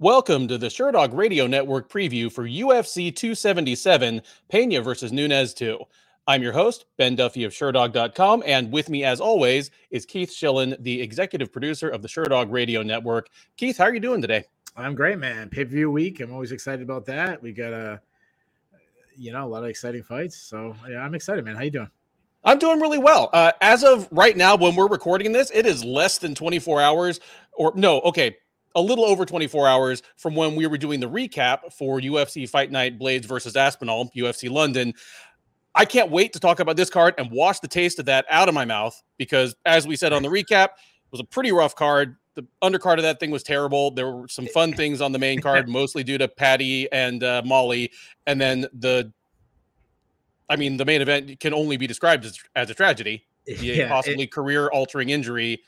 Welcome to the Sherdog Radio Network preview for UFC 277 Pena versus Nunes 2. I'm your host, Ben Duffy of Sherdog.com, and with me, as always, is Keith Shillan, the executive producer of the Sherdog Radio Network. Keith, how are you doing today? I'm great, man. Pay per view week. I'm always excited about that. We got a, you know, a lot of exciting fights. So yeah, I'm excited, man. How you doing? I'm doing really well. Uh, as of right now, when we're recording this, it is less than 24 hours, or no, okay, a little over 24 hours from when we were doing the recap for UFC Fight Night Blades versus Aspinall, UFC London. I can't wait to talk about this card and wash the taste of that out of my mouth because, as we said on the recap, it was a pretty rough card. The undercard of that thing was terrible. There were some fun things on the main card, mostly due to Paddy and uh, Molly. And then the, I mean, the main event can only be described as, as a tragedy, yeah, possibly career altering injury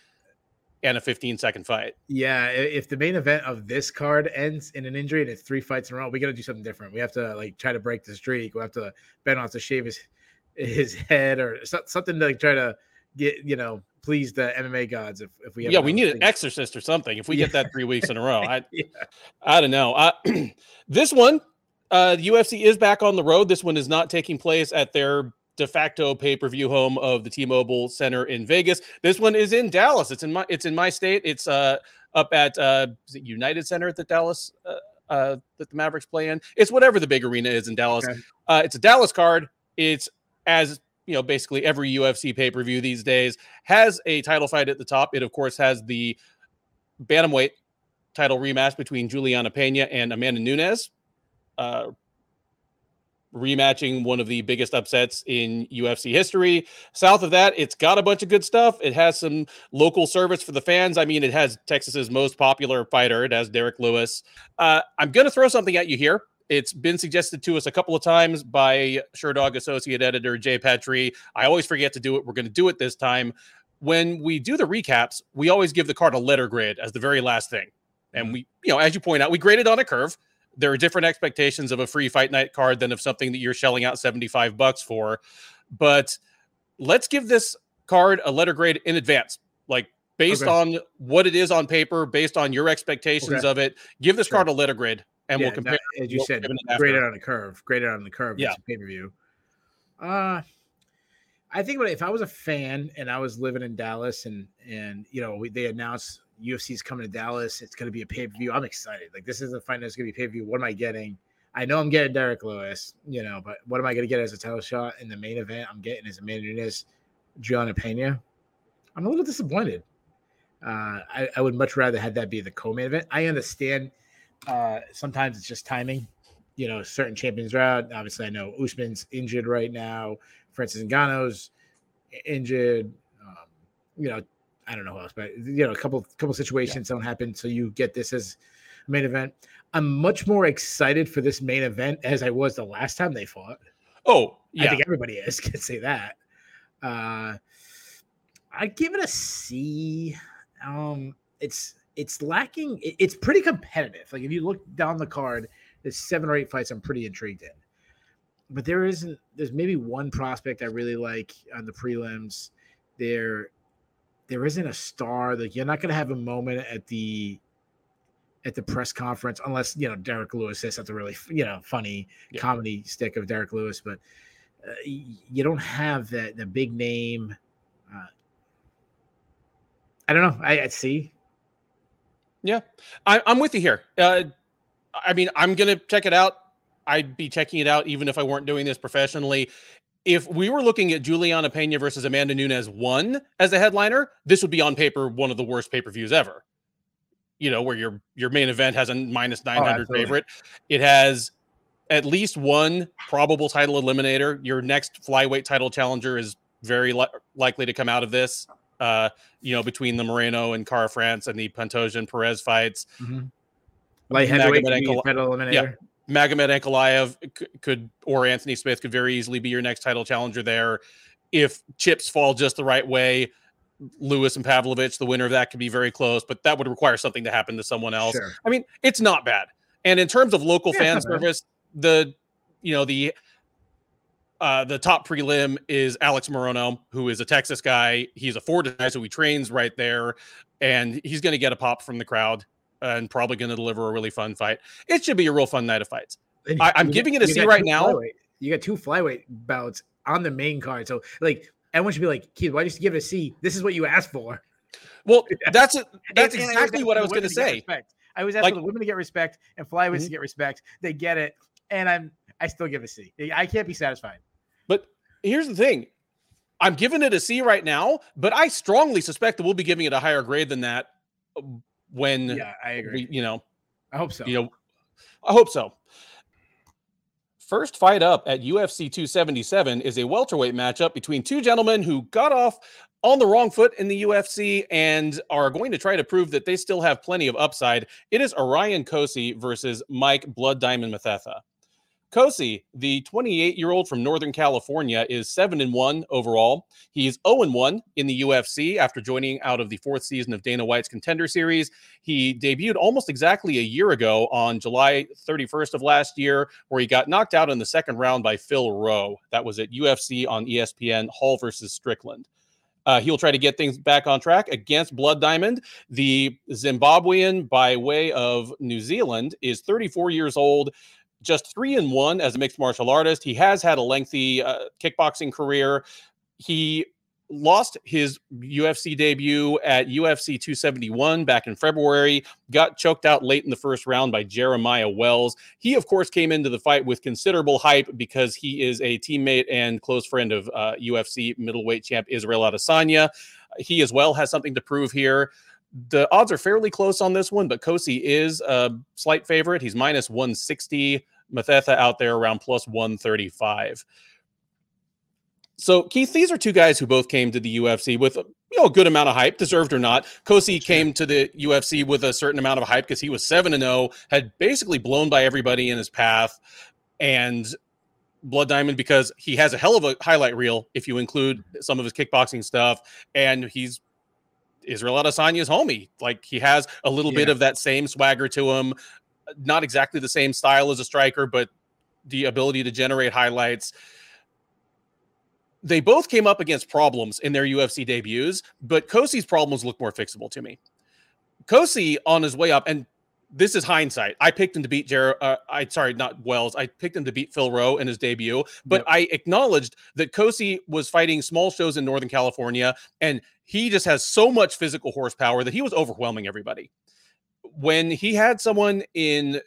and a 15 second fight. Yeah, if the main event of this card ends in an injury and it's three fights in a row, we got to do something different. We have to like try to break the streak. We have to Ben wants to shave his his head or something to like try to get you know please the MMA gods. If if we yeah, we need an exorcist or something. If we yeah. get that three weeks in a row, I yeah. I don't know. Uh, this one, uh, the UFC is back on the road. This one is not taking place at their de facto pay-per-view home of the T-Mobile Center in Vegas. This one is in Dallas. It's in my it's in my state. It's uh up at uh United Center at the Dallas uh, uh, that the Mavericks play in. It's whatever the big arena is in Dallas. Okay. Uh, it's a Dallas card. It's as you know, basically every UFC pay-per-view these days has a title fight at the top. It of course has the bantamweight title rematch between Julianna Pena and Amanda Nunes. Uh, rematching one of the biggest upsets in UFC history. South of that, it's got a bunch of good stuff. It has some local service for the fans. I mean, it has Texas's most popular fighter. It has Derrick Lewis. Uh, I'm going to throw something at you here. It's been suggested to us a couple of times by Sherdog associate editor Jay Pettry. I always forget to do it. We're going to do it this time. When we do the recaps, we always give the card a letter grade as the very last thing. And mm-hmm. we, you know, as you point out, we graded on a curve there are different expectations of a free fight night card than of something that you're shelling out 75 bucks for. But let's give this card a letter grade in advance. Like based okay. on what it is on paper, based on your expectations okay. of it, give this sure. card a letter grade and yeah, we'll compare. That, as you said, graded on the curve, graded on the curve. Yeah, pay per view. Uh, I think if I was a fan and I was living in Dallas and and you know we, they announced UFC is coming to Dallas. It's going to be a pay per view. I'm excited. Like this is a fight that's going to be pay per view. What am I getting? I know I'm getting Derrick Lewis, you know, but what am I going to get as a title shot in the main event? I'm getting as a main Nunes, Gianna Pena. I'm a little disappointed. Uh, I, I, would much rather have that be the co-main event. I understand. Uh, sometimes it's just timing. You know, certain champions are out. Obviously, I know Usman's injured right now. Francis Ngannou's injured. Um, you know, I don't know who else, but you know, a couple couple situations yeah. don't happen, so you get this as main event. I'm much more excited for this main event as I was the last time they fought. Oh, yeah. I think everybody is can say that. Uh I give it a C. Um, it's it's lacking. It, it's pretty competitive. Like if you look down the card, there's seven or eight fights I'm pretty intrigued in. But there isn't. There's maybe one prospect I really like on the prelims. There there isn't a star. Like you're not going to have a moment at the at the press conference unless you know Derrick Lewis says something really you know funny yeah. comedy stick of Derrick Lewis, but uh, you don't have that the big name. Uh, I don't know. I, I see. Yeah, I, am with you here. Uh, I mean, I'm gonna check it out. I'd be checking it out even if I weren't doing this professionally if we were looking at Julianna Pena versus Amanda Nunes one as a headliner, this would be on paper one of the worst pay per views ever. You know, where your your main event has a minus 900 oh, favorite. It has at least one probable title eliminator. Your next flyweight title challenger is very li- likely to come out of this. Uh, you know, between the Moreno and Kara France and the Pantoja and Perez fights. Mm-hmm. Light heavyweight title eliminator. Yeah. Magomed Ankalaev could or Anthony Smith could very easily be your next title challenger there. If chips fall just the right way, Lewis and Pavlovich, the winner of that could be very close, but that would require something to happen to someone else. Sure. I mean, it's not bad. And in terms of local yeah, fan service, the you know the uh, the top prelim is Alex Morono, who is a Texas guy. He's a Ford guy, so he trains right there, and he's going to get a pop from the crowd. And probably going to deliver a really fun fight. It should be a real fun night of fights. I, am giving it a C right now. Flyweight. You got two flyweight bouts on the main card, so like everyone should be like, Keith, why you give it a C? This is what you asked for. Well, that's a, that's and, exactly and what I was going to say. I was asking like, the women to get respect and flyweights mm-hmm. to get respect. They get it, and I'm I still give a C. I can't be satisfied. But here's the thing. I'm giving it a C right now, but I strongly suspect that we'll be giving it a higher grade than that when yeah, I agree. We, you know, I hope so. You know, I hope so. First fight up at UFC 277 is a welterweight matchup between two gentlemen who got off on the wrong foot in the UFC and are going to try to prove that they still have plenty of upside. It is Orion Cosce versus Mike Blood Diamond Mathetha. Cosce, the 28 year old from Northern California, is 7 and 1 overall. He's 0 and 1 in the UFC after joining out of the fourth season of Dana White's Contender Series. He debuted almost exactly a year ago on July 31st of last year, where he got knocked out in the second round by Phil Rowe. That was at UFC on ESPN Hall versus Strickland. Uh, he'll try to get things back on track against Blood Diamond. The Zimbabwean, by way of New Zealand, is 34 years old just three and one as a mixed martial artist. He has had a lengthy uh, kickboxing career. He lost his UFC debut at UFC 271 back in February, got choked out late in the first round by Jeremiah Wells. He, of course, came into the fight with considerable hype because he is a teammate and close friend of uh, UFC middleweight champ Israel Adesanya. He as well has something to prove here. The odds are fairly close on this one, but Cosce is a slight favorite. He's minus 160. Mathetha out there around plus 135. So, Keith, these are two guys who both came to the UFC with you know a good amount of hype, deserved or not. Cosce came to the UFC with a certain amount of hype because he was seven and zero, oh, had basically blown by everybody in his path, and Blood Diamond because he has a hell of a highlight reel if you include some of his kickboxing stuff, and he's Israel Adesanya's homie. Like he has a little yeah. bit of that same swagger to him, not exactly the same style as a striker, but the ability to generate highlights. They both came up against problems in their UFC debuts, but Cosce's problems look more fixable to me. Cosce on his way up, and this is hindsight. I picked him to beat Jared. Uh, I sorry, not Wells. I picked him to beat Phil Rowe in his debut, but yep. I acknowledged that Cosce was fighting small shows in Northern California, and he just has so much physical horsepower that he was overwhelming everybody when he had someone in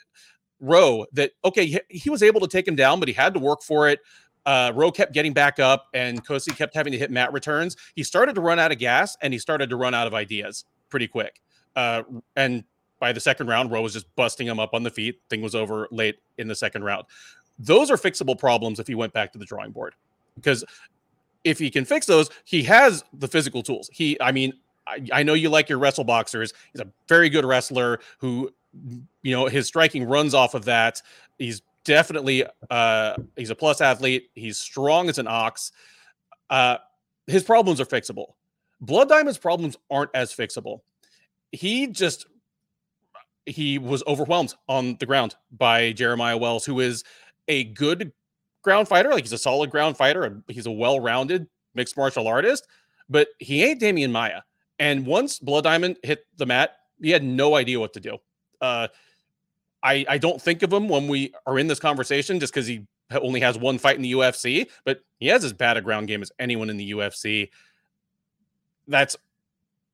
Rowe that okay, he, was able to take him down, but he had to work for it. Uh, Rowe kept getting back up, and Cosce kept having to hit mat returns. He started to run out of gas, and he started to run out of ideas pretty quick. Uh, and by the second round, Rowe was just busting him up on the feet. Thing was over late in the second round. Those are fixable problems if he went back to the drawing board, because if he can fix those, he has the physical tools. He, I mean, I, I know you like your wrestle boxers. He's a very good wrestler who, you know, his striking runs off of that. He's definitely uh he's a plus athlete. He's strong as an ox. Uh his problems are fixable. Blood Diamond's problems aren't as fixable. He just he was overwhelmed on the ground by Jeremiah Wells, who is a good ground fighter. Like he's a solid ground fighter. and He's a well-rounded mixed martial artist, but he ain't Demian Maia. And once Blood Diamond hit the mat, he had no idea what to do. Uh, I I don't think of him when we are in this conversation just because he only has one fight in the UFC, but he has as bad a ground game as anyone in the UFC. That's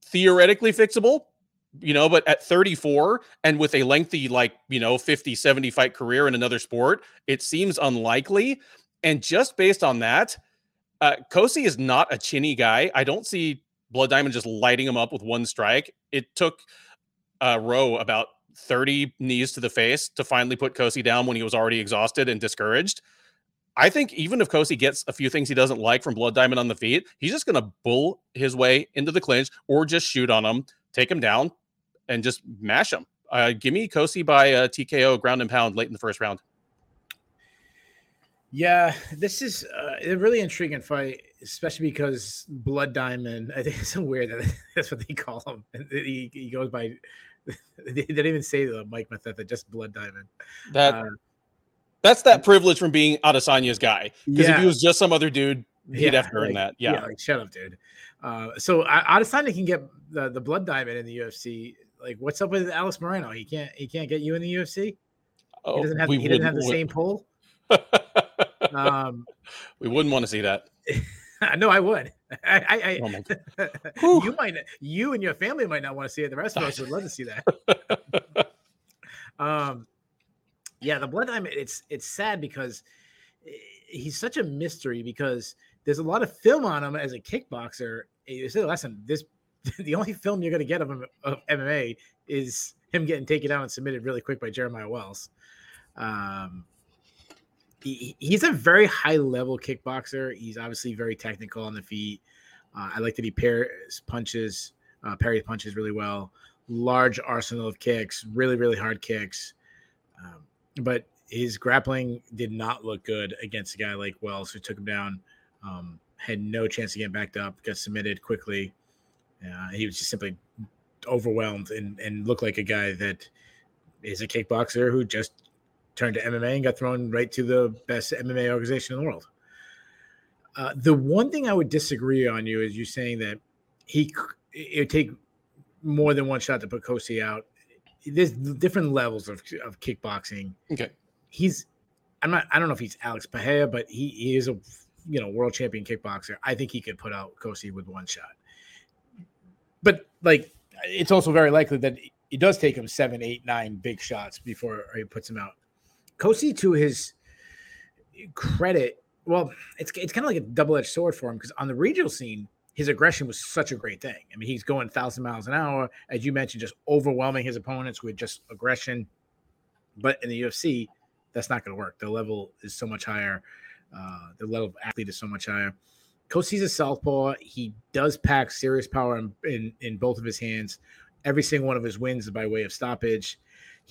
theoretically fixable, you know, but at 34 and with a lengthy, like, you know, 50, 70 fight career in another sport, it seems unlikely. And just based on that, uh, Cosce is not a chinny guy. I don't see Blood Diamond just lighting him up with one strike. It took uh, Rowe about 30 knees to the face to finally put Cosce down when he was already exhausted and discouraged. I think even if Cosce gets a few things he doesn't like from Blood Diamond on the feet, he's just going to bull his way into the clinch or just shoot on him, take him down, and just mash him. Uh, give me Cosce by a TKO ground and pound late in the first round. Yeah, this is uh, a really intriguing fight, especially because Blood Diamond. I think it's so weird that that's what they call him. He, he goes by. They didn't even say the Mike Mathetha, just Blood Diamond. That uh, that's that privilege from being Adesanya's guy. Because yeah. if he was just some other dude, he'd yeah, have to earn like, that. Yeah. yeah, like shut up, dude. Uh, so Adesanya can get the, the Blood Diamond in the UFC like what's up with Alice Moreno? He can't he can't get you in the UFC. Oh, he doesn't have he doesn't have the same pull. um, we wouldn't want to see that. no, I would. I, I, oh you might, you and your family might not want to see it. The rest of us would love to see that. um, yeah, the blood diamond. It's it's sad because he's such a mystery because there's a lot of film on him as a kickboxer. You said, listen, this the only film you're going to get of him of MMA is him getting taken down and submitted really quick by Jeremiah Wells. Um, he, he's a very high level kickboxer. He's obviously very technical on the feet. Uh, I like that he pairs punches, uh, parries punches really well. Large arsenal of kicks, really, really hard kicks. Um, but his grappling did not look good against a guy like Wells, who took him down. Um, had no chance to get backed up, got submitted quickly. Uh, he was just simply overwhelmed and, and looked like a guy that is a kickboxer who just turned to MMA and got thrown right to the best MMA organization in the world. Uh, the one thing I would disagree on you is you saying that he it would take more than one shot to put Cosce out. There's different levels of, of kickboxing. Okay, he's I'm not I don't know if he's Alex Pereira, but he, he is a you know world champion kickboxer. I think he could put out Cosce with one shot. But like, it's also very likely that it does take him seven, eight, nine big shots before he puts him out. Cosce, to his credit, well, it's it's kind of like a double edged sword for him because on the regional scene, his aggression was such a great thing. I mean, he's going thousand miles an hour, as you mentioned, just overwhelming his opponents with just aggression. But in the UFC, that's not going to work. The level is so much higher. Uh, the level of athlete is so much higher. Cosce's a southpaw. He does pack serious power in, in, in both of his hands. Every single one of his wins is by way of stoppage.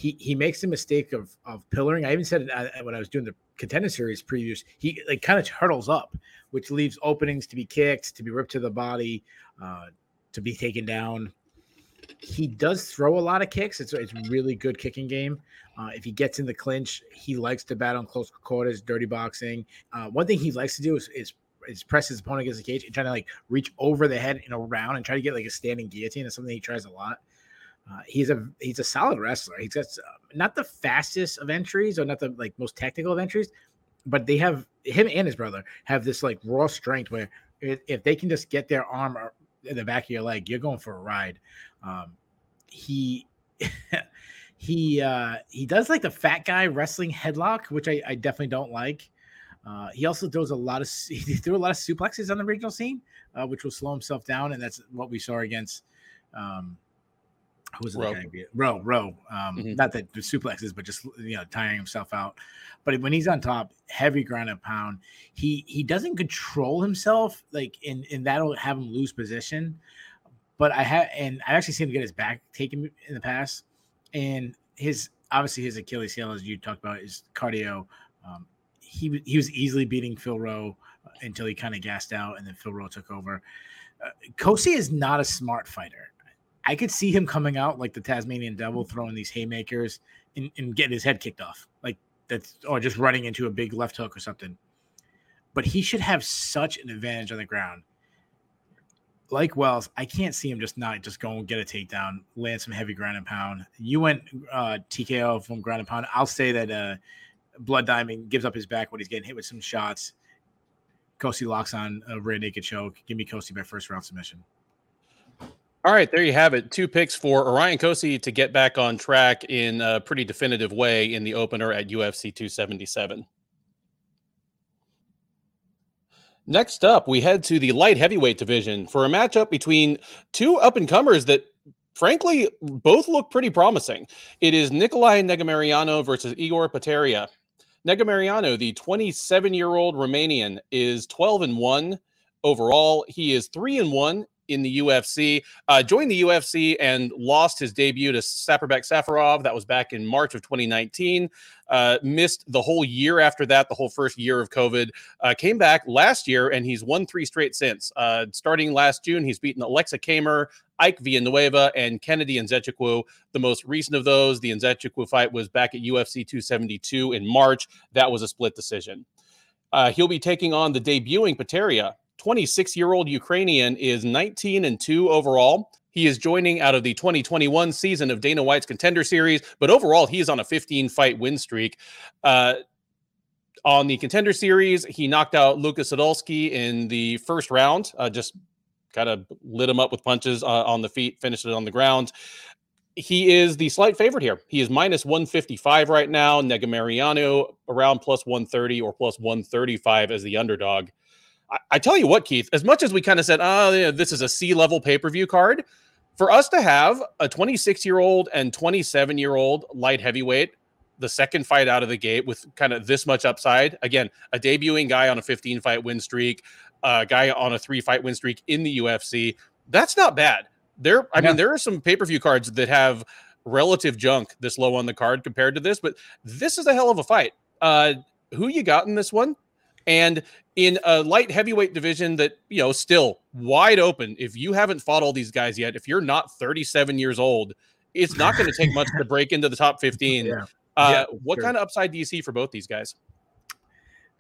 He he makes the mistake of of pillaring. I even said it when I was doing the contender series previews. He like kind of hurdles up, which leaves openings to be kicked, to be ripped to the body, uh, to be taken down. He does throw a lot of kicks. It's it's really good kicking game. Uh, if he gets in the clinch, he likes to bat on close quarters, dirty boxing. Uh, one thing he likes to do is, is is press his opponent against the cage and trying to like reach over the head and around and try to get like a standing guillotine. Is something he tries a lot. Uh, he's a he's a solid wrestler. He's got uh, not the fastest of entries or not the like most technical of entries, but they have him and his brother have this like raw strength where if, if they can just get their arm in the back of your leg, you're going for a ride. Um, he he uh, he does like the fat guy wrestling headlock, which I, I definitely don't like. Uh, he also throws a lot of he threw a lot of suplexes on the regional scene, uh, which will slow himself down, and that's what we saw against um, who was Rowe. the guy? Rowe, Rowe. Um, mm-hmm. Not that the suplexes, but just you know tiring himself out. But when he's on top, heavy ground and pound, he he doesn't control himself like in and that'll have him lose position. But I have and I actually seen him get his back taken in the past, and his obviously his Achilles heel, as you talked about, is cardio. Um, he he was easily beating Phil Rowe uh, until he kind of gassed out, and then Phil Rowe took over. Uh, Cosce is not a smart fighter. I could see him coming out like the Tasmanian Devil, throwing these haymakers and, and getting his head kicked off, like that's or just running into a big left hook or something. But he should have such an advantage on the ground. Like Wells, I can't see him just not just go and get a takedown, land some heavy ground and pound. You went uh, TKO from ground and pound. I'll say that uh, Blood Diamond gives up his back when he's getting hit with some shots. Cosce locks on a rear naked choke. Give me Cosce by first round submission. All right, there you have it. Two picks for Orion Cosce to get back on track in a pretty definitive way in the opener at UFC 277. Next up, we head to the light heavyweight division for a matchup between two up and comers that, frankly, both look pretty promising. It is Nicolae Negumereanu versus Igor Potieria. Negumereanu, the 27 year old Romanian, is 12 and 1 overall. He is 3 and 1 in the UFC. Uh, joined the UFC and lost his debut to Saparbek Safarov. That was back in March of 2019. Uh, missed the whole year after that, the whole first year of COVID. Uh, came back last year and he's won three straight since. Uh, starting last June, he's beaten Aleksa Camur, Ike Villanueva, and Kennedy Nzechukwu. The most recent of those, the Nzechukwu fight, was back at UFC 272 in March. That was a split decision. Uh, he'll be taking on the debuting Potieria. 26 year old Ukrainian is 19 and 2 overall. He is joining out of the 2021 season of Dana White's Contender Series, but overall, he is on a 15 fight win streak. Uh, on the Contender Series, he knocked out Lucas Sadolski in the first round, uh, just kind of lit him up with punches uh, on the feet, finished it on the ground. He is the slight favorite here. He is minus 155 right now. Negumereanu around plus 130 or plus 135 as the underdog. I, I tell you what, Keith, as much as we kind of said, oh, yeah, this is a C level pay per view card, for us to have a 26 year old and 27 year old light heavyweight, the second fight out of the gate with kind of this much upside, again, a debuting guy on a 15 fight win streak, a guy on a three fight win streak in the UFC, that's not bad. There, I yeah. mean, there are some pay per view cards that have relative junk this low on the card compared to this, but this is a hell of a fight. Uh, who you got in this one? And in a light heavyweight division that, you know, still wide open. If you haven't fought all these guys yet, if you're not 37 years old, it's not going to take much to break into the top 15. Yeah. Uh, yeah, what sure. kind of upside do you see for both these guys?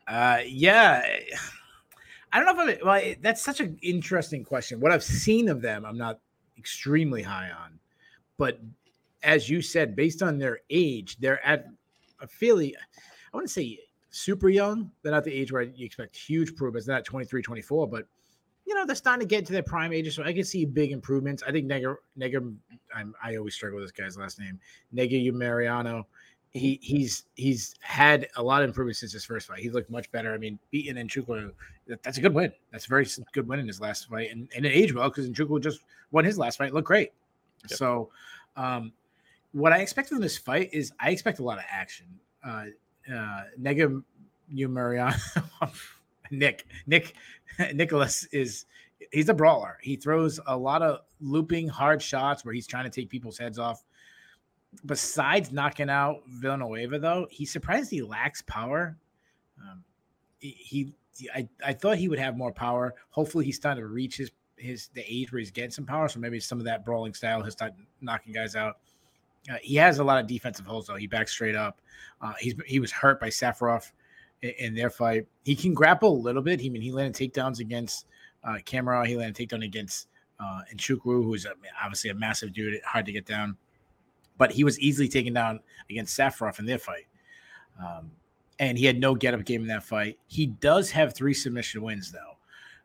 Uh, yeah. I don't know if I'm, well, that's such an interesting question. What I've seen of them, I'm not extremely high on, but as you said, based on their age, they're at a fairly, I want to say super young. They're not the age where you expect huge improvements. They're not 23, 24, but you know, they're starting to get to their prime ages. So I can see big improvements. I think Nega, Nega, I'm, i always struggle with this guy's last name, Nega Mariano. He he's he's had a lot of improvements since his first fight. He looked much better. I mean, beating Nchukwu, that's a good win. That's a very good win in his last fight, and, and it aged well because Nchukwu just won his last fight. Looked great. Yep. So, um, what I expect from this fight is I expect a lot of action. Uh, uh, Nega Mariano, Nick, Nick, Nicholas is he's a brawler. He throws a lot of looping hard shots where he's trying to take people's heads off. Besides knocking out Villanueva, though, he's surprised he lacks power. Um, he, he I, I thought he would have more power. Hopefully, he's starting to reach his his the age where he's getting some power. So maybe some of that brawling style has started knocking guys out. Uh, he has a lot of defensive holes though. He backs straight up. Uh, he's he was hurt by Safarov in, in, their fight. He can grapple a little bit. He I mean he landed takedowns against uh. He landed takedown against uh, who's a, obviously a massive dude, hard to get down. But he was easily taken down against Safarov in their fight. Um, and he had no get up game in that fight. He does have three submission wins though.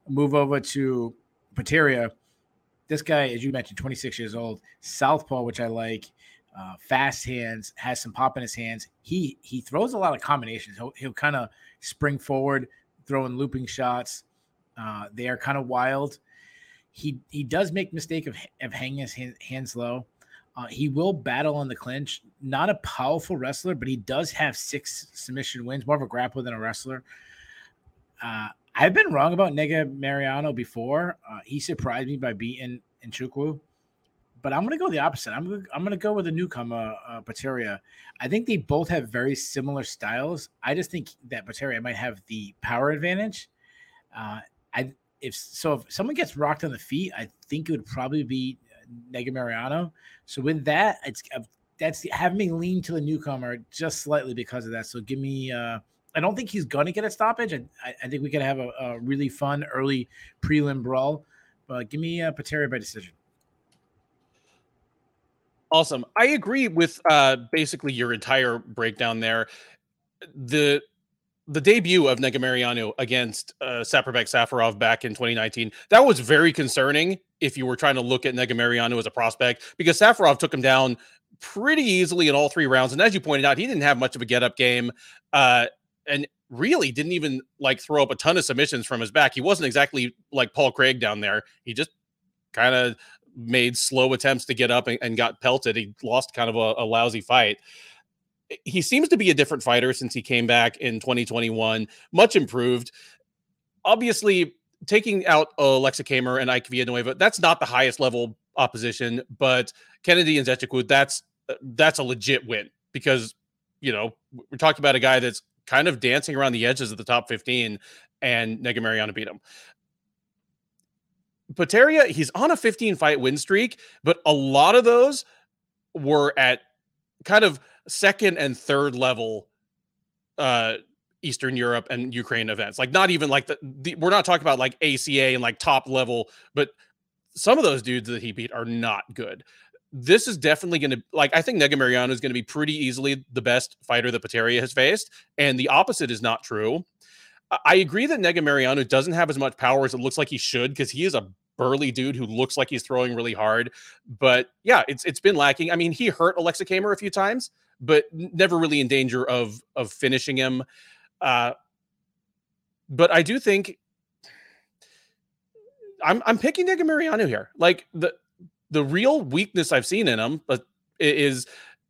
Move over to Potieria. This guy, as you mentioned, 26 years old, Southpaw, which I like uh, fast hands, has some pop in his hands. He he throws a lot of combinations. He'll, he'll kind of spring forward, throwing looping shots. Uh, they are kind of wild. He he does make mistake of, of hanging his hand, hands low. Uh, he will battle on the clinch. Not a powerful wrestler, but he does have six submission wins, more of a grappler than a wrestler. Uh, I've been wrong about Nega Mariano before. Uh, he surprised me by beating Nchukwu but I'm going to go the opposite. I'm gonna, I'm going to go with a newcomer, uh, Potieria. I think they both have very similar styles. I just think that Potieria might have the power advantage. Uh, I if so, if someone gets rocked on the feet, I think it would probably be Nega Mariano. So with that, it's uh, that's having me lean to the newcomer just slightly because of that. So give me. Uh, I don't think he's going to get a stoppage. I, I think we could have a, a, really fun early prelim brawl. But give me uh, Potieria by decision. Awesome. I agree with uh, basically your entire breakdown there. The the debut of Negumereanu against uh, Saparbek Safarov back in 2019, that was very concerning if you were trying to look at Negumereanu as a prospect because Safarov took him down pretty easily in all three rounds. And as you pointed out, he didn't have much of a get up game uh, and really didn't even like throw up a ton of submissions from his back. He wasn't exactly like Paul Craig down there. He just kind of made slow attempts to get up and, and got pelted. He lost kind of a, a, lousy fight. Eh, he seems to be a different fighter since he came back in 2021, much improved. Obviously, taking out uh, Aleksa Camur and Ike Villanueva, that's not the highest level opposition, but Kennedy and Nzechukwu, that's uh, that's a legit win because you know we're talking about a guy that's kind of dancing around the edges of the top 15 and Negumereanu beat him. Potieria, he's on a 15 fight win streak, but a lot of those were at kind of second and third level uh Eastern Europe and Ukraine events. Like not even like the, the we're not talking about like ACA and like top level, but some of those dudes that he beat are not good. This is definitely going to like I think Negumereanu is going to be pretty easily the best fighter that Potieria has faced, and the opposite is not true. I agree that Negumereanu doesn't have as much power as it looks like he should because he is a burly dude who looks like he's throwing really hard. But yeah, it's it's been lacking. I mean, he hurt Aleksa Camur a few times, but never really in danger of of finishing him. Uh, but I do think I'm I'm picking Negumereanu here. Like the the real weakness I've seen in him, is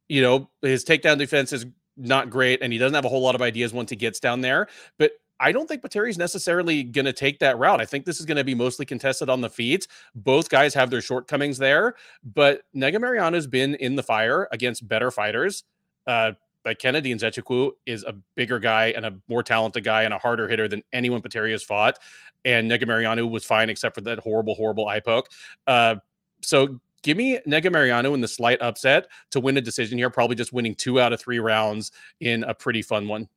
you know his takedown defense is not great, and he doesn't have a whole lot of ideas once he gets down there. But I don't think is necessarily going to take that route. I think this is going to be mostly contested on the feet. Both guys have their shortcomings there, but Negumereanu has been in the fire against better fighters. Uh, but Kennedy Nzechukwu is a bigger guy and a more talented guy and a harder hitter than anyone Potieria has fought. And Negumereanu was fine except for that horrible, horrible eye poke. Uh, so give me Negumereanu in the slight upset to win a decision here, probably just winning two out of three rounds in a pretty fun one.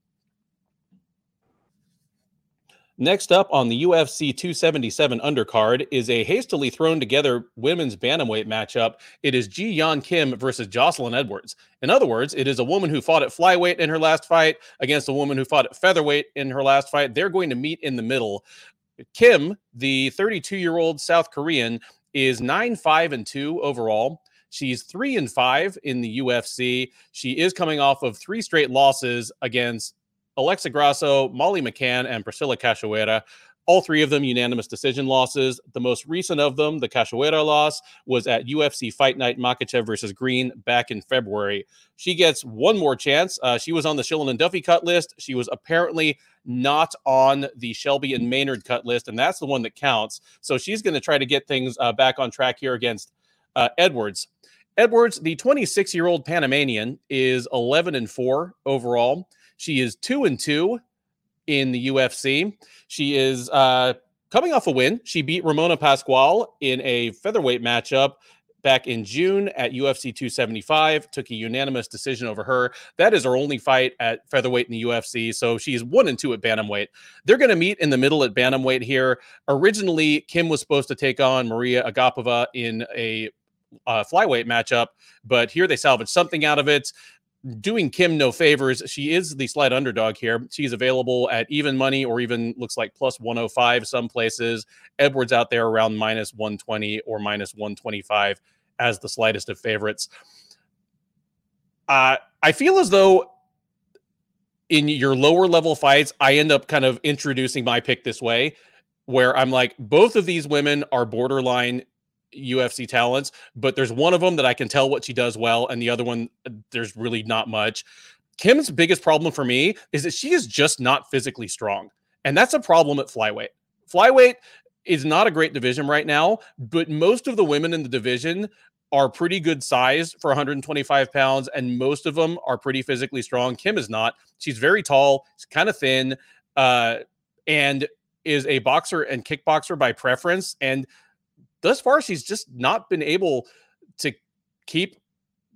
Next up on the UFC 277 undercard is a hastily thrown together women's bantamweight matchup. It is Ji Yeon Kim versus Joselyne Edwards. In other words, it is a woman who fought at flyweight in her last fight against a woman who fought at featherweight in her last fight. They're going to meet in the middle. Kim, the 32 year old South Korean, is 9 5 and 2 overall. She's 3 and 5 in the UFC. She is coming off of three straight losses against Alexa Grasso, Molly McCann, and Priscilla Cachoeira. All three of them unanimous decision losses. The most recent of them, the Cachoeira loss, was at UFC Fight Night Makhachev versus Green back in February. She gets one more chance. Uh, she was on the Shillan and Duffy cut list. She was apparently not on the Shelby and Maynard cut list, and that's the one that counts. So she's going to try to get things uh, back on track here against uh, Edwards. Edwards, the 26 year old Panamanian, is 11 and 4 overall. She is two and two in the UFC. She is uh, coming off a win. She beat Ramona Pascual in a featherweight matchup back in June at UFC 275. Took a unanimous decision over her. That is her only fight at featherweight in the UFC. So she's one and two at bantamweight. They're going to meet in the middle at bantamweight here. Originally, Kim was supposed to take on Maria Agapova in a uh, flyweight matchup, but here they salvaged something out of it doing Kim no favors. She is the slight underdog here. She's available at even money or even looks like plus 105 some places. Edwards out there around minus 120 or minus 125 as the slightest of favorites. Uh, I feel as though in your lower level fights, I end up kind of introducing my pick this way, where I'm like, both of these women are borderline UFC talents, but there's one of them that I can tell what she does well, and the other one, uh, there's really not much. Kim's biggest problem for me is that she is just not physically strong. And that's a problem at flyweight. Flyweight is not a great division right now, but most of the women in the division are pretty good size for 125 pounds, and most of them are pretty physically strong. Kim is not. She's very tall, she's kind of thin, uh, and is a boxer and kickboxer by preference. And thus far she's just not been able to keep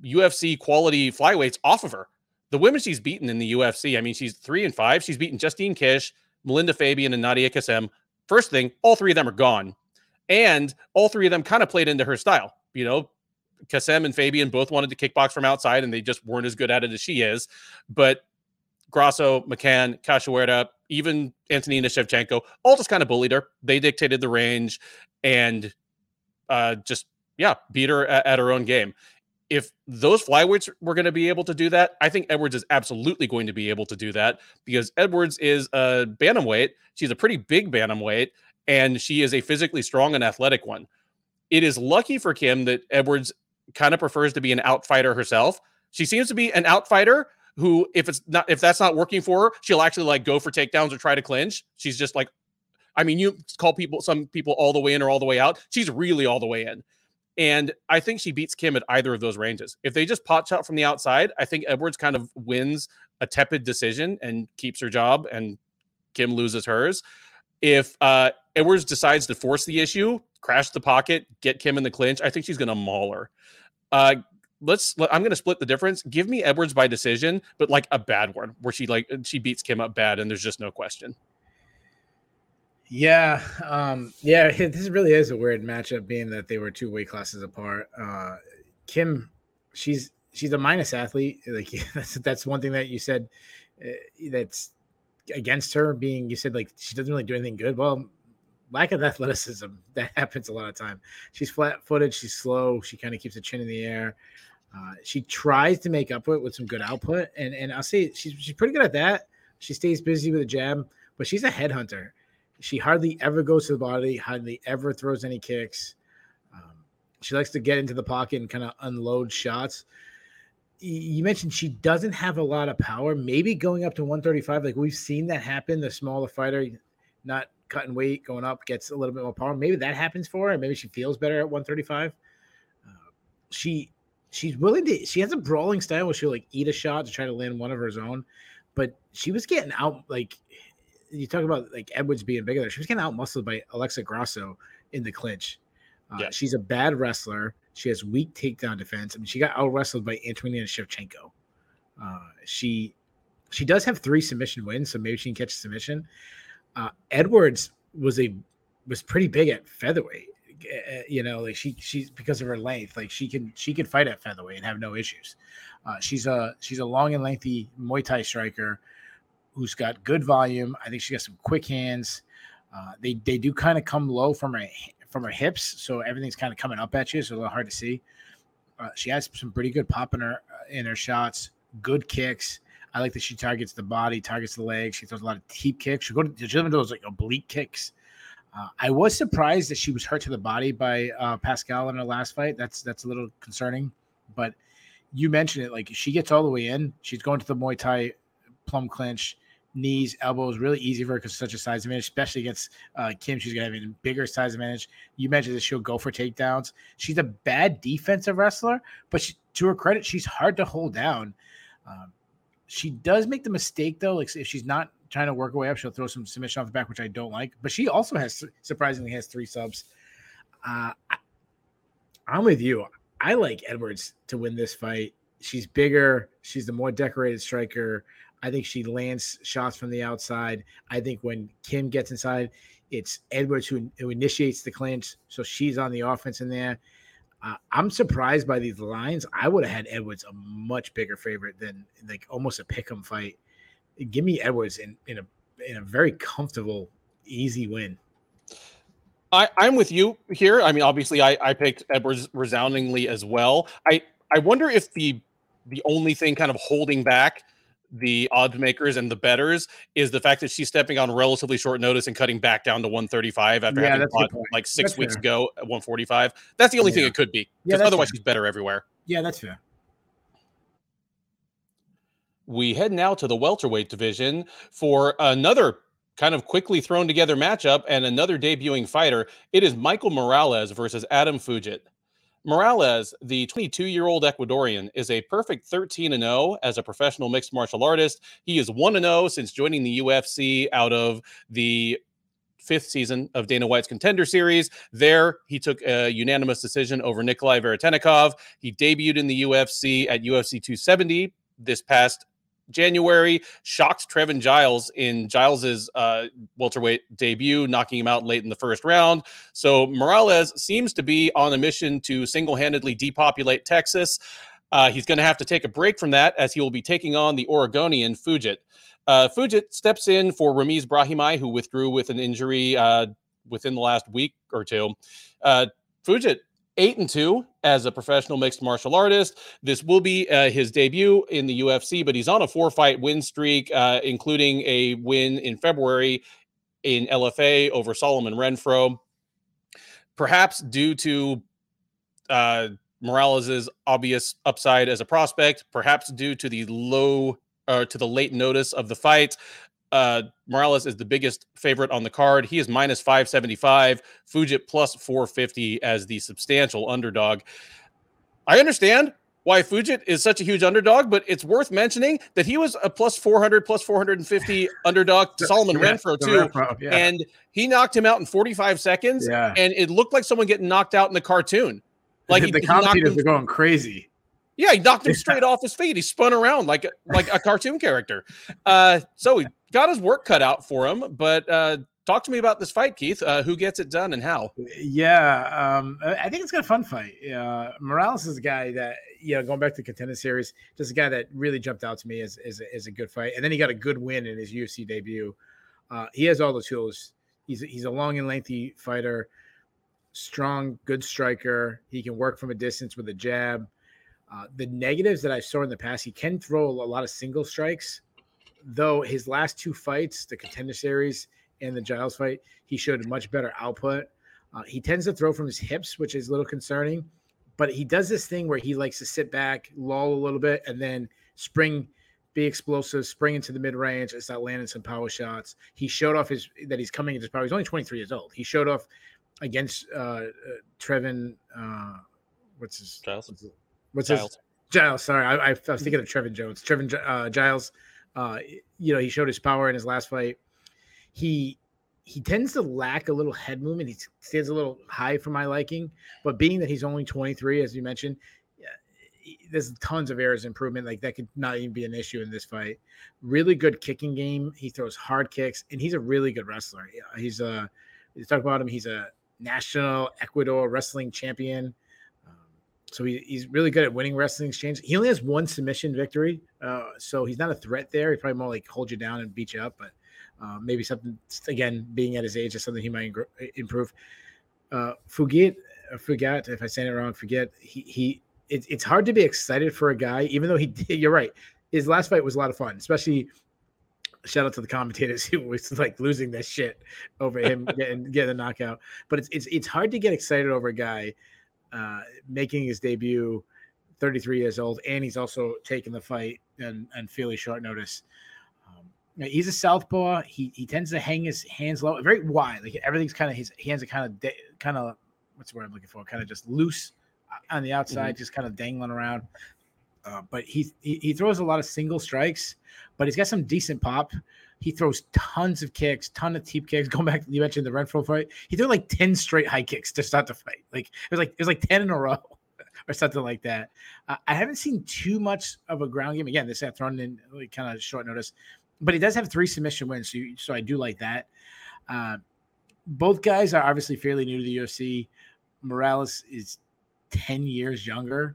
UFC quality flyweights off of her. The women she's beaten in the UFC, I mean, she's three and five. She's beaten Justine Kish, Melinda Fabian, and Nadia Kassem. First thing, all three of them are gone. And all three of them kind of played into her style. You know, Kassem and Fabian both wanted to kickbox from outside and they just weren't as good at it as she is. But Grasso, McCann, Cachoeira, even Antonina Shevchenko, all just kind of bullied her. They dictated the range. And uh, just yeah, beat her at, at her own game. If those flyweights were going to be able to do that, I think Edwards is absolutely going to be able to do that because Edwards is a bantamweight. She's a pretty big bantamweight, and she is a physically strong and athletic one. It is lucky for Kim that Edwards kind of prefers to be an outfighter herself. She seems to be an outfighter who, if it's not, if that's not working for her, she'll actually like go for takedowns or try to clinch. She's just like I mean, you call people some people all the way in or all the way out. She's really all the way in. And I think she beats Kim at either of those ranges. If they just pot shot from the outside, I think Edwards kind of wins a tepid decision and keeps her job, and Kim loses hers. If uh, Edwards decides to force the issue, crash the pocket, get Kim in the clinch, I think she's going to maul her. Uh, let's. I'm going to split the difference. Give me Edwards by decision, but like a bad one, where she like she beats Kim up bad, and there's just no question. Yeah, um, yeah. This really is a weird matchup, being that they were two weight classes apart. Uh, Kim, she's she's a minus athlete. Like that's that's one thing that you said uh, that's against her. Being you said like she doesn't really do anything good. Well, lack of athleticism that happens a lot of time. She's flat footed. She's slow. She kind of keeps the chin in the air. Uh, she tries to make up for it with some good output, and and I'll say she's she's pretty good at that. She stays busy with a jab, but she's a headhunter. She hardly ever goes to the body, hardly ever throws any kicks. Um, she likes to get into the pocket and kind of unload shots. You mentioned she doesn't have a lot of power. Maybe going up to 135, like we've seen that happen. The smaller fighter, not cutting weight, going up, gets a little bit more power. Maybe that happens for her. Maybe she feels better at 135. Uh, she she's willing to. She has a brawling style where she'll like eat a shot to try to land one of her own, but she was getting out like you talk about like Edwards being bigger. She was getting out muscled by Alexa Grasso in the clinch. Uh, yeah. She's a bad wrestler. She has weak takedown defense. I mean, she got out wrestled by Antonina Shevchenko. Uh, she she does have three submission wins, so maybe she can catch a submission. Uh, Edwards was a was pretty big at featherweight. Uh, you know, like she she's because of her length, like she can she can fight at featherweight and have no issues. Uh, she's a she's a long and lengthy Muay Thai striker who's got good volume. I think she got some quick hands. Uh, they they do kind of come low from her from her hips, so everything's kind of coming up at you. So a little hard to see. Uh, she has some pretty good pop in her uh, in her shots. Good kicks. I like that she targets the body, targets the legs. She throws a lot of deep kicks. She go to she those like oblique kicks. Uh, I was surprised that she was hurt to the body by uh, Pascual in her last fight. That's that's a little concerning. But you mentioned it, like she gets all the way in. She's going to the Muay Thai plum clinch knees, elbows, really easy for her because such a size advantage, especially against uh, Kim. She's gonna have a bigger size advantage. You mentioned that she'll go for takedowns. She's a bad defensive wrestler, but she, to her credit, she's hard to hold down. Um, she does make the mistake though, like if she's not trying to work her way up, she'll throw some submission off the back, which I don't like. But she also has surprisingly has three subs. Uh, I, I'm with you. I like Edwards to win this fight. She's bigger. She's the more decorated striker. I think she lands shots from the outside. I think when Kim gets inside, it's Edwards who, who initiates the clinch. So she's on the offense in there. Uh, I'm surprised by these lines. I would have had Edwards a much bigger favorite than like almost a pick'em fight. Give me Edwards in, in a in a very comfortable, easy win. I, I'm with you here. I mean, obviously, I, I picked Edwards resoundingly as well. I, I wonder if the the only thing kind of holding back the odds makers and the betters is the fact that she's stepping on relatively short notice and cutting back down to 135 after yeah, having like six that's weeks fair. ago at 145. That's the only yeah. thing it could be. Because yeah, otherwise, fair. she's better everywhere. Yeah, that's fair. We head now to the welterweight division for another kind of quickly thrown together matchup and another debuting fighter. It is Michael Morales versus Adam Fugitt. Morales, the 22 year old Ecuadorian, is a perfect 13 0 as a professional mixed martial artist. He is 1 0 since joining the UFC out of the fifth season of Dana White's Contender Series. There, he took a unanimous decision over Nikolai Veretennikov. He debuted in the UFC at UFC 270 this past January, shocked Trevin Giles in Giles's uh, welterweight debut, knocking him out late in the first round. So Morales seems to be on a mission to single-handedly depopulate Texas. Uh, he's going to have to take a break from that as he will be taking on the Oregonian Fugitt. Uh, Fugitt steps in for Ramiz Brahimaj, who withdrew with an injury uh, within the last week or two. Uh, Fugitt eight and two as a professional mixed martial artist. This will be uh, his debut in the UFC, but he's on a four fight win streak, uh, including a win in February in LFA over Solomon Renfro. Perhaps due to uh, Morales's obvious upside as a prospect, perhaps due to the low uh, to the late notice of the fight. Uh, Morales is the biggest favorite on the card. He is minus 575, Fugitt plus 450 as the substantial underdog. I understand why Fugitt is such a huge underdog, but it's worth mentioning that he was a plus 400, plus 450 underdog to Solomon yeah, Renfro, too. Renfro, yeah. And he knocked him out in 45 seconds. Yeah. And it looked like someone getting knocked out in the cartoon. Like the, the commentators are going crazy. Yeah, he knocked him straight off his feet. He spun around like like a cartoon character. Uh, so he got his work cut out for him, but uh, talk to me about this fight, Keith. Uh, who gets it done and how? Yeah, um, I think it's got a fun fight. Uh, Morales is a guy that you know, going back to the contender series, just a guy that really jumped out to me as as, as a good fight, and then he got a good win in his UFC debut. Uh, he has all the tools. He's he's a long and lengthy fighter, strong, good striker. He can work from a distance with a jab. Uh, the negatives that I saw in the past, he can throw a lot of single strikes, though his last two fights, the contender series and the Giles fight, he showed much better output. Uh, he tends to throw from his hips, which is a little concerning, but he does this thing where he likes to sit back, lull a little bit, and then spring, be explosive, spring into the mid range, and start landing some power shots. He showed off his that he's coming into his power. He's only 23 years old. He showed off against uh, uh Trevin. Uh, what's his? Giles. What's his, Giles. his? Giles. Sorry, I, I, was thinking of Trevin Jones. Trevin uh, Giles. Uh, you know, he showed his power in his last fight he he tends to lack a little head movement. He stands a little high for my liking, but being that he's only 23, as you mentioned, there's tons of areas improvement. Like that could not even be an issue in this fight. Really good kicking game. He throws hard kicks, and he's a really good wrestler. He's a you talk about him. He's a national Ecuador wrestling champion. So he, he's really good at winning wrestling exchange. He only has one submission victory, uh, so he's not a threat there. He probably more like hold you down and beat you up, but uh, maybe something again, being at his age, is something he might improve. Uh, Fugitt, uh, forget if I say it wrong. Forget he he. It, it's hard to be excited for a guy, even though he. Did, you're right. His last fight was a lot of fun, especially. Shout out to the commentators who was like losing this shit over him getting getting a knockout. But it's it's it's hard to get excited over a guy uh, making his debut, 33 years old, and he's also taking the fight and and fairly short notice he's a southpaw. He he tends to hang his hands low, very wide. Like everything's kind of his hands are kind of de- kind of what's the word I'm looking for? Kind of just loose uh, on the outside, mm-hmm. just kind of dangling around. Uh, but he, he he throws a lot of single strikes, but he's got some decent pop. He throws tons of kicks, ton of teep kicks. Going back, you mentioned the Renfro fight. He threw like ten straight high kicks to start the fight. Like it was like it was like ten in a row. or something like that. Uh, I haven't seen too much of a ground game. Again, this had thrown in like kind of short notice but he does have three submission wins, so, so I do like that. Uh, both guys are obviously fairly new to the UFC. Morales is ten years younger,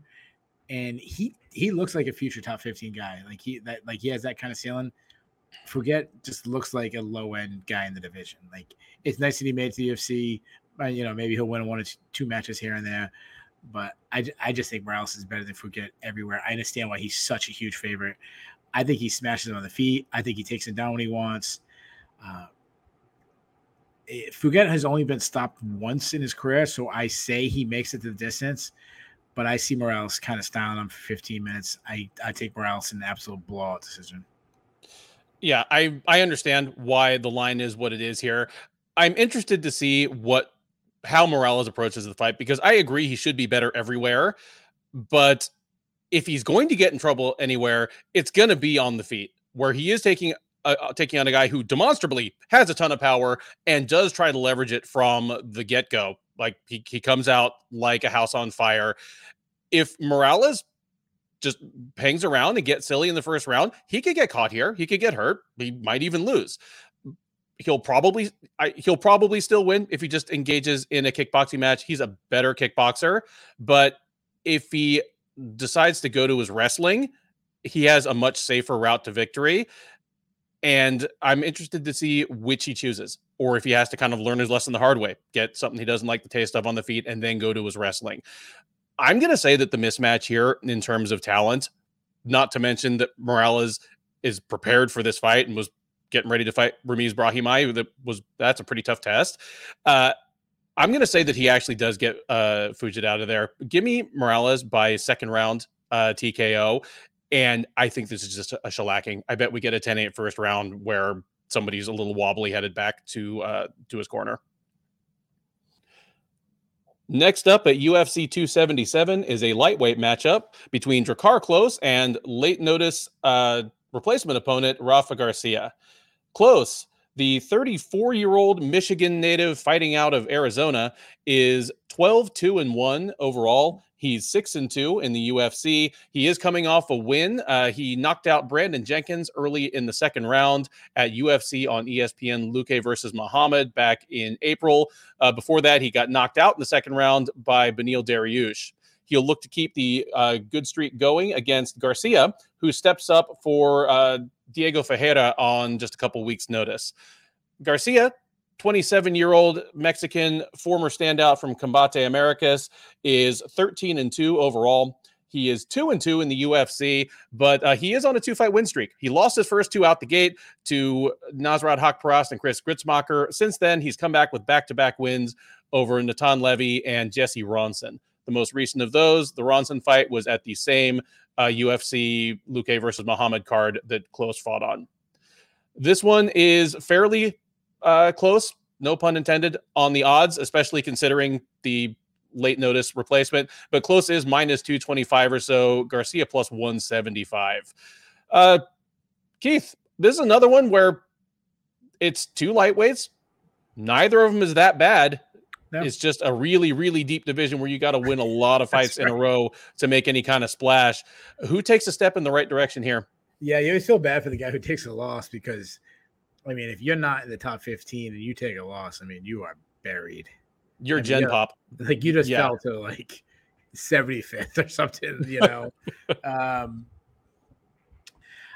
and he he looks like a future top fifteen guy. Like he that like he has that kind of ceiling. Forget just looks like a low end guy in the division. Like it's nice that he made to the UFC. Uh, you know, maybe he'll win one or two matches here and there. But I, I just think Morales is better than Forget everywhere. I understand why he's such a huge favorite. I think he smashes him on the feet. I think he takes him down when he wants. Uh, eh, Fugitt has only been stopped once in his career, so I say he makes it to the distance. But I see Morales kind of styling him for 15 minutes. I, I take Morales in an absolute blowout decision. Yeah, I I understand why the line is what it is here. I'm interested to see what how Morales approaches the fight because I agree he should be better everywhere, but if he's going to get in trouble anywhere, it's going to be on the feet where he is taking uh, uh, taking on a guy who demonstrably has a ton of power and does try to leverage it from the get go. Like he, he comes out like a house on fire. If Morales just hangs around and gets silly in the first round, he could get caught here. He could get hurt. He might even lose. He'll probably I, he'll probably still win if he just engages in a kickboxing match. He's a better kickboxer, but if he decides to go to his wrestling, he has a much safer route to victory. And I'm interested to see which he chooses, or if he has to kind of learn his lesson the hard way, get something he doesn't like the taste of on the feet, and then go to his wrestling. I'm going to say that the mismatch here, in terms of talent, not to mention that Morales is prepared for this fight and was getting ready to fight Ramiz Brahimaj, that was that's a pretty tough test. Uh, I'm going to say that he actually does get uh, Fugitt out of there. Give me Morales by second round uh, TKO. And I think this is just a, shellacking. I bet we get a 10 8 first round where somebody's a little wobbly headed back to uh, to his corner. Next up at UFC 277 is a lightweight matchup between Drakkar Klose and late notice uh, replacement opponent Rafa Garcia. Klose, The 34 year old Michigan native fighting out of Arizona is 12 2 and 1 overall. He's 6 and 2 in the UFC. He is coming off a win. Uh, he knocked out Brandon Jenkins early in the second round at UFC on ESPN Luque versus Muhammad back in April. Uh, before that, he got knocked out in the second round by Beneil Dariush. He'll look to keep the uh, good streak going against Garcia, who steps up for uh, Diego Ferreira on just a couple weeks' notice. Garcia, 27 year old Mexican former standout from Combate Americas, is 13 and 2 overall. He is two and two in the UFC, but uh, he is on a two fight win streak. He lost his first two out the gate to Nasrat Haqparast and Chris Gruetzemacher. Since then, he's come back with back to back wins over Natan Levy and Jesse Ronson. The most recent of those, the Ronson fight, was at the same uh, UFC Luque versus Muhammad card that Klose fought on. This one is fairly uh, close, no pun intended, on the odds, especially considering the late notice replacement. But Klose is minus 225 or so. Garcia plus 175. Uh, Keith, this is another one where it's two lightweights. Neither of them is that bad. No. It's just a really, really deep division where you got to win a lot of fights right. in a row to make any kind of splash. Who takes a step in the right direction here? Yeah, you always feel bad for the guy who takes a loss because, I mean, if you're not in the top 15 and you take a loss, I mean, you are buried. You're I mean, Gen you know, Pop. Like you just yeah. fell to like 75th or something, you know. um,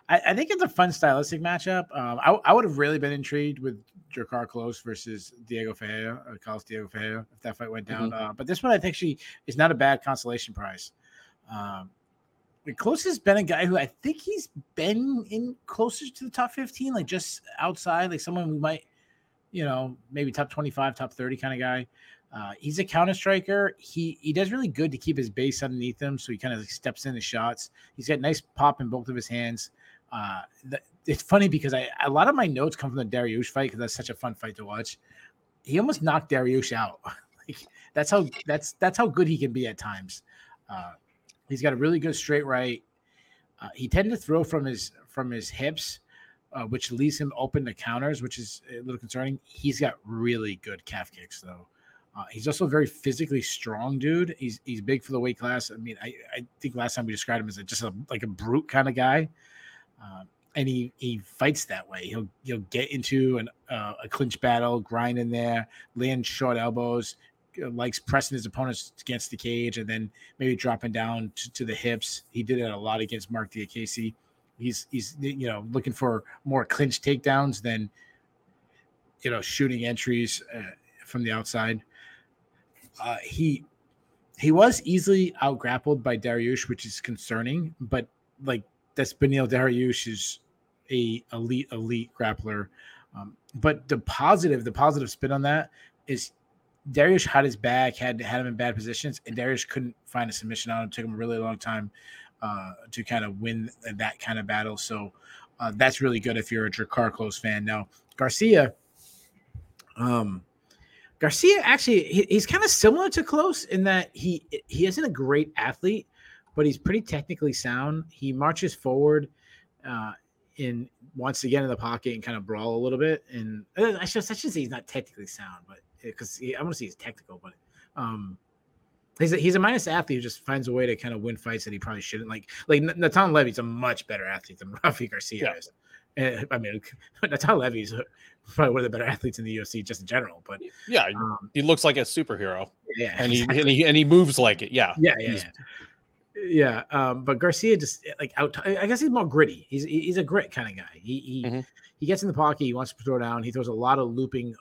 I, I, think it's a fun stylistic matchup. Um, I, I would have really been intrigued with Drakkar Klose versus Diego Ferreira, or Carlos Diego Ferreira, if that fight went down. Mm-hmm. Uh, but this one, I think she is not a bad consolation prize. Um, Klose has been a guy who I think he's been in closer to the top 15, like just outside, like someone we might, you know, maybe top 25, top 30 kind of guy. Uh, he's a counter striker. He he does really good to keep his base underneath him, so he kind of like steps in the shots. He's got nice pop in both of his hands. Uh, the, it's funny because I a lot of my notes come from the Dariush fight because that's such a fun fight to watch. He almost knocked Dariush out. like that's how that's that's how good he can be at times. Uh, he's got a really good straight right. Uh, he tended to throw from his from his hips, uh, which leaves him open to counters, which is a little concerning. He's got really good calf kicks though. Uh, he's also a very physically strong dude. He's he's big for the weight class. I mean, I, I think last time we described him as a, just a, like a brute kind of guy. Um, and he he fights that way. He'll he'll get into an, uh, a clinch battle, grind in there, land short elbows, likes pressing his opponents against the cage, and then maybe dropping down to, to the hips. He did it a lot against Marc Diakiese. He's he's you know looking for more clinch takedowns than you know shooting entries uh, from the outside. Uh, he he was easily out grappled by Dariush, which is concerning, but like that's Beneil Dariush is a elite elite grappler. Um, but the positive, the positive spin on that is Dariush had his back, had had him in bad positions, and Dariush couldn't find a submission on him. It took him a really long time uh, to kind of win that kind of battle. So uh, that's really good if you're a Drakkar Klose fan. Now Garcia, um, Garcia actually he, he's kind of similar to Klose in that he he isn't a great athlete, but he's pretty technically sound. He marches forward uh, in once again in the pocket and kind of brawl a little bit. And I should, I should say he's not technically sound, but because uh, I want to say he's technical, but um, he's a, he's a minus athlete who just finds a way to kind of win fights that he probably shouldn't. Like like Natan Levy's a much better athlete than Rafi Garcia yeah. is. And, I mean, Natan Levy's probably one of the better athletes in the UFC just in general. But yeah, um, he looks like a superhero. Yeah, and he, and he and he moves like it. Yeah, yeah, yeah. yeah. Yeah, um, but Garcia just eh, like out. I guess he's more gritty. He's he's a grit kind of guy. He he mm-hmm. he gets in the pocket. He wants to throw down. He throws a lot of looping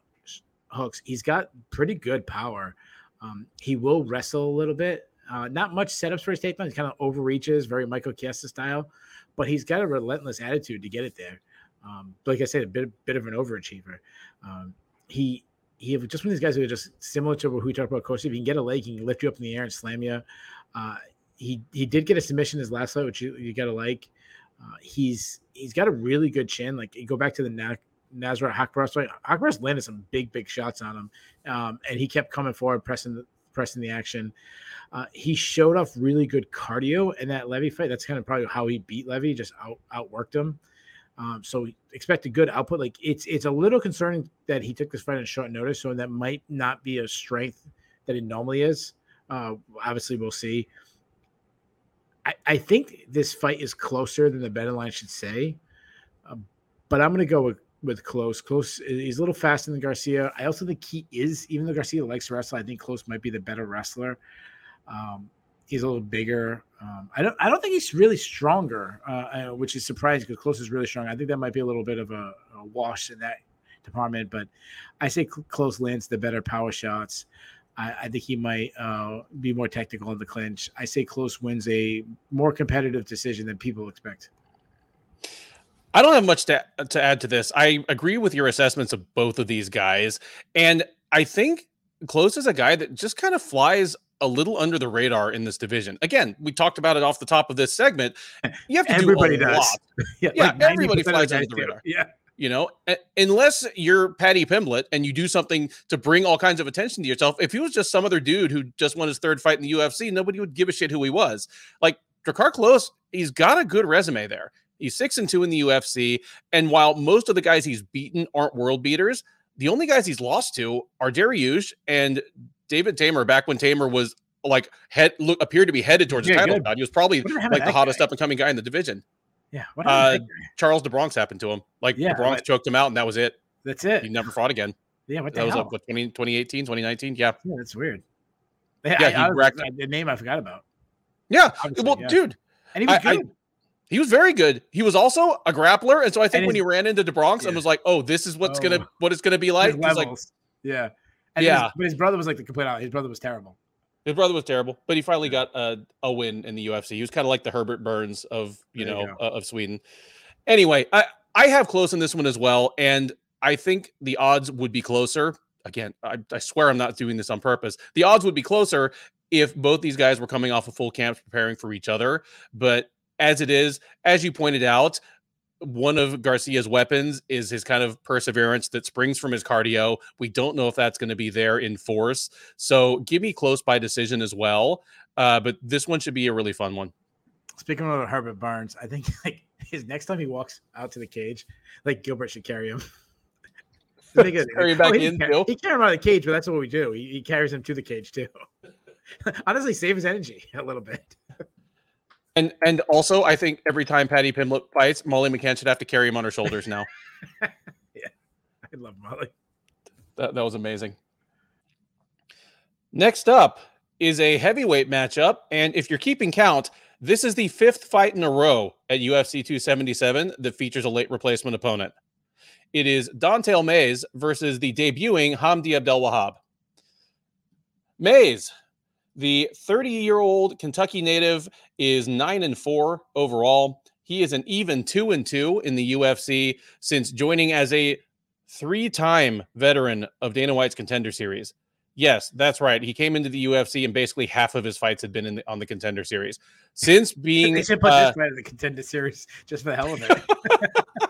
hooks. He's got pretty good power. Um, he will wrestle a little bit. Uh, not much setups for his takedown. He kind of overreaches, very Michael Chiesa style, but he's got a relentless attitude to get it there. Um, like I said, a bit bit of an overachiever. Um, he he just one of these guys who are just similar to what we talked about, Coach. If he can get a leg, he can lift you up in the air and slam you. Uh, he he did get a submission his last fight, which you, you gotta like. Uh, he's he's got a really good chin. Like go back to the Na- Haqparast fight. Haqparast landed some big big shots on him, um, and he kept coming forward, pressing the pressing the action. Uh, he showed off really good cardio in that Levy fight. That's kind of probably how he beat Levy, just out outworked him. Um, so expect a good output. Like it's it's a little concerning that he took this fight on short notice, so that might not be a strength that it normally is. Uh, obviously, we'll see. I, I think this fight is closer than the betting line should say, uh, but I'm going to go with with Klose. Klose, he's a little faster than Garcia. I also think he is, even though Garcia likes to wrestle, I think Klose might be the better wrestler. Um, he's a little bigger. Um, I don't, I don't think he's really stronger, uh, uh which is surprising because Klose is really strong. I think that might be a little bit of a, a wash in that department, but I say Klose lands the better power shots. I, I think he might uh, be more technical in the clinch. I say Klose wins a more competitive decision than people expect. I don't have much to, to add to this. I agree with your assessments of both of these guys. And I think Klose is a guy that just kind of flies a little under the radar in this division. Again, we talked about it off the top of this segment. You have to everybody do does. Lot. yeah, yeah like everybody flies under the radar. Yeah. You know, unless you're Paddy Pimblett and you do something to bring all kinds of attention to yourself. If he was just some other dude who just won his third fight in the UFC, nobody would give a shit who he was. Like Drakkar Klose, he's got a good resume there. He's six and two in the UFC. And while most of the guys he's beaten aren't world beaters, the only guys he's lost to are Dariush and David Teymur back when Teymur was like head look appeared to be headed towards yeah, the title shot. He was probably like the hottest guy? up and coming guy in the division. Yeah. Uh, Charles the Bronx happened to him. Like yeah, the Bronx choked him out and that was it. That's it. He never fought again. Yeah. What the that hell? was like, what 20, 2018, 2019? Yeah. Yeah, that's weird. Yeah, yeah I, he racked the name I forgot about. Yeah. Well, yeah. dude. And he was I, good. He was very good. He was also a grappler, and so I think when he ran into the Bronx yeah. and was like, "Oh, this is what's oh. gonna what it's gonna be like." He's like, yeah, and yeah. His, but his brother was like the complete out. His brother was terrible. His brother was terrible, but he finally got a, a win in the UFC. He was kind of like the Herbert Burns of you there know you uh, of Sweden. Anyway, I I have Klose in this one as well, and I think the odds would be closer. Again, I, I swear I'm not doing this on purpose. The odds would be closer if both these guys were coming off of full camps preparing for each other. But as it is, as you pointed out, one of Garcia's weapons is his kind of perseverance that springs from his cardio. We don't know if that's going to be there in force. So give me Klose by decision as well. Uh, but this one should be a really fun one. Speaking of Herbert Burns, I think like his next time he walks out to the cage, like Gilbert should carry him. carry him back oh, in. He carry him out of the cage, but that's what we do. He, he carries him to the cage too. Honestly, save his energy a little bit. And and also, I think every time Paddy Pimblett fights, Molly McCann should have to carry him on her shoulders now. yeah, I love Molly. That that was amazing. Next up is a heavyweight matchup, and if you're keeping count, this is the fifth fight in a row at UFC 277 that features a late replacement opponent. It is Don'Tale Mayes versus the debuting Hamdy Abdelwahab. Mayes the 30 year old Kentucky native is nine and four overall. He is an even two and two in the UFC since joining as a three time veteran of Dana White's contender series. Yes, that's right. He came into the UFC and basically half of his fights had been in the, on the contender series. Since being they should put uh, this guy in the contender series just for the hell of it.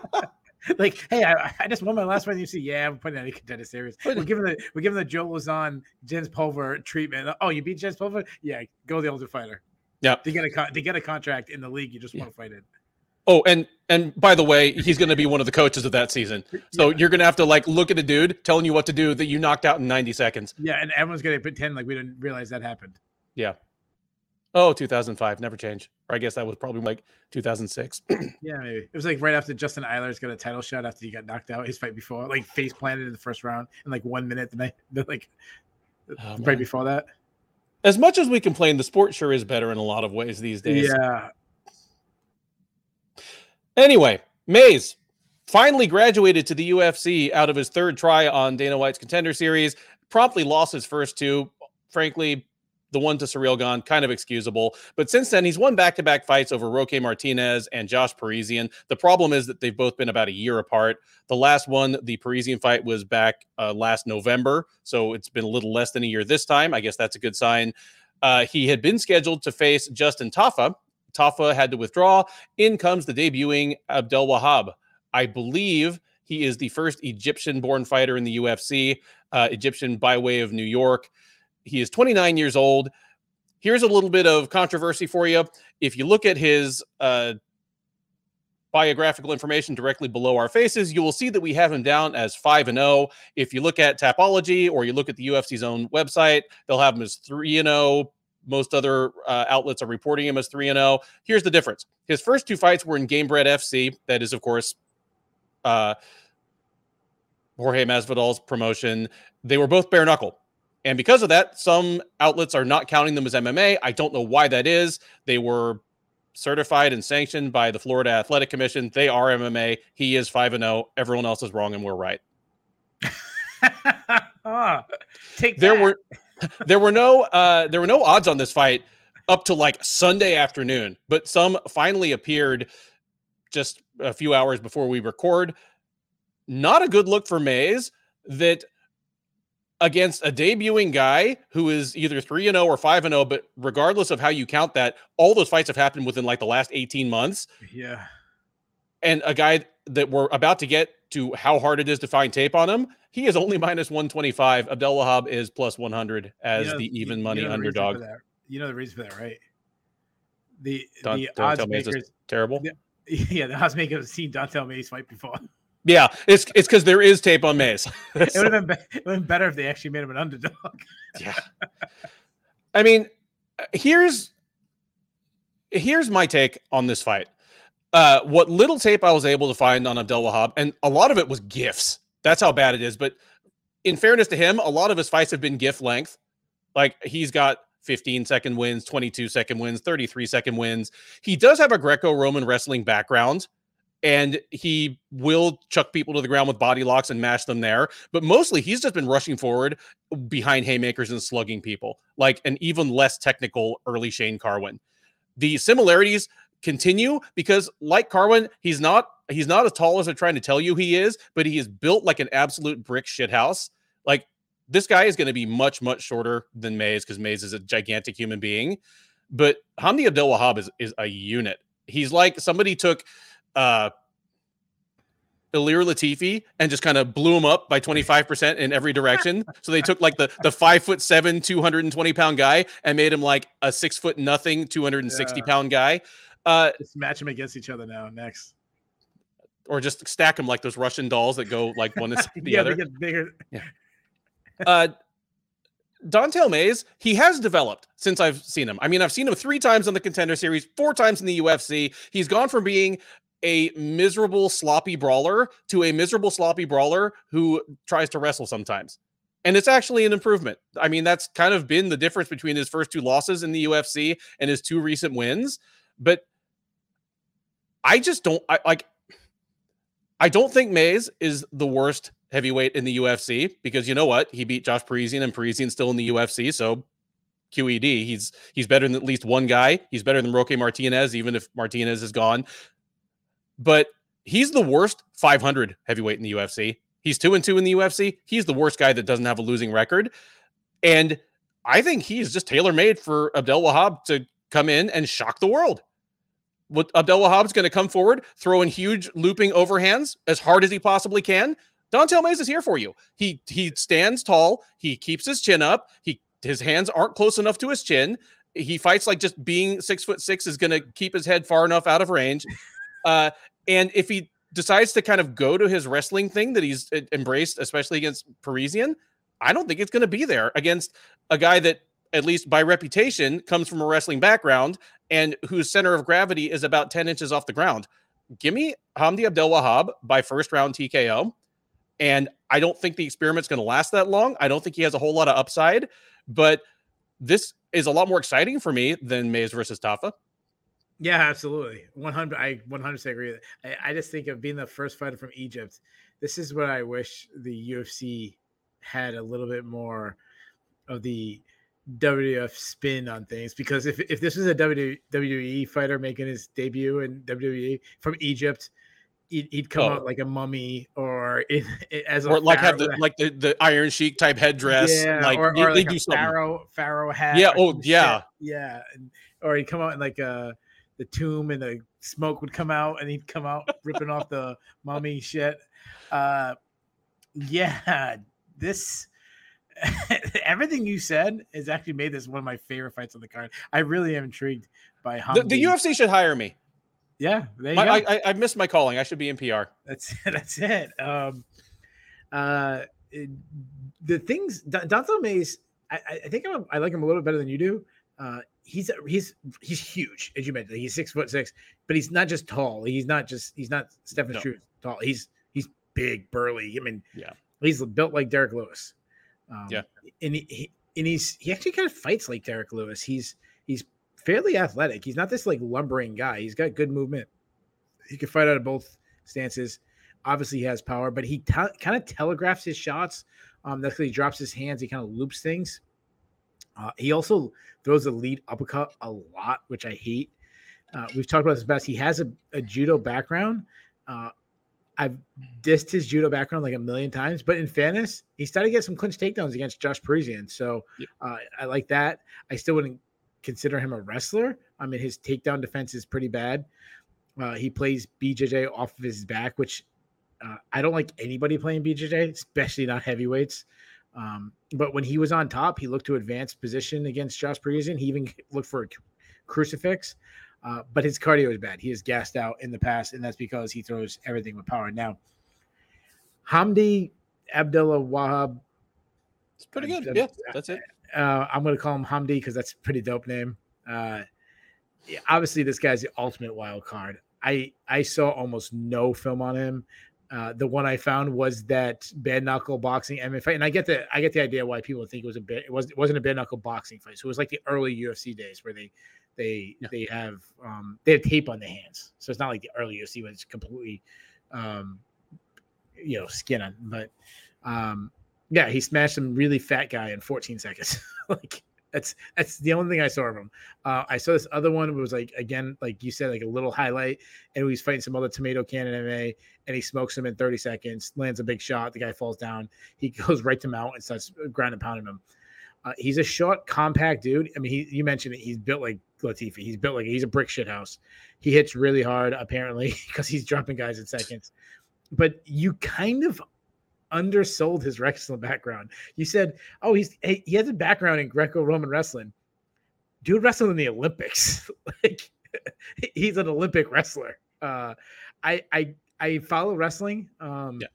like, hey, I, I, just won my last fight. You see, yeah, I'm putting that any contender series. We're giving the we're giving the Joe Lauzon Jens Pulver treatment. Oh, you beat Jens Pulver? Yeah, go the older fighter. Yeah, to get a to get a contract in the league, you just yeah. want to fight it. Oh, and and by the way, he's going to be one of the coaches of that season. So yeah. you're going to have to like look at a dude telling you what to do that you knocked out in 90 seconds. Yeah, and everyone's going to pretend like we didn't realize that happened. Yeah. Oh, 2005, never change. Or I guess that was probably like 2006. yeah, maybe it was like right after Justin Eilers got a title shot after he got knocked out. His fight before, like face planted in the first round in like one minute. The night, like oh, right before that. As much as we complain, the sport sure is better in a lot of ways these days. Yeah. Anyway, Mayes finally graduated to the UFC out of his third try on Dana White's Contender Series. Promptly lost his first two. Frankly, the one to Ciryl Gane, kind of excusable. But since then, he's won back to back fights over Roque Martinez and Josh Parisian. The problem is that they've both been about a year apart. The last one, the Parisian fight, was back uh, last November. So it's been a little less than a year this time. I guess that's a good sign. Uh, he had been scheduled to face Justin Tafa. Tafa had to withdraw. In comes the debuting Abdelwahab. I believe he is the first Egyptian born fighter in the UFC, uh, Egyptian by way of New York. He is 29 years old. Here's a little bit of controversy for you. If you look at his uh, biographical information directly below our faces, you will see that we have him down as 5 and 0. If you look at Tapology or you look at the UFC's own website, they'll have him as 3 and 0. Most other uh, outlets are reporting him as 3 and 0. Here's the difference. His first two fights were in Gamebred FC. That is of course uh, Jorge Masvidal's promotion. They were both bare knuckle. And because of that, some outlets are not counting them as MMA. I don't know why that is. They were certified and sanctioned by the Florida Athletic Commission. They are MMA. He is 5 and 0. Everyone else is wrong and we're right. oh, take there that. were there were no uh there were no odds on this fight up to like Sunday afternoon, but some finally appeared just a few hours before we record. Not a good look for Mayes that against a debuting guy who is either 3 and 0 or 5 and 0 but regardless of how you count that all those fights have happened within like the last 18 months. Yeah. And a guy that we're about to get to how hard it is to find tape on him he is only minus 125 Abdelwahab is plus 100 as you know, the even money you know underdog. you know the reason for that right? The Don, the odds makers terrible. the, yeah the odds makers have seen Don'Tale Mayes fight before yeah, it's it's because there is tape on Mayes. it would have been, be- been better if they actually made him an underdog. yeah, I mean, here's here's my take on this fight. Uh, what little tape I was able to find on Abdelwahab, and a lot of it was gifs. That's how bad it is. But in fairness to him, a lot of his fights have been GIF length. Like he's got 15 second wins, 22 second wins, 33 second wins. He does have a Greco Roman wrestling background and he will chuck people to the ground with body locks and mash them there. But mostly he's just been rushing forward behind haymakers and slugging people, like an even less technical early Shane Carwin. The similarities continue because like Carwin, he's not he's not as tall as they're trying to tell you he is, but he is built like an absolute brick shithouse. Like this guy is going to be much, much shorter than Mayes because Mayes is a gigantic human being. But Hamdy Abdelwahab is, is a unit. He's like somebody took uh, Ilir Latifi and just kind of blew him up by 25% in every direction. so they took like the the five foot seven, 220 pound guy and made him like a six foot nothing, 260 yeah. pound guy. Uh, just match them against each other now. Next, or just stack them like those Russian dolls that go like one is the yeah, other. They get bigger. Yeah. Uh, Don'Tale Mayes, he has developed since I've seen him. I mean, I've seen him three times on the contender series, four times in the UFC. He's gone from being a miserable sloppy brawler to a miserable sloppy brawler who tries to wrestle sometimes. And it's actually an improvement. I mean, that's kind of been the difference between his first two losses in the UFC and his two recent wins. But I just don't I like I don't think Mayes is the worst heavyweight in the UFC because you know what? He beat Josh Parisian and Parisian's still in the UFC, so QED. He's he's better than at least one guy. He's better than Roque Martinez, even if Martinez is gone but he's the worst 500 heavyweight in the UFC. He's two and two in the UFC. He's the worst guy that doesn't have a losing record. And I think he's just tailor made for Abdelwahab to come in and shock the world. What Abdelwahab's going to come forward, throw in huge looping overhands as hard as he possibly can. Don'Tale Mayes is here for you. He he stands tall. He keeps his chin up. He his hands aren't close enough to his chin. He fights like just being six foot six is going to keep his head far enough out of range. Uh, and if he decides to kind of go to his wrestling thing that he's eh, embraced, especially against Parisian, I don't think it's going to be there against a guy that, at least by reputation, comes from a wrestling background and whose center of gravity is about 10 inches off the ground. Give me Hamdy Abdelwahab by first round TKO. And I don't think the experiment's going to last that long. I don't think he has a whole lot of upside, but this is a lot more exciting for me than Mayes versus Tafa. Yeah, absolutely. 100 I 100 agree. I, I just think of being the first fighter from Egypt. This is what I wish the UFC had a little bit more of the WWF spin on things because if, if this was a WWE fighter making his debut in WWE from Egypt, he'd, he'd come oh. out like a mummy or in, as or like have the like the, the Iron Sheik type headdress. Yeah, like, or, or like a pharaoh pharaoh hat. Yeah. Oh, yeah. Shit. Yeah. Or he'd come out in like a the tomb and the smoke would come out and he'd come out ripping off the mummy shit. Uh, yeah, this everything you said has actually made this one of my favorite fights on the card. I really am intrigued by how the, the UFC should hire me. Yeah, my, I, I, I missed my calling. I should be in PR. That's that's it. Um, uh, it, the things Don'Tale Mayes, I, I think I'm, I like him a little bit better than you do. Uh, he's he's he's huge, as you mentioned. He's six foot six, but he's not just tall. He's not just he's not Stephen no. tall. He's he's big, burly. I mean, yeah, he's built like Derrick Lewis. Um, yeah, and he, he and he's he actually kind of fights like Derrick Lewis. He's he's fairly athletic. He's not this like lumbering guy. He's got good movement. He can fight out of both stances. Obviously, he has power, but he te- kind of telegraphs his shots. Um, that's because he drops his hands. He kind of loops things. Uh, he also throws a lead uppercut a lot, which I hate. Uh, we've talked about this best. He has a, a judo background. Uh, I've dissed his judo background like a million times, but in fairness, he started to get some clinch takedowns against Josh Parisian. So uh, I like that. I still wouldn't consider him a wrestler. I mean, his takedown defense is pretty bad. Uh, he plays BJJ off of his back, which uh, I don't like anybody playing BJJ, especially not heavyweights. Um, but when he was on top, he looked to advance position against Josh Parisian. He even looked for a crucifix, uh, but his cardio is bad. He is gassed out in the past, and that's because he throws everything with power. Now, Hamdy Abdullah Wahab. It's pretty good. Uh, yeah, that's it. Uh, I'm going to call him Hamdy because that's a pretty dope name. Uh, yeah, obviously, this guy's the ultimate wild card. I I saw almost no film on him. Uh, the one I found was that bare knuckle boxing MMA fight, and I get the I get the idea why people think it was a bit it was it wasn't a bare knuckle boxing fight. So it was like the early UFC days where they they yeah. they have um they have tape on the hands, so it's not like the early UFC when it's completely um you know skin on. But um yeah, he smashed some really fat guy in 14 seconds. like that's that's the only thing I saw of him. Uh, I saw this other one was like again, like you said, like a little highlight, and he's fighting some other tomato can MMA, and he smokes him in 30 seconds, lands a big shot. The guy falls down. He goes right to mount and starts grinding pounding him. Uh, he's a short, compact dude. I mean, he you mentioned it. He's built like Latifi. He's built like he's a brick shit house. He hits really hard, apparently, because he's dropping guys in seconds. But you kind of undersold his wrestling background. You said, "Oh, he's he has a background in Greco-Roman wrestling." Dude wrestled in the Olympics. like he's an Olympic wrestler. Uh, I I I follow wrestling. Um, yeah.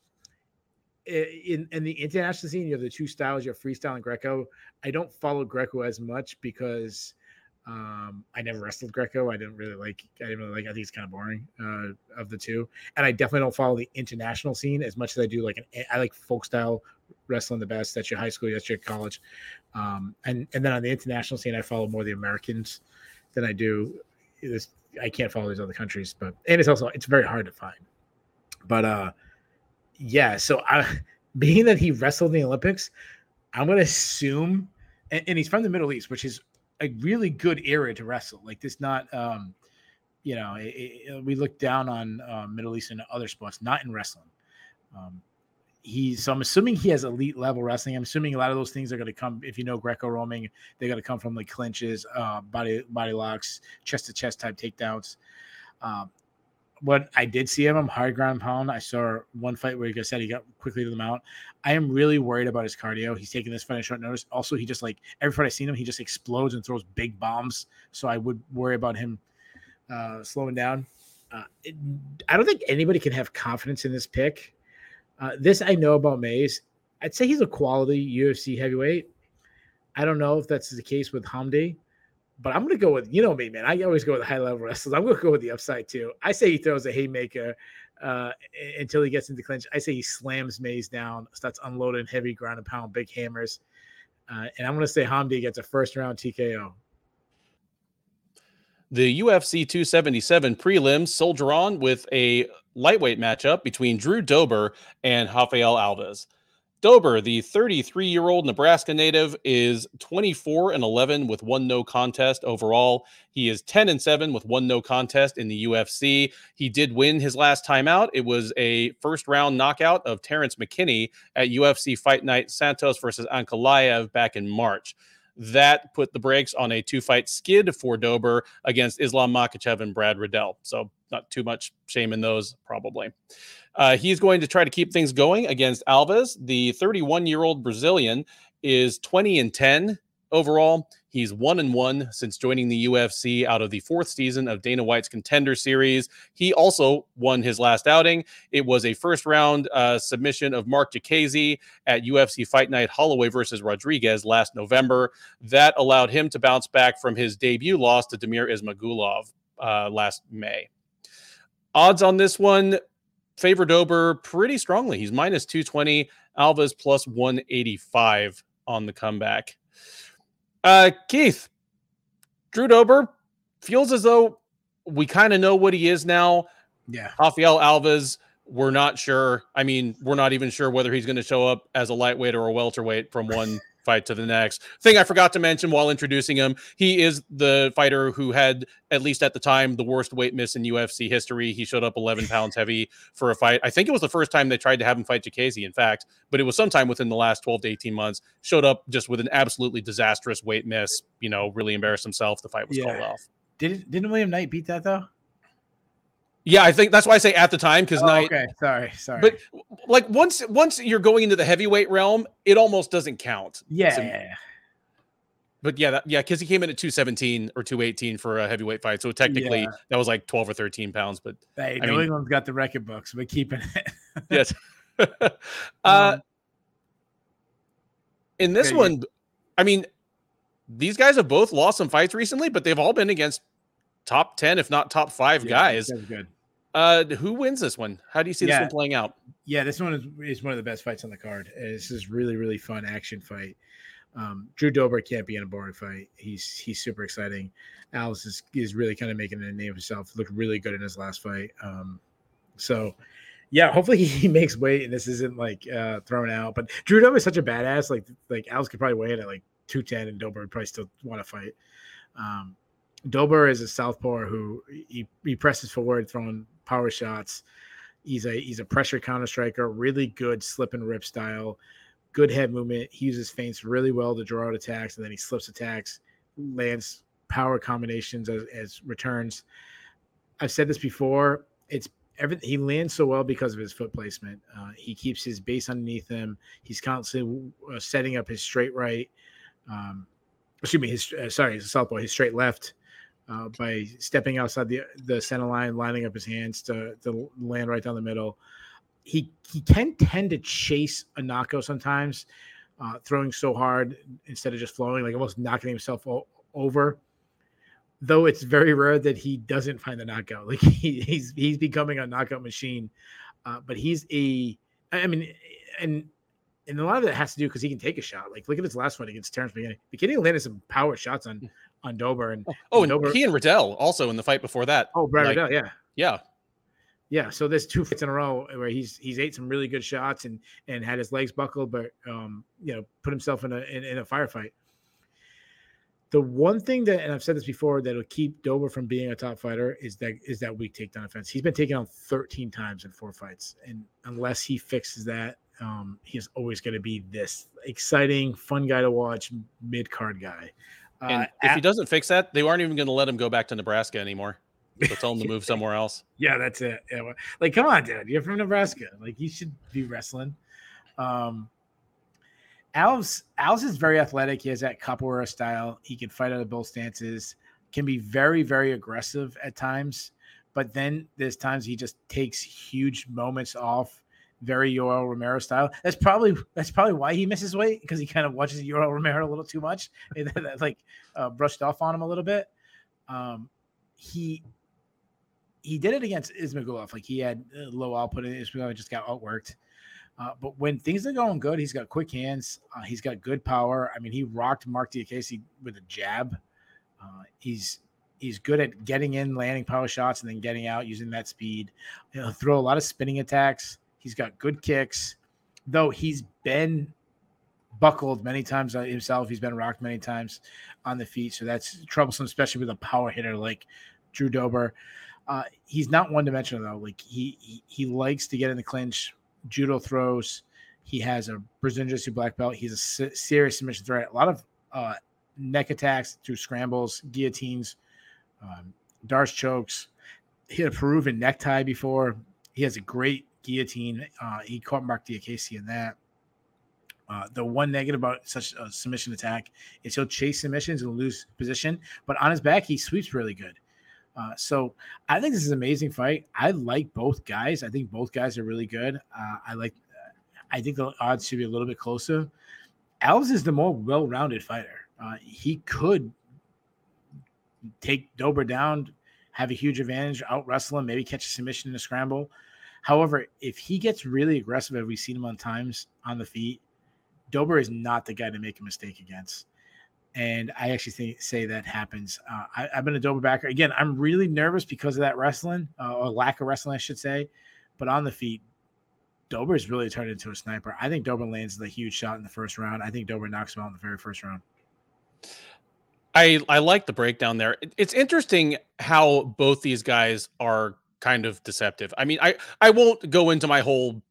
In in the international scene, you have the two styles. You have freestyle and Greco. I don't follow Greco as much because um, I never wrestled Greco. I didn't really like. I didn't really like. I think it's kind of boring uh, of the two. And I definitely don't follow the international scene as much as I do like an. I like folk style wrestling the best. That's your high school. That's your college. Um, and and then on the international scene, I follow more the Americans than I do. This I can't follow these other countries, but and it's also it's very hard to find. But uh, yeah. So I, being that he wrestled in the Olympics, I'm gonna assume, and, and he's from the Middle East, which is a really good era to wrestle. Like this, not um, you know, it, it, we look down on uh, Middle East and other sports, not in wrestling. Um, he's so I'm assuming he has elite level wrestling. I'm assuming a lot of those things are going to come if you know Greco-Roman, they're going to come from like clinches, uh, body body locks, chest to chest type takedowns. Um, what I did see him, hard ground pound. I saw one fight where, like I said, he got quickly to the mount. I am really worried about his cardio. He's taking this fight on short notice. Also, he just like every fight I've seen him, he just explodes and throws big bombs. So I would worry about him uh, slowing down. Uh, it, I don't think anybody can have confidence in this pick. Uh, this I know about Mayes. I'd say he's a quality UFC heavyweight. I don't know if that's the case with Hamdy. But I'm gonna go with you know me, man. I always go with high level wrestlers. I'm gonna go with the upside too. I say he throws a haymaker uh, until he gets into clinch. I say he slams Mayes down, starts unloading heavy ground and pound, big hammers. Uh, and I'm gonna say Hamdy gets a first round TKO. The UFC 277 prelims soldier on with a lightweight matchup between Drew Dober and Rafael Alves. Dober, the 33 year old Nebraska native, is 24 and 11 with one no contest overall. He is 10 and 7 with one no contest in the UFC. He did win his last time out. It was a first round knockout of Terrence McKinney at UFC Fight Night Santos versus Ankalaev back in March. That put the brakes on a two fight skid for Dober against Islam Makhachev and Brad Riddell. So, not too much shame in those, probably. Uh, he's going to try to keep things going against Alves. The 31 year old Brazilian is 20 and 10 overall. He's one and one since joining the UFC out of the fourth season of Dana White's Contender Series. He also won his last outing. It was a first round uh, submission of Marc Diakiese at UFC Fight Night Holloway versus Rodriguez last November. That allowed him to bounce back from his debut loss to Damir Ismagulov uh, last May. Odds on this one favor Dober pretty strongly. He's minus 220, Alves plus 185 on the comeback. Uh, Keith, Drew Dober feels as though we kind of know what he is now. Yeah. Rafael Alves, we're not sure. I mean, we're not even sure whether he's going to show up as a lightweight or a welterweight from one fight to the next. Thing I forgot to mention while introducing him, he is the fighter who had, at least at the time, the worst weight miss in UFC history. He showed up 11 pounds heavy for a fight. I think it was the first time they tried to have him fight Diakiese, in fact, but it was sometime within the last 12 to 18 months. Showed up just with an absolutely disastrous weight miss, you know, really embarrassed himself. The fight was yeah. called off. Did, didn't William Knight beat that though? Yeah, I think that's why I say at the time because oh, Knight. Okay, sorry, sorry. But like once once you're going into the heavyweight realm, it almost doesn't count. Yeah, so, yeah. But yeah, that, yeah, because he came in at 217 or 218 for a heavyweight fight, so technically yeah. that was like 12 or 13 pounds. But hey, I New mean, England's got the record books. We're keeping it. yes. uh, um, in this okay, one, yeah. I mean, these guys have both lost some fights recently, but they've all been against top 10, if not top five yeah, guys. That's good. Uh, who wins this one? How do you see yeah. this one playing out? Yeah, this one is, is one of the best fights on the card. This is really really fun action fight. Um, Drew Dober can't be in a boring fight. He's he's super exciting. Alves is, is really kind of making a name of himself. Looked really good in his last fight. Um, so yeah, hopefully he makes weight and this isn't like uh, thrown out. But Drew Dober is such a badass. Like like Alves could probably weigh in at like two ten, and Dober would probably still want to fight. Um, Dober is a southpaw who he, he presses forward, throwing power shots. He's a he's a pressure counter striker, really good slip and rip style, good head movement. He uses feints really well to draw out attacks, and then he slips attacks, lands power combinations as, as returns. I've said this before. It's everything he lands so well because of his foot placement. Uh, he keeps his base underneath him. He's constantly uh, setting up his straight right. Um, excuse me, his uh, sorry, his southpaw, his straight left uh, by stepping outside the the center line, lining up his hands to, to land right down the middle. He he can tend to chase a knockout sometimes, uh, throwing so hard instead of just flowing, like almost knocking himself o- over. Though it's very rare that he doesn't find the knockout. Like he, he's he's becoming a knockout machine. Uh, but he's a, I mean, and and a lot of that has to do because he can take a shot. Like look at his last one against Terrence McKinney. McKinney landed some power shots on on Dober. And oh, and Dober, he and Riddell also in the fight before that. Oh, Brad like, Riddell, yeah, yeah, yeah. So there's two fights in a row where he's he's ate some really good shots and and had his legs buckled, but um, you know, put himself in a in, in a firefight. The one thing that, and I've said this before, that'll keep Dober from being a top fighter is that is that weak takedown offense. He's been taken on 13 times in four fights, and unless he fixes that, um, he's always going to be this exciting, fun guy to watch, mid card guy. And uh, if at, he doesn't fix that, they aren't even going to let him go back to Nebraska anymore. So tell him to move somewhere else. Yeah, that's it. Yeah, like, come on, dude, you're from Nebraska. Like, you should be wrestling. Um, Alves, Alves is very athletic. He has that capoeira style. He can fight out of both stances. Can be very, very aggressive at times. But then there's times he just takes huge moments off very Yoel Romero style. That's probably that's probably why he misses weight because he kind of watches Yoel Romero a little too much, that like uh, brushed off on him a little bit. Um, he he did it against Ismagulov. Like he had low output, and Ismagulov just got outworked. Uh, but when things are going good, he's got quick hands. Uh, he's got good power. I mean, he rocked Marc Diakiese with a jab. Uh, he's he's good at getting in, landing power shots, and then getting out using that speed. He'll throw a lot of spinning attacks. He's got good kicks, though he's been buckled many times himself. He's been rocked many times on the feet, so that's troublesome, especially with a power hitter like Drew Dober. Uh, he's not one dimensional though. Like he, he, he likes to get in the clinch, judo throws. He has a Brazilian Jiu-Jitsu black belt. He's a serious submission threat. A lot of uh, neck attacks through scrambles, guillotines, um, chokes. He had a Peruvian necktie before. He has a great guillotine. Uh, he caught Marc Diakiese in that. Uh, the one negative about such a submission attack is he'll chase submissions and lose position, but on his back he sweeps really good. Uh, so I think this is an amazing fight. I like both guys. I think both guys are really good. Uh, I like. I think the odds should be a little bit closer. Alves is the more well-rounded fighter. Uh, he could take Dober down, have a huge advantage, out wrestle him, maybe catch a submission in a scramble. However, if he gets really aggressive, as we've seen him on times on the feet, Dober is not the guy to make a mistake against. And I actually think, say that happens. Uh, I, have been a Dober backer. Again, I'm really nervous because of that wrestling, uh, or lack of wrestling, I should say. But on the feet, Dober has really turned into a sniper. I think Dober lands the huge shot in the first round. I think Dober knocks him out in the very first round. I I like the breakdown there. It's interesting how both these guys are kind of deceptive. I mean, I I won't go into my whole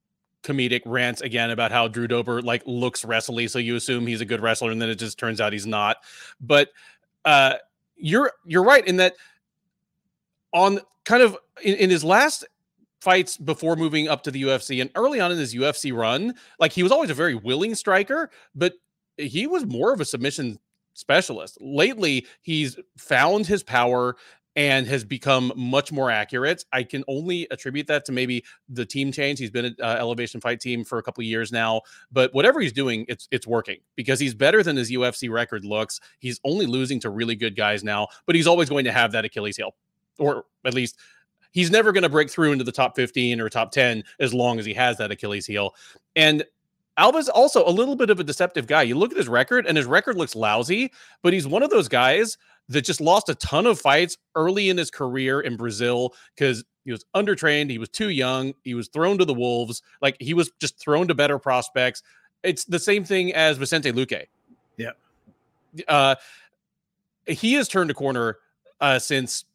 comedic rants again about how Drew Dober like looks wrestly, so you assume he's a good wrestler, and then it just turns out he's not. But uh, you're you're right in that on kind of in, in his last fights before moving up to the UFC and early on in his UFC run, like he was always a very willing striker, but he was more of a submission specialist. Lately, he's found his power and has become much more accurate. I can only attribute that to maybe the team change. He's been at uh, Elevation Fight Team for a couple years now, but whatever he's doing, it's it's working because he's better than his UFC record looks. He's only losing to really good guys now, but he's always going to have that Achilles heel, or at least he's never going to break through into the top 15 or top 10 as long as he has that Achilles heel. And Alves also a little bit of a deceptive guy. You look at his record, and his record looks lousy, but he's one of those guys that just lost a ton of fights early in his career in Brazil because he was undertrained, he was too young, he was thrown to the wolves, like he was just thrown to better prospects. It's the same thing as Vicente Luque. Yeah. Uh, he has turned a corner uh, since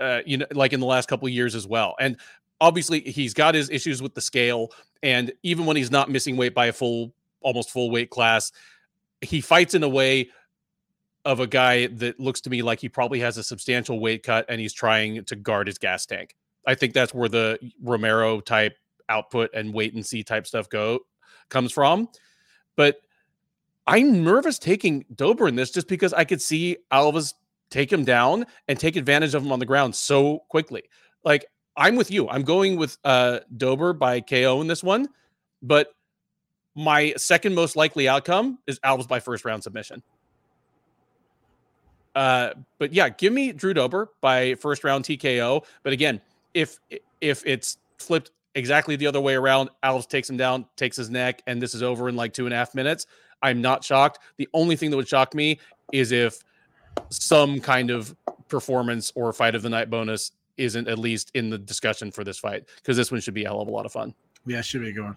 uh, you know, like in the last couple of years as well. And obviously, he's got his issues with the scale, and even when he's not missing weight by a full, almost full weight class, he fights in a way of a guy that looks to me like he probably has a substantial weight cut and he's trying to guard his gas tank. I think that's where the Romero type output and wait and see type stuff go comes from. But I'm nervous taking Dober in this just because I could see Alves take him down and take advantage of him on the ground so quickly. Like I'm with you. I'm going with uh Dober by KO in this one, but my second most likely outcome is Alves by first round submission. Uh, but yeah, give me Drew Dober by first round TKO. But again, if if it's flipped exactly the other way around, Alves takes him down, takes his neck, and this is over in like two and a half minutes. I'm not shocked. The only thing that would shock me is if some kind of performance or fight of the night bonus isn't at least in the discussion for this fight because this one should be a hell of a lot of fun. Yeah, should be going.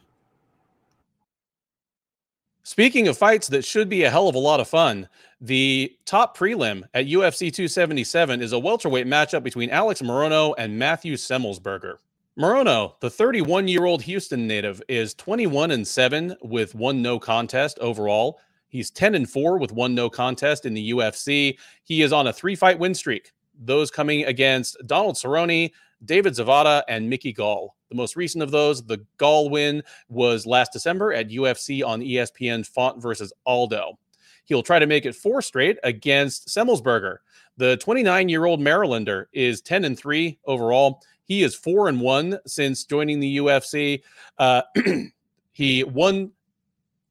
Speaking of fights that should be a hell of a lot of fun, the top prelim at UFC 277 is a welterweight matchup between Alex Morono and Matthew Semelsberger. Morono, the 31 year old Houston native, is 21 and 7 with one no contest overall. He's 10 and 4 with one no contest in the UFC. He is on a three fight win streak, those coming against Donald Cerrone, David Zawada and Mickey Gall. The most recent of those, the Gall win, was last December at UFC on ESPN Font versus Aldo. He'll try to make it four straight against Semelsberger. The 29 year old Marylander is 10 and 3 overall. He is 4 and 1 since joining the UFC. Uh, he won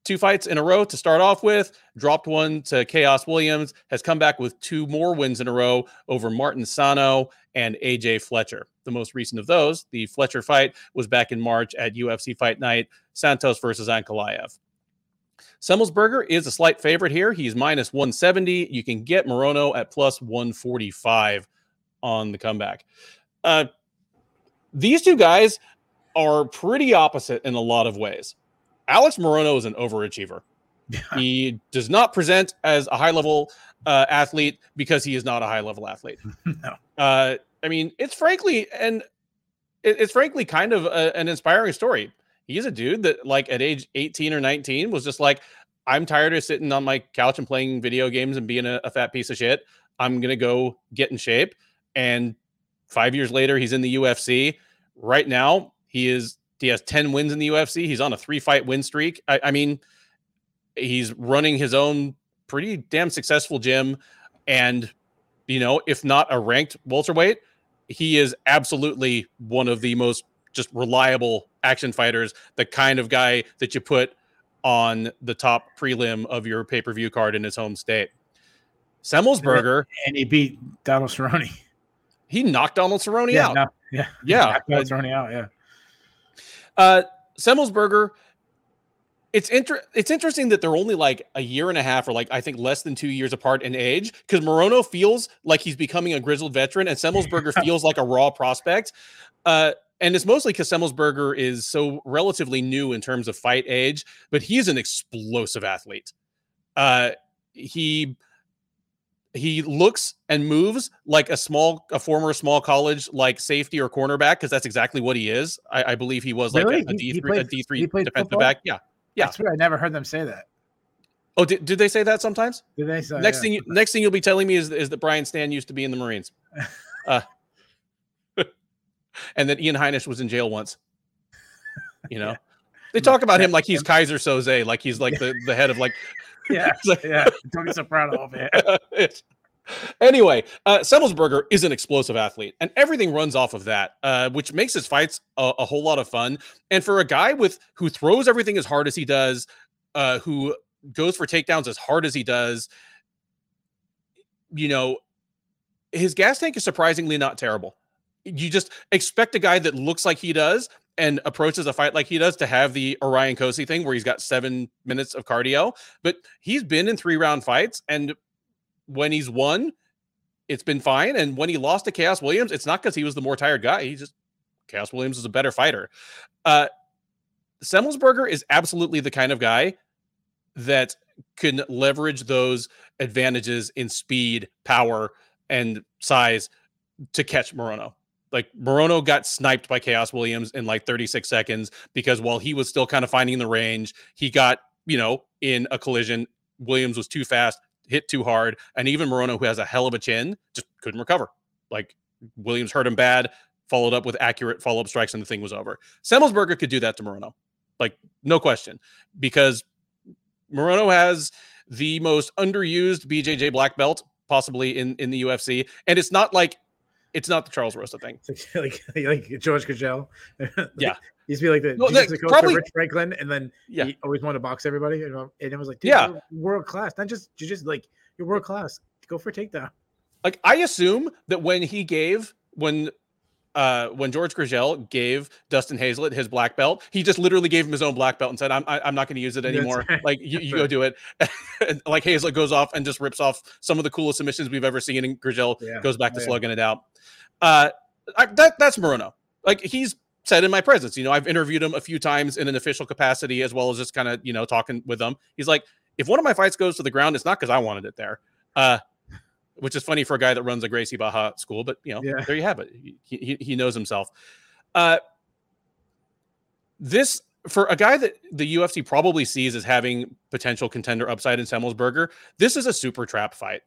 two fights in a row to start off with, dropped one to Khaos Williams, has come back with two more wins in a row over Martin Sano and AJ Fletcher. The most recent of those, the Fletcher fight, was back in March at UFC Fight Night, Santos versus Ankalaev. Semelsberger is a slight favorite here. He's minus 170. You can get Morono at plus 145 on the comeback. Uh, these two guys are pretty opposite in a lot of ways. Alex Morono is an overachiever. he does not present as a high level uh, athlete because he is not a high level athlete. no. Uh, I mean, it's frankly and it, it's frankly kind of a, an inspiring story. He's a dude that, like, at age 18 or 19, was just like, I'm tired of sitting on my couch and playing video games and being a, a fat piece of shit. I'm gonna go get in shape. And five years later, he's in the UFC. Right now, he is he has 10 wins in the UFC. He's on a three fight win streak. I, I mean, He's running his own pretty damn successful gym, and you know, if not a ranked welterweight, he is absolutely one of the most just reliable action fighters, the kind of guy that you put on the top prelim of your pay per view card in his home state. Semelsberger. And he beat Donald Cerrone. He knocked Donald Cerrone yeah, out. No, yeah. Yeah. Donald Cerrone out. Yeah. Uh, Semelsberger, it's inter- it's interesting that they're only like a year and a half or like I think less than two years apart in age because Morono feels like he's becoming a grizzled veteran and Semelsberger feels like a raw prospect. Uh, and it's mostly because Semelsberger is so relatively new in terms of fight age, but he's an explosive athlete. Uh, he he looks and moves like a small, a former small college like safety or cornerback because that's exactly what he is. I, I believe he was like Really? a, a D three, a D three defensive football? back. Yeah. Yeah. I swear I never heard them say that. Oh, did, did they say that sometimes? Did they say next yeah. thing, you, next thing you'll be telling me is is that Brian Stann used to be in the Marines, uh, and that Ian Heinisch was in jail once. You know, they talk about him like he's Keyser Soze, like he's like the, the head of like. Yeah. Like- Yeah. Tony Soprano, man. It's- anyway, uh, Semelsberger is an explosive athlete, and everything runs off of that, uh, which makes his fights a, a whole lot of fun. And for a guy with who throws everything as hard as he does, uh, who goes for takedowns as hard as he does, you know, his gas tank is surprisingly not terrible. You just expect a guy that looks like he does and approaches a fight like he does to have the Orion Cosce thing where he's got seven minutes of cardio. But he's been in three round fights, and when he's won, it's been fine. And when he lost to Khaos Williams, it's not because he was the more tired guy. He just Khaos Williams is a better fighter. Uh Semelsberger is absolutely the kind of guy that can leverage those advantages in speed, power, and size to catch Morono. Like Morono got sniped by Khaos Williams in like 36 seconds because while he was still kind of finding the range, he got, you know, in a collision. Williams was too fast, hit too hard, and even Morono, who has a hell of a chin, just couldn't recover. Like Williams hurt him bad, followed up with accurate follow up strikes, and the thing was over. Semelsberger could do that to Morono, like no question, because Morono has the most underused BJJ black belt possibly in in the UFC, and it's not like it's not the Charles Rosa thing. Like, like, George Gurgel. Yeah. He used to be like the that- probably- Rich Franklin, and then Yeah. he always wanted to box everybody. Know, and it was like, dude, Yeah. world class. Not just you just like you're world class. Go for a takedown. Like I assume that when he gave when uh when George Gurgel gave Dustin Hazelett his black belt, he just literally gave him his own black belt and said, "I'm I, I'm not going to use it anymore. right. Like you, you go do it." and like Hazelett goes off and just rips off some of the coolest submissions we've ever seen, and Gurgel Yeah. goes back to yeah. slugging it out. Uh, I, that that's Morono. Like he's said in my presence. You know, I've interviewed him a few times in an official capacity as well as just kind of you know talking with him. He's like, if one of my fights goes to the ground, it's not because I wanted it there. Uh, which is funny for a guy that runs a Gracie Barra school, but you know, Yeah. there you have it. He, he, he knows himself. Uh, this for a guy that the UFC probably sees as having potential contender upside in Semelsberger, this is a super trap fight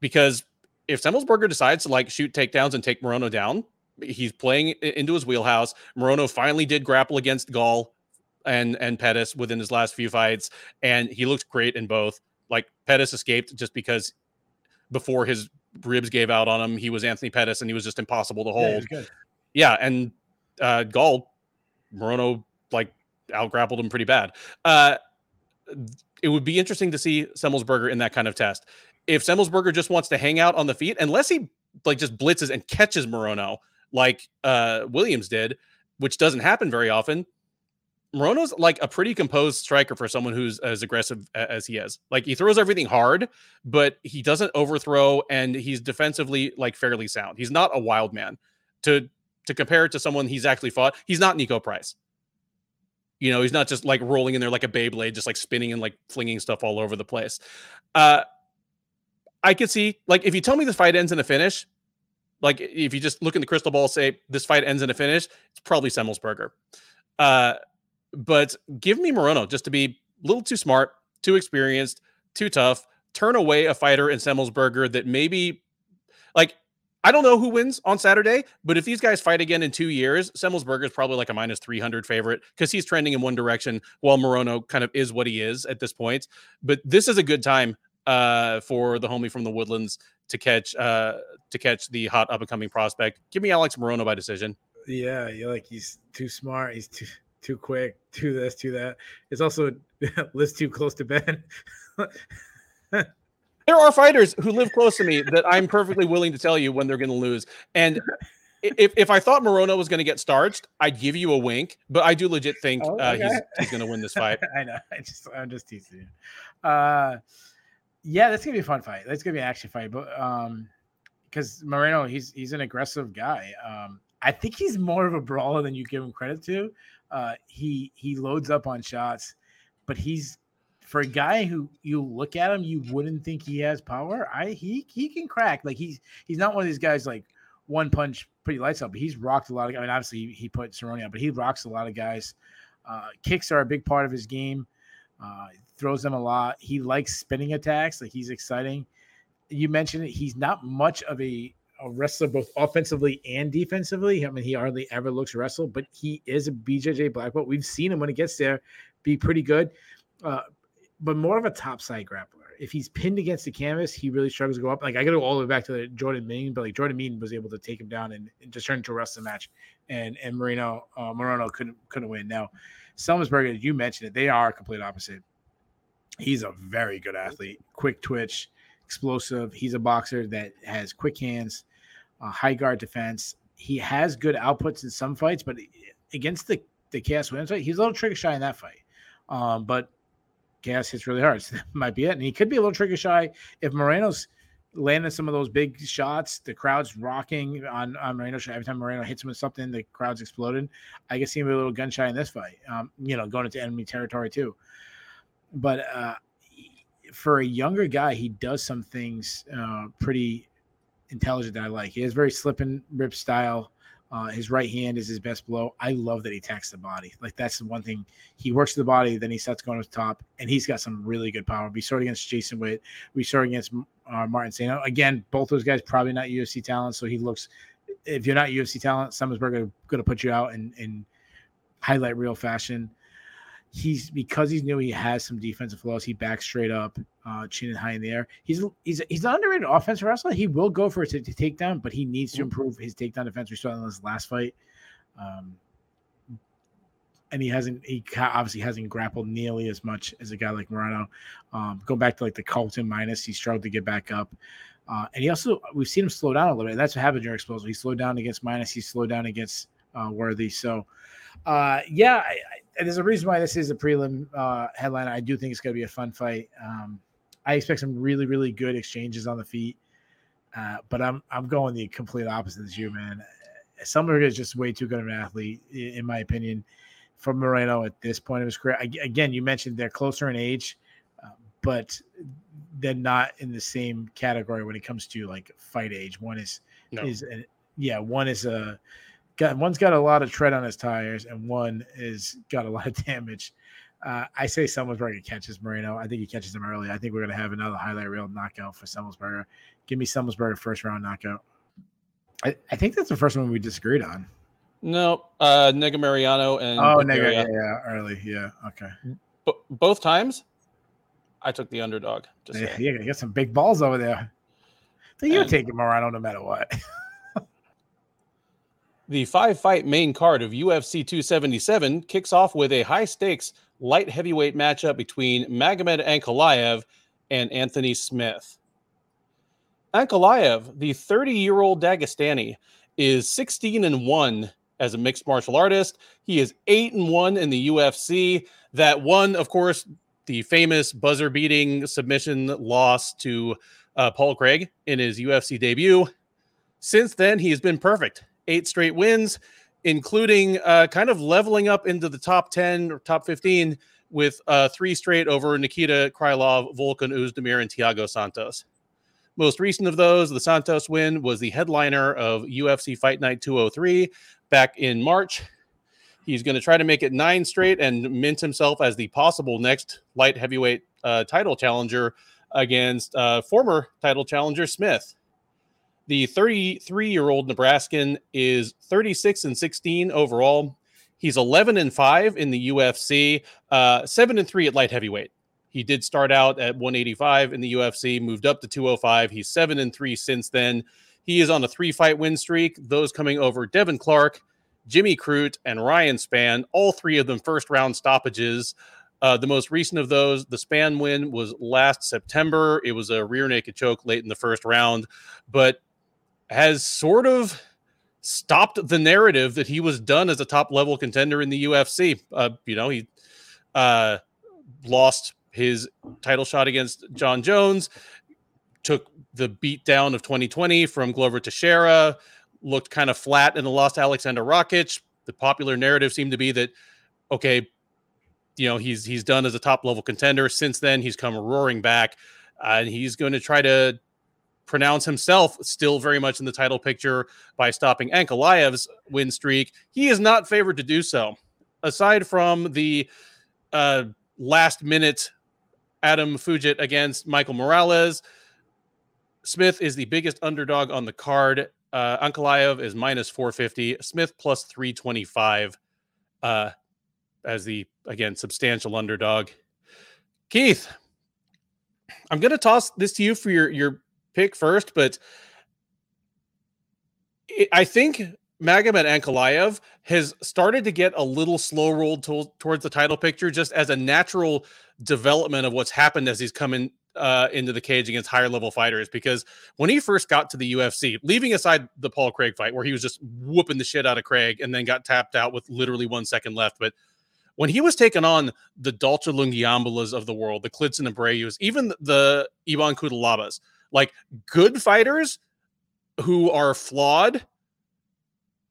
because if Semelsberger decides to like shoot takedowns and take Morono down, he's playing into his wheelhouse. Morono finally did grapple against Gall and and Pettis within his last few fights, and he looked great in both. Like Pettis escaped just because before his ribs gave out on him, he was Anthony Pettis and he was just impossible to hold. good. Yeah, and uh Gall, Morono like out grappled him pretty bad. Uh it would be interesting to see Semelsberger in that kind of test. If Semelsberger just wants to hang out on the feet, unless he like just blitzes and catches Morono like uh Williams did, which doesn't happen very often. Morono's like a pretty composed striker for someone who's as aggressive as he is. Like he throws everything hard, but he doesn't overthrow and he's defensively like fairly sound. He's not a wild man. To to compare it to someone he's actually fought, he's not Niko Price. You know, he's not just like rolling in there like a Beyblade, just like spinning and like flinging stuff all over the place. Uh I could see like if you tell me the fight ends in a finish, like if you just look in the crystal ball, say this fight ends in a finish, it's probably Semelsberger. Uh, but give me Morono just to be a little too smart, too experienced, too tough. Turn away a fighter in Semelsberger that maybe, like, I don't know who wins on Saturday, but if these guys fight again in two years, Semelsberger is probably like a minus 300 favorite because he's trending in one direction while Morono kind of is what he is at this point. But this is a good time uh, for the homie from the Woodlands to catch uh, to catch the hot up and coming prospect. Give me Alex Morono by decision. Yeah, you're like he's too smart. He's too too quick. Too this, too that. It's also list too close to Ben. there are fighters who live close to me that I'm perfectly willing to tell you when they're going to lose. And if, if I thought Morono was going to get starched, I'd give you a wink. But I do legit think oh, uh, he's, he's going to win this fight. I know. I just I'm just teasing you. Uh, yeah, that's gonna be a fun fight. That's gonna be an action fight. But um, because Moreno, he's he's an aggressive guy. Um, I think he's more of a brawler than you give him credit to. Uh, he he loads up on shots, but he's for a guy who you look at him, you wouldn't think he has power. I he he can crack. Like he's he's not one of these guys like one punch pretty lights up. But he's rocked a lot of. I mean, obviously he, he put Cerrone out, but he rocks a lot of guys. Uh, kicks are a big part of his game. Uh, throws them a lot. He likes spinning attacks. Like he's exciting. You mentioned it. He's not much of a, a wrestler, both offensively and defensively. I mean, he hardly ever looks wrestle, but he is a BJJ black belt. We've seen him when he gets there be pretty good, uh, but more of a top side grappler. If he's pinned against the canvas, he really struggles to go up. Like I got to go all the way back to Jordan Mein, but like Jordan Mein was able to take him down and, and just turn into a wrestling match, and and Marino uh, Moreno couldn't couldn't win. Now, Semelsberger, you mentioned it, they are complete opposite he's a very good athlete, quick twitch, explosive. He's a boxer that has quick hands, uh, high guard defense. He has good outputs in some fights, but against the the Khaos Williams fight, he's a little trigger shy in that fight. Um, but Khaos hits really hard, so that might be it. And he could be a little trigger shy if Moreno's landing some of those big shots. The crowd's rocking on, on Moreno. Every time Moreno hits him with something, the crowd's exploding. I can see him a little gun shy in this fight. Um, you know, going into enemy territory too but uh, for a younger guy, he does some things uh, pretty intelligent that I like. He has very slip and rip style. Uh, his right hand is his best blow. I love that he attacks the body. Like that's the one thing he works the body, then he starts going to the top, and he's got some really good power. We saw it against Jason Witt. We saw it against uh, Martin Sano. Again, both those guys probably not UFC talent, so he looks. If you're not UFC talent, Semelsberger going to put you out in, in highlight real fashion he's because he's new, he has some defensive flaws. He backs straight up, uh, chin and high in the air. He's he's he's an underrated offensive wrestler. He will go for a t- t- takedown, but he needs to improve his takedown defense. We saw in his last fight. Um, and he hasn't he obviously hasn't grappled nearly as much as a guy like Moreno. Um, go back to like the Carlton minus, he struggled to get back up. Uh, and he also we've seen him slow down a little bit. That's what happened during explosive. He slowed down against minus, he slowed down against uh, Worthy. So uh, yeah, I, I, there's a reason why this is a prelim uh, headline. I do think it's going to be a fun fight. Um, I expect some really, really good exchanges on the feet, uh, but I'm I'm going the complete opposite as you, man. Summer is just way too good of an athlete, in my opinion, for Moreno at this point of his career. Again, you mentioned they're closer in age, uh, but they're not in the same category when it comes to like fight age. One is no. is a, yeah, one is a got one's got a lot of tread on his tires, and one is got a lot of damage. Uh, I say Semelsberger catches Moreno. I think he catches him early. I think we're gonna have another highlight reel knockout for Semelsberger. Give me Semelsberger first round knockout. I, I think that's the first one we disagreed on. No, uh Negumereanu and Oh Nega, yeah, yeah, early. Yeah, okay. B- both times I took the underdog. Just yeah, yeah, you got some big balls over there. So you're and, taking Morano no matter what. The five fight main card of UFC 277 kicks off with a high stakes light heavyweight matchup between Magomed Ankalaev and Anthony Smith. Ankalaev, the 30 year old Dagestani, is 16 and 1 as a mixed martial artist. He is 8 and 1 in the UFC. That one, of course, the famous buzzer beating submission loss to uh, Paul Craig in his UFC debut. Since then, he has been perfect eight straight wins, including uh, kind of leveling up into the top 10 or top 15 with uh, three straight over Nikita Krylov, Volkan Oezdemir, and Thiago Santos. Most recent of those, the Santos win, was the headliner of UFC Fight Night 203 back in March. He's going to try to make it nine straight and mint himself as the possible next light heavyweight uh, title challenger against uh, former title challenger Smith. The 33 year old Nebraskan is 36 and 16 overall. He's 11 and 5 in the UFC, uh, 7 and 3 at light heavyweight. He did start out at 185 in the UFC, moved up to 205. He's 7 and 3 since then. He is on a three fight win streak, those coming over Devin Clark, Jimmy Crute, and Ryan Spann, all three of them first round stoppages. Uh, the most recent of those, the Spann win, was last September. It was a rear naked choke late in the first round, but has sort of stopped the narrative that he was done as a top level contender in the UFC. Uh, you know, he uh, lost his title shot against Jon Jones, took the beat down of 2020 from Glover Teixeira, looked kind of flat in the lost Alexander Rakic. The popular narrative seemed to be that, okay, you know, he's he's done as a top level contender. Since then, he's come roaring back, uh, and he's going to try to pronounce himself still very much in the title picture by stopping Ankalaev's win streak. He is not favored to do so. Aside from the uh, last minute Adam Fugitt against Michael Morales, Smith is the biggest underdog on the card. Uh, Ankalaev is minus 450, Smith plus 325 uh, as the, again, substantial underdog. Keith, I'm going to toss this to you for your, your pick first, but I think Magomed Ankalaev has started to get a little slow rolled to, towards the title picture just as a natural development of what's happened as he's coming uh, into the cage against higher level fighters. Because when he first got to the UFC, leaving aside the Paul Craig fight where he was just whooping the shit out of Craig and then got tapped out with literally one second left, but when he was taking on the Dalcha Lungiambulas of the world, the Klidson Abreu's, even the Ivan Cutelabas, like good fighters who are flawed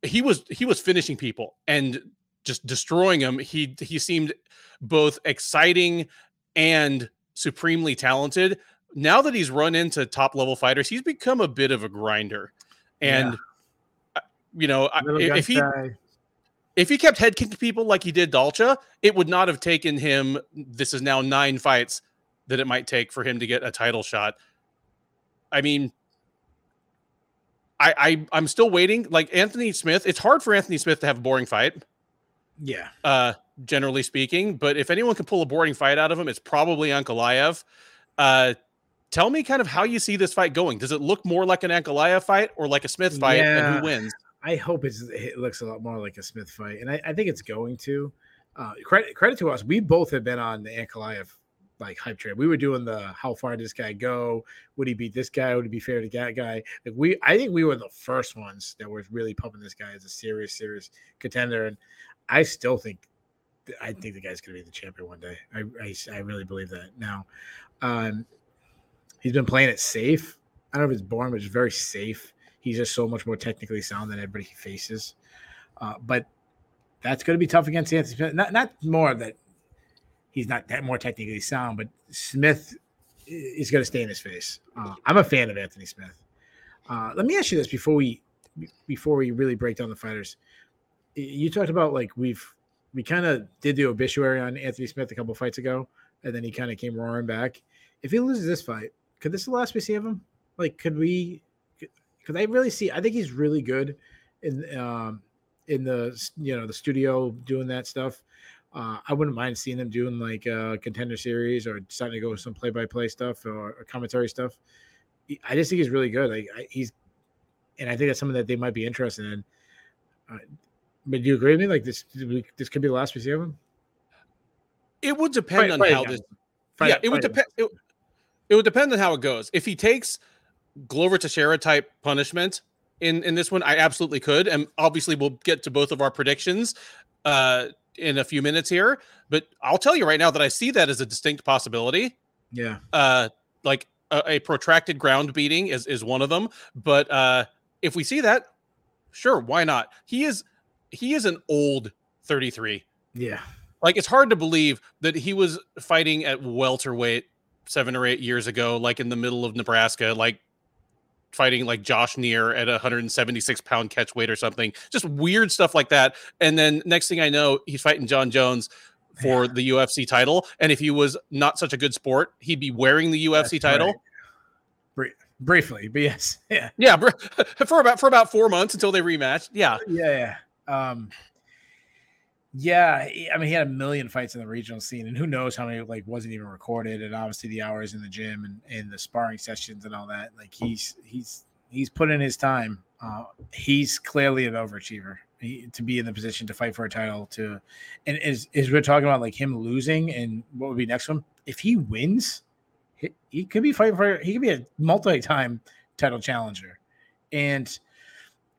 he was he was finishing people and just destroying them he he seemed both exciting and supremely talented now that he's run into top level fighters he's become a bit of a grinder and yeah. Uh, you know if he guy. if he kept head kicking people like he did Dalcha, it would not have taken him this is now nine fights that it might take for him to get a title shot I mean, I, I I'm still waiting. Like Anthony Smith, it's hard for Anthony Smith to have a boring fight. Yeah. Uh, generally speaking, but if anyone can pull a boring fight out of him, it's probably Ankalaev. Uh, tell me kind of how you see this fight going. Does it look more like an Ankalaev fight or like a Smith fight, yeah, and who wins? I hope it looks a lot more like a Smith fight, and I, I think it's going to. Uh, credit credit to us, we both have been on the Ankalaev like hype train. We were doing the how far did this guy go? Would he beat this guy? Would he be fair to that guy? Like we, I think we were the first ones that were really pumping this guy as a serious, serious contender. And I still think, I think the guy's going to be the champion one day. I, I, I really believe that. Now, um, he's been playing it safe. I don't know if it's born, but it's very safe. He's just so much more technically sound than everybody he faces. Uh, but that's going to be tough against Anthony Smith. Not not more that he's not that more technically sound, but Smith is going to stay in his face. Uh, I'm a fan of Anthony Smith. Uh, let me ask you this before we before we really break down the fighters. You talked about like we've we kind of did the obituary on Anthony Smith a couple fights ago, and then he kind of came roaring back. If he loses this fight, could this be the last we see of him? Like, could we? Because I really see. I think he's really good in um, in the you know the studio doing that stuff. Uh, I wouldn't mind seeing them doing like a contender series or starting to go with some play by play stuff or, or, commentary stuff. I just think he's really good. Like I, he's, and I think that's something that they might be interested in. Uh, but do you agree with me? Like this, this could be the last we see of him. It would depend fight, on fight how this. Fight, yeah, it would depend. It, it, would depend on how it goes. If he takes Glover Teixeira type punishment in in this one, I absolutely could, and obviously we'll get to both of our predictions. Uh, in a few minutes here, but I'll tell you right now that I see that as a distinct possibility. Yeah. Uh, like a, a protracted ground beating is is one of them, but uh, if we see that, sure, why not? He is he is an old 33. Yeah. Like it's hard to believe that he was fighting at welterweight seven or eight years ago, like in the middle of Nebraska, like fighting like Josh Neer at a 176 pound catch weight or something. Just weird stuff like that. And then next thing I know, he's fighting Jon Jones for yeah. the UFC title. And if he was not such a good sport, he'd be wearing the UFC That's title. Right. briefly, but yes, yeah, yeah, for about for about four months until they rematched. Yeah, yeah, yeah. Um, yeah, I mean, he had a million fights in the regional scene, and who knows how many like wasn't even recorded, and obviously the hours in the gym and, and the sparring sessions and all that. Like he's he's he's put in his time. Uh, he's clearly an overachiever he, to be in the position to fight for a title. To and as as we're talking about like him losing and what would be next one if he wins, he, he could be fighting for he could be a multi-time title challenger, and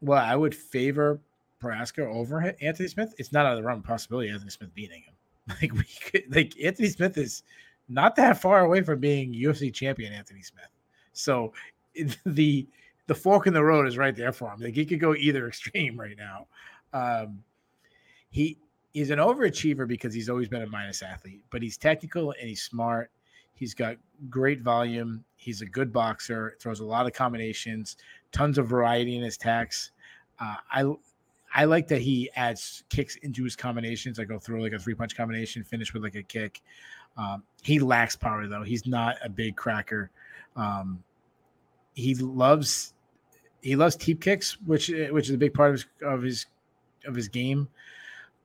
well, I would favor Prochazka over Anthony Smith, it's not out of the realm of possibility Anthony Smith beating him. Like we could, like Anthony Smith is not that far away from being UFC champion Anthony Smith. So the the fork in the road is right there for him. Like he could go either extreme right now. Um, he is an overachiever because he's always been a minus athlete, but he's technical and he's smart. He's got great volume. He's a good boxer. Throws a lot of combinations, tons of variety in his attacks. Uh, I I like that he adds kicks into his combinations. I go through like a three punch combination, finish with like a kick. Um, he lacks power though. He's not a big cracker. Um, he loves he loves teep kicks, which which is a big part of his of his, of his game.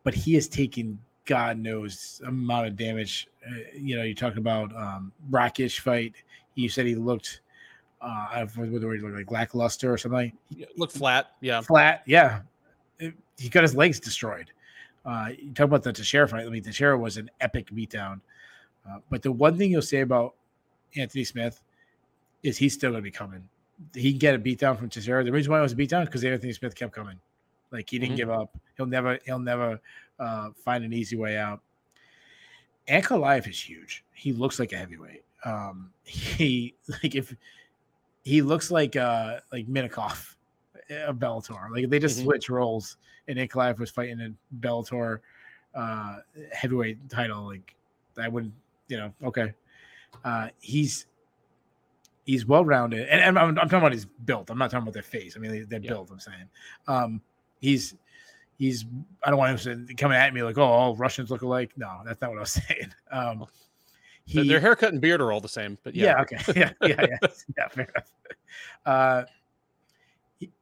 But he has taken God knows amount of damage. Uh, you know, you're talking about um, Rakic fight. You said he looked. Uh, I don't know what the word like lackluster or something. Look flat, yeah, flat, yeah he got his legs destroyed. Uh, you talk about the Teixeira fight. I mean, Teixeira was an epic beatdown. Uh, but the one thing you'll say about Anthony Smith is he's still going to be coming. He can get a beatdown from Teixeira. The reason why it was a beatdown because Anthony Smith kept coming. Like he didn't mm-hmm. give up. He'll never. He'll never uh, find an easy way out. Ankalaev is huge. He looks like a heavyweight. Um, he like if he looks like uh like Minakov of Bellator. Like they just mm-hmm. switch roles, and Ankalaev was fighting a Bellator uh, heavyweight title. Like I wouldn't, you know, okay. Uh, he's he's well rounded, and, and I'm, I'm, talking about his built. I'm not talking about their face. I mean, they're yeah. built. I'm saying, um, he's he's. I don't want him to coming at me like, oh, all Russians look alike. No, that's not what I was saying. Um, he, their haircut and beard are all the same, but yeah, yeah okay, yeah, yeah, yeah, yeah, fair enough. Uh,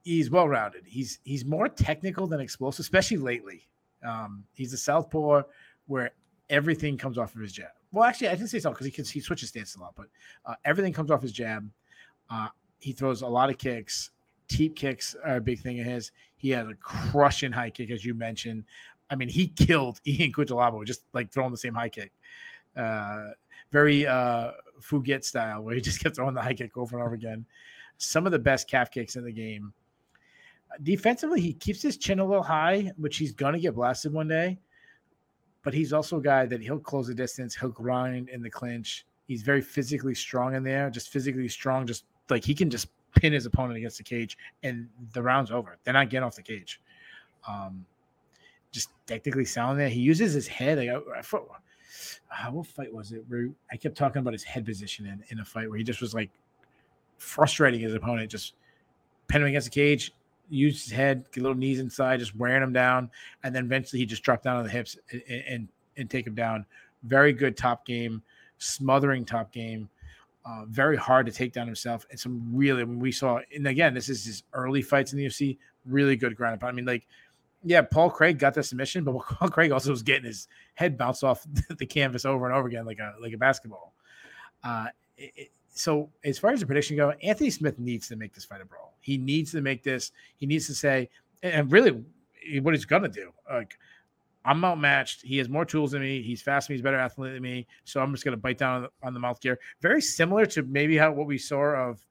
he's well rounded. He's he's more technical than explosive, especially lately. Um, he's a southpaw where everything comes off of his jab. Well, actually, I didn't say so because he can, he switches stance a lot, but uh, everything comes off his jab. Uh, he throws a lot of kicks. Teep kicks are a big thing of his. He has a crushing high kick, as you mentioned. I mean, he killed Ian Cutelaba just like throwing the same high kick. Uh, very uh, Fugiet style, where he just kept throwing the high kick over and over again some of the best calf kicks in the game. Defensively, he keeps his chin a little high, which he's gonna get blasted one day. But he's also a guy that he'll close the distance, he'll grind in the clinch. He's very physically strong in there, just physically strong, just like he can just pin his opponent against the cage and the round's over. They're not getting off the cage. Um, just technically sound there. He uses his head. Like, I, I, uh, what fight was it where I kept talking about his head position in, in a fight where he just was like frustrating his opponent, just pin him against the cage, use his head, get little knees inside, just wearing him down, and then eventually he just dropped down on the hips and, and, and take him down. Very good top game, smothering top game. Uh, very hard to take down himself, and some really we saw. And again, this is his early fights in the UFC. Really good ground. I mean, like, yeah, Paul Craig got the submission, but Paul Craig also was getting his head bounced off the canvas over and over again, like a like a basketball. Uh, it, so as far as the prediction go, Anthony Smith needs to make this fight a brawl. He needs to make this. He needs to say, and really, what he's gonna do. Like, I'm outmatched. He has more tools than me. He's faster. He's better athlete than me. So I'm just gonna bite down on the, on the mouth gear. Very similar to maybe how what we saw of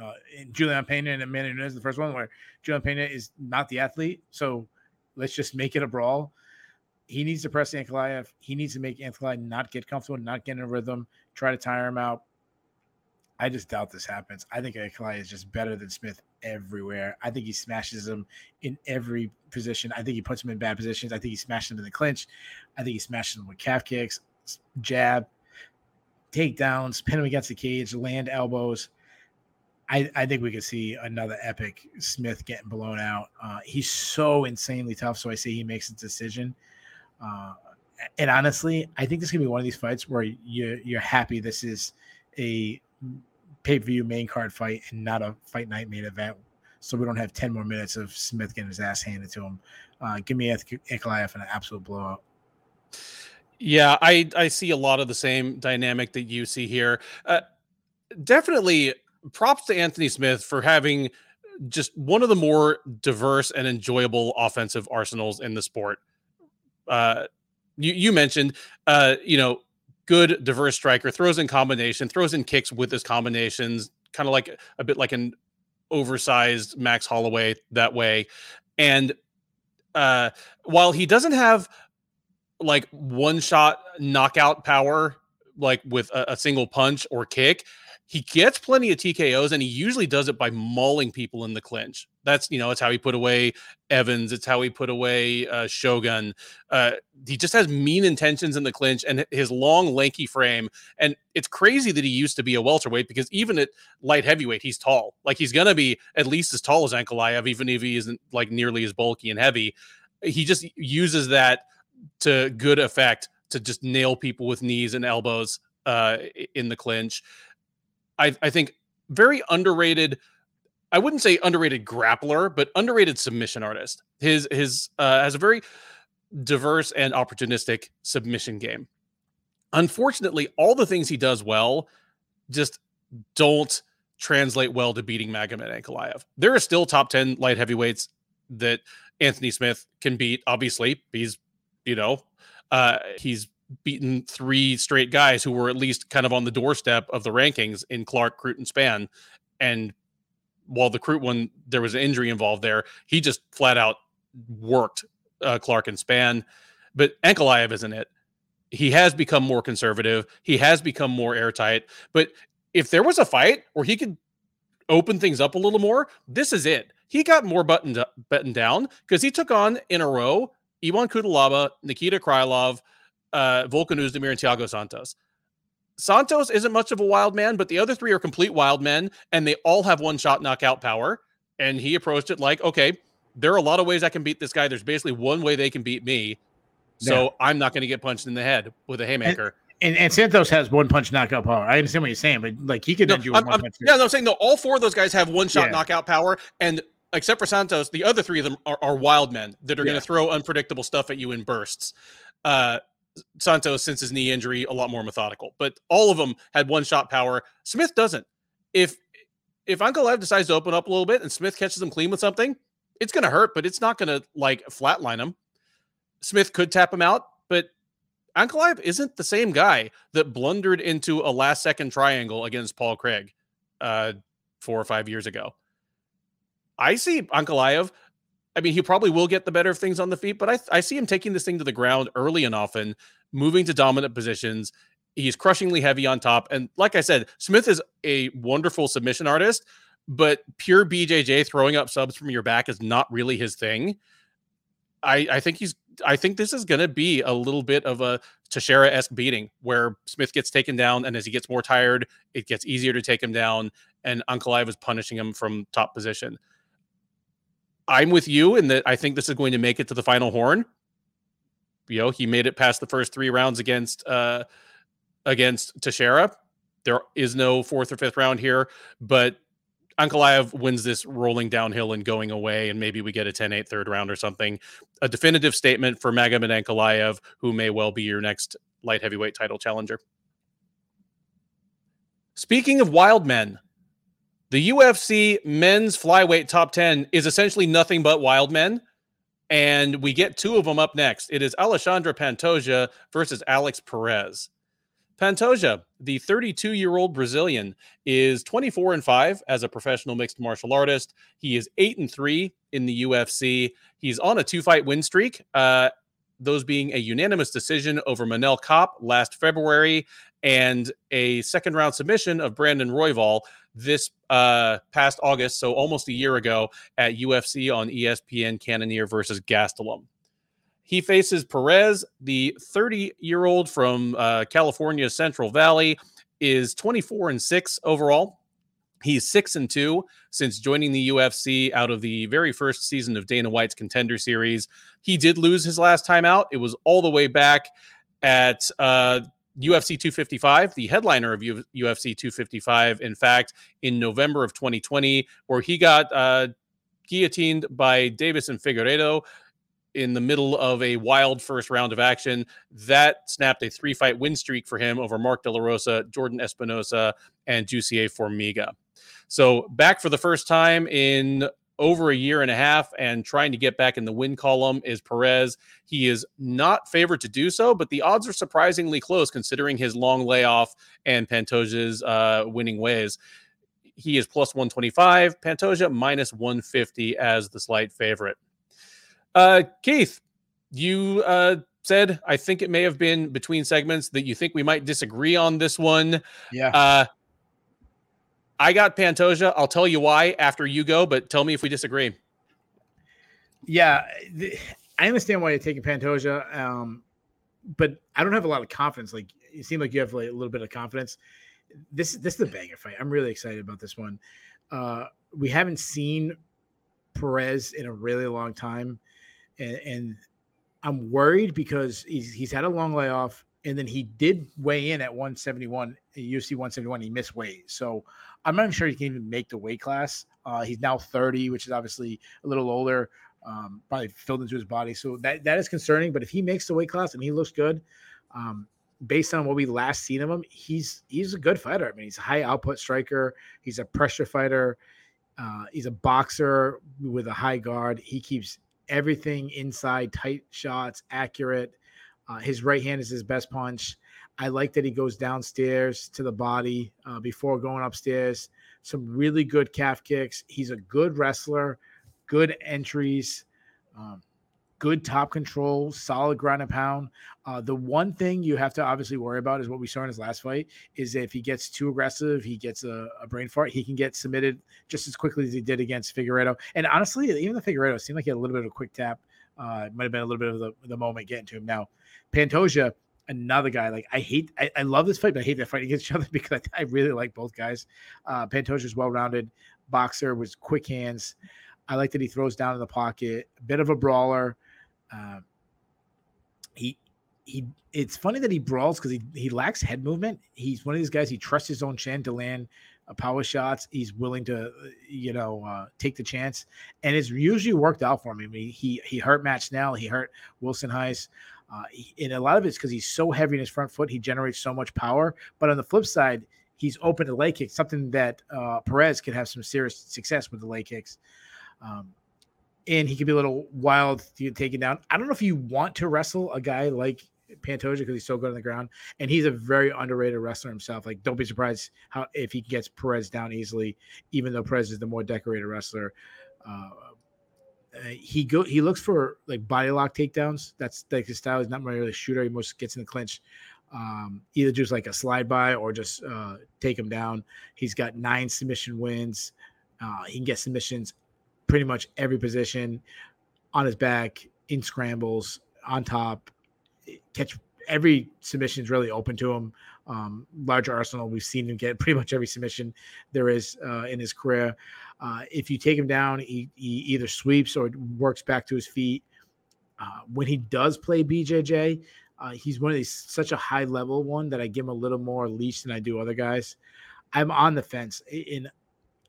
uh, Julian Pena and Amanda Nunes, the first one, where Julian Pena is not the athlete. So let's just make it a brawl. He needs to press Ankalaev. He needs to make Ankalaev not get comfortable, not get in a rhythm, try to tire him out, I just doubt this happens. I think Ankalaev is just better than Smith everywhere. I think he smashes him in every position. I think he puts him in bad positions. I think he smashes him in the clinch. I think he smashes him with calf kicks, jab, takedowns, pin him against the cage, land elbows. I, I think we could see another epic Smith getting blown out. Uh, he's so insanely tough. So I say he makes a decision. Uh, and honestly, I think this is gonna be one of these fights where you you're happy this is a pay per view main card fight and not a fight night main event. So we don't have 10 more minutes of Smith getting his ass handed to him. Uh, give me Ankalaev an absolute blowout. Yeah, I I see a lot of the same dynamic that you see here. Uh, definitely props to Anthony Smith for having just one of the more diverse and enjoyable offensive arsenals in the sport. Uh, you you mentioned, uh, you know, good diverse striker throws in combination, throws in kicks with his combinations, kind of like a bit like an oversized Max Holloway that way, and uh, while he doesn't have like one shot knockout power, like with a, a single punch or kick, he gets plenty of TKOs and he usually does it by mauling people in the clinch. That's you know, it's how he put away Evans. It's how he put away uh, Shogun. Uh, he just has mean intentions in the clinch and his long, lanky frame. And it's crazy that he used to be a welterweight because even at light heavyweight, he's tall. Like he's gonna be at least as tall as Ankalaev, even if he isn't like nearly as bulky and heavy. He just uses that to good effect to just nail people with knees and elbows uh, in the clinch. I, I think very underrated. I wouldn't say underrated grappler, but underrated submission artist. His his uh, has a very diverse and opportunistic submission game. Unfortunately, all the things he does well just don't translate well to beating Magomed Ankalaev. There are still top 10 light heavyweights that Anthony Smith can beat. Obviously, he's you know, uh, he's beaten three straight guys who were at least kind of on the doorstep of the rankings in Clark, Crute, and Spann. And while the Crute one, there was an injury involved there, he just flat out worked uh, Clark and Spann. But Ankalaev isn't it. He has become more conservative. He has become more airtight. But if there was a fight where he could open things up a little more, this is it. He got more buttoned buttoned down because he took on in a row Ivan Cutelaba, Nikita Krylov, uh, Volkan Oezdemir, and Thiago Santos. Santos isn't much of a wild man, but the other three are complete wild men, and they all have one shot knockout power. And he approached it like, okay, there are a lot of ways I can beat this guy. There's basically one way they can beat me. So yeah. I'm not going to get punched in the head with a haymaker. And, and, and, Santos has one punch knockout power. I understand what you're saying, but like he could no, do I'm, I'm, Yeah, no, I'm saying no. All four of those guys have one shot yeah. knockout power, and except for Santos, the other three of them are, are wild men that are yeah. going to throw unpredictable stuff at you in bursts. Uh, Santos, since his knee injury, a lot more methodical, but all of them had one shot power. Smith doesn't. If if Uncle Ankalaev decides to open up a little bit and Smith catches him clean with something, it's going to hurt, but it's not going to like flatline him. Smith could tap him out, but Uncle Ankalaev isn't the same guy that blundered into a last second triangle against Paul Craig uh, four or five years ago. I see Uncle Ankalaev. I mean, he probably will get the better of things on the feet, but I, I see him taking this thing to the ground early and often, moving to dominant positions. He's crushingly heavy on top. And like I said, Smith is a wonderful submission artist, but pure BJJ throwing up subs from your back is not really his thing. I, I think he's I think this is going to be a little bit of a Teixeira esque beating where Smith gets taken down, and as he gets more tired, it gets easier to take him down, and Ankalaev is punishing him from top position. I'm with you in that I think this is going to make it to the final horn. You know, he made it past the first three rounds against uh against Teixeira. There is no fourth or fifth round here, but Ankalaev wins this rolling downhill and going away, and maybe we get a 10 8 third round or something. A definitive statement for Magomed Ankalaev, who may well be your next light heavyweight title challenger. Speaking of wild men, the UFC men's flyweight top 10 is essentially nothing but wild men. And we get two of them up next. It is Alexandre Pantoja versus Alex Perez. Pantoja, the 32 year old Brazilian, is 24 and 5 as a professional mixed martial artist. He is 8 and 3 in the UFC. He's on a two fight win streak, uh, those being a unanimous decision over Manel Kape last February and a second round submission of Brandon Royval this uh, past August, so almost a year ago, at UFC on ESPN Cannonier versus Gastelum. He faces Perez, the 30 year old from uh, California's Central Valley, is 24 and 6 overall. He's 6 and 2 since joining the UFC out of the very first season of Dana White's Contender Series. He did lose his last time out. It was all the way back at uh, UFC 255, the headliner of UFC 255, in fact, in November of 2020, where he got uh, guillotined by Deiveson Figueiredo in the middle of a wild first round of action. That snapped a three fight win streak for him over Mark De La Rosa, Jordan Espinosa, and Jussier Formiga. So back for the first time in over a year and a half and trying to get back in the win column is Perez. He is not favored to do so, but the odds are surprisingly close considering his long layoff and Pantoja's uh, winning ways. He is plus 125, Pantoja minus 150 as the slight favorite. Uh, Keith, you uh, said, I think it may have been between segments that you think we might disagree on this one. Yeah. I got Pantoja. I'll tell you why after you go, but tell me if we disagree. Yeah, I understand why you're taking Pantoja, um, but I don't have a lot of confidence. Like you seem like you have like a little bit of confidence. This this is a banger fight. I'm really excited about this one. Uh, we haven't seen Perez in a really long time, and, and I'm worried because he's he's had a long layoff, and then he did weigh in at 171, UFC 171. He missed weight, so I'm not sure he can even make the weight class. Uh, he's now 30, which is obviously a little older, um, probably filled into his body. So that, that is concerning. But if he makes the weight class and he looks good, um, based on what we last seen of him, he's he's a good fighter. I mean, he's a high output striker. He's a pressure fighter. Uh, he's a boxer with a high guard. He keeps everything inside, tight shots, accurate. Uh, his right hand is his best punch. I like that he goes downstairs to the body uh, before going upstairs. Some really good calf kicks. He's a good wrestler, good entries, um, good top control, solid ground and pound. Uh, the one thing you have to obviously worry about is what we saw in his last fight is if he gets too aggressive, he gets a, a brain fart, he can get submitted just as quickly as he did against Figueiredo. And honestly, even the Figueiredo seemed like he had a little bit of a quick tap. Uh, it might have been a little bit of the, the moment getting to him. Now, Pantoja, another guy. Like I hate, I, I love this fight, but I hate that fight against each other because I, I really like both guys. Uh, Pantoja's well-rounded boxer with quick hands. I like that he throws down in the pocket. A bit of a brawler. Uh, he he. It's funny that he brawls because he he lacks head movement. He's one of these guys. He trusts his own chin to land a power shots. He's willing to, you know, uh, take the chance, and it's usually worked out for him. I mean, he he hurt Matt Schnell. He hurt Wilson Reis. Uh, a lot of it's because he's so heavy in his front foot, he generates so much power. But on the flip side, he's open to leg kicks, something that uh, Perez could have some serious success with the leg kicks. Um, and he could be a little wild to take it down. I don't know if you want to wrestle a guy like Pantoja because he's so good on the ground, and he's a very underrated wrestler himself. Like, don't be surprised how if he gets Perez down easily, even though Perez is the more decorated wrestler. Uh, uh, he go he looks for like body lock takedowns. That's like his style. He's not really a shooter. He most gets in the clinch, um, either just like a slide by or just uh, take him down. He's got nine submission wins. Uh, he can get submissions pretty much every position on his back, in scrambles, on top, catch every submission is really open to him. Um, larger arsenal. We've seen him get pretty much every submission there is uh, in his career. Uh, if you take him down, he, he, either sweeps or works back to his feet. Uh, when he does play BJJ, uh, he's one of these such a high level one that I give him a little more leash than I do other guys. I'm on the fence, and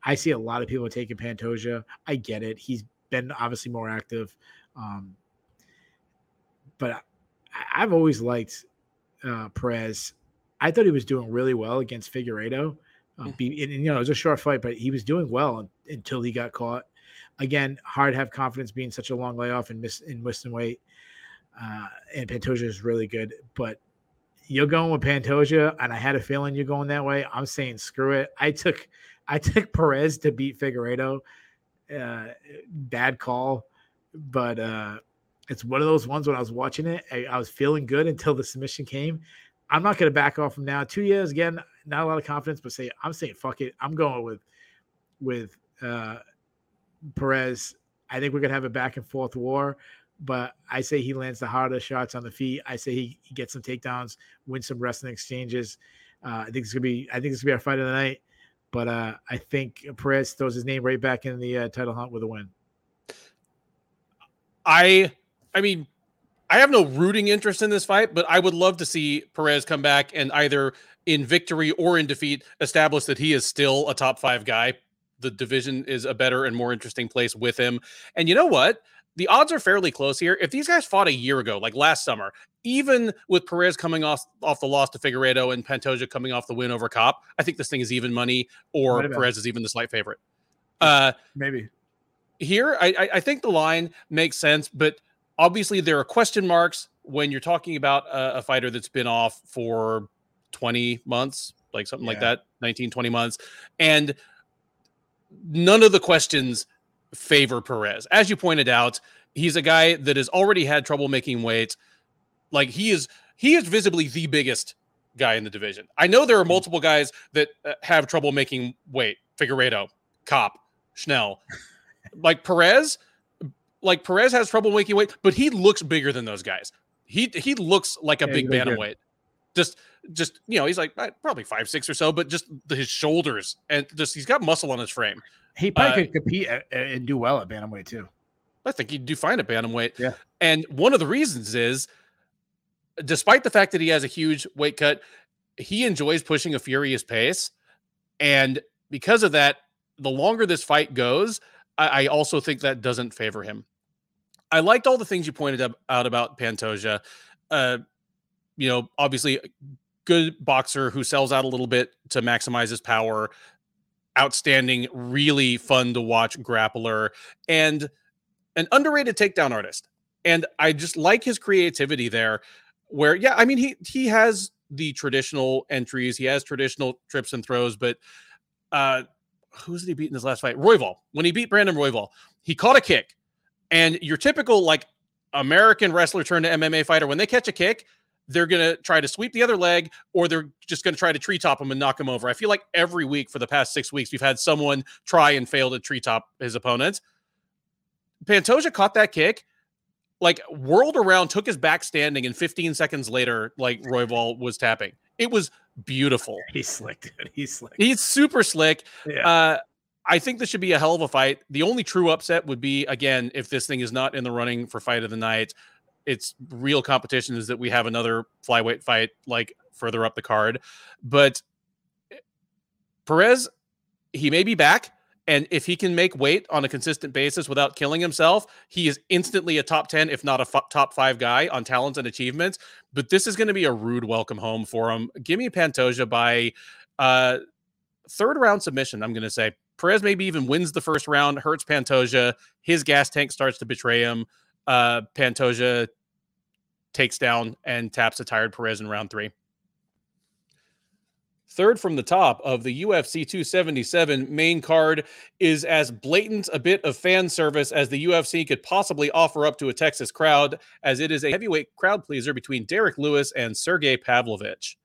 I see a lot of people taking Pantoja. I get it; he's been obviously more active, um, but I, have always liked uh, Perez. I thought he was doing really well against Figueiredo. Um, be, and, you know, it was a short fight, but he was doing well until he got caught. Again, hard to have confidence being such a long layoff and miss in Western weight. Uh, and Pantoja is really good, but you're going with Pantoja, and I had a feeling you're going that way. I'm saying screw it. I took I took Perez to beat Figueiredo. Uh, bad call, but uh, it's one of those ones when I was watching it, I, I was feeling good until the submission came. I'm not going to back off from now. Two years again, not a lot of confidence, but say I'm saying fuck it. I'm going with with uh, Perez. I think we're gonna have a back and forth war, but I say he lands the harder shots on the feet. I say he, he gets some takedowns, wins some wrestling exchanges. Uh, I think it's gonna be. I think it's gonna be our fight of the night. But uh, I think Perez throws his name right back in the uh, title hunt with a win. I, I mean, I have no rooting interest in this fight, but I would love to see Perez come back and either in victory or in defeat establish that he is still a top five guy. The division is a better and more interesting place with him. And you know what? The odds are fairly close here. If these guys fought a year ago, like last summer, even with Perez coming off off the loss to Figueiredo and Pantoja coming off the win over Kape, I think this thing is even money, or Perez is even the slight favorite. Uh, Maybe here, I, I think the line makes sense, but obviously there are question marks when you're talking about a, a fighter that's been off for 20 months, like something yeah. like that, 19, 20 months. And none of the questions favor Perez. As you pointed out, he's a guy that has already had trouble making weight. Like he is, he is visibly the biggest guy in the division. I know there are mm. multiple guys that uh, have trouble making weight. Figueiredo, Kape, Schnell, like Perez like Perez has trouble making weight, but he looks bigger than those guys. He he looks like a yeah, big bantamweight. Just just you know, he's like uh, probably five six or so, but just his shoulders and just he's got muscle on his frame. He probably uh, could compete at, and do well at bantamweight too. I think he'd do fine at bantamweight. Yeah. And one of the reasons is, despite the fact that he has a huge weight cut, he enjoys pushing a furious pace, and because of that, the longer this fight goes, I, I also think that doesn't favor him. I liked all the things you pointed out about Pantoja. Uh, you know, obviously, good boxer who sells out a little bit to maximize his power. Outstanding, really fun to watch grappler, and an underrated takedown artist. And I just like his creativity there. Where, yeah, I mean, he he has the traditional entries, he has traditional trips and throws, but uh, who's he beat in his last fight? Royval. When he beat Brandon Royval, he caught a kick and your typical like American wrestler turned to MMA fighter, when they catch a kick, they're gonna try to sweep the other leg, or they're just gonna try to treetop him and knock him over. I feel like every week for the past six weeks, we've had someone try and fail to treetop his opponent. Pantoja caught that kick, like whirled around, took his back standing, and 15 seconds later, like Royval was tapping. It was beautiful. He's slick, dude. He's slick. He's super slick. Yeah. Uh, I think this should be a hell of a fight. The only true upset would be again if this thing is not in the running for fight of the night. Its real competition is that we have another flyweight fight like further up the card. But eh, Perez, he may be back. And if he can make weight on a consistent basis without killing himself, he is instantly a top 10, if not a f- top five guy on talents and achievements. But this is going to be a rude welcome home for him. Give me Pantoja by uh, third round submission, I'm going to say. Perez maybe even wins the first round, hurts Pantoja. His gas tank starts to betray him. Uh, Pantoja takes down and taps a tired Perez in round three. Third from the top of the UFC 277 main card is as blatant a bit of fan service as the UFC could possibly offer up to a Texas crowd, as it is a heavyweight crowd pleaser between Derrick Lewis and Sergei Pavlovich.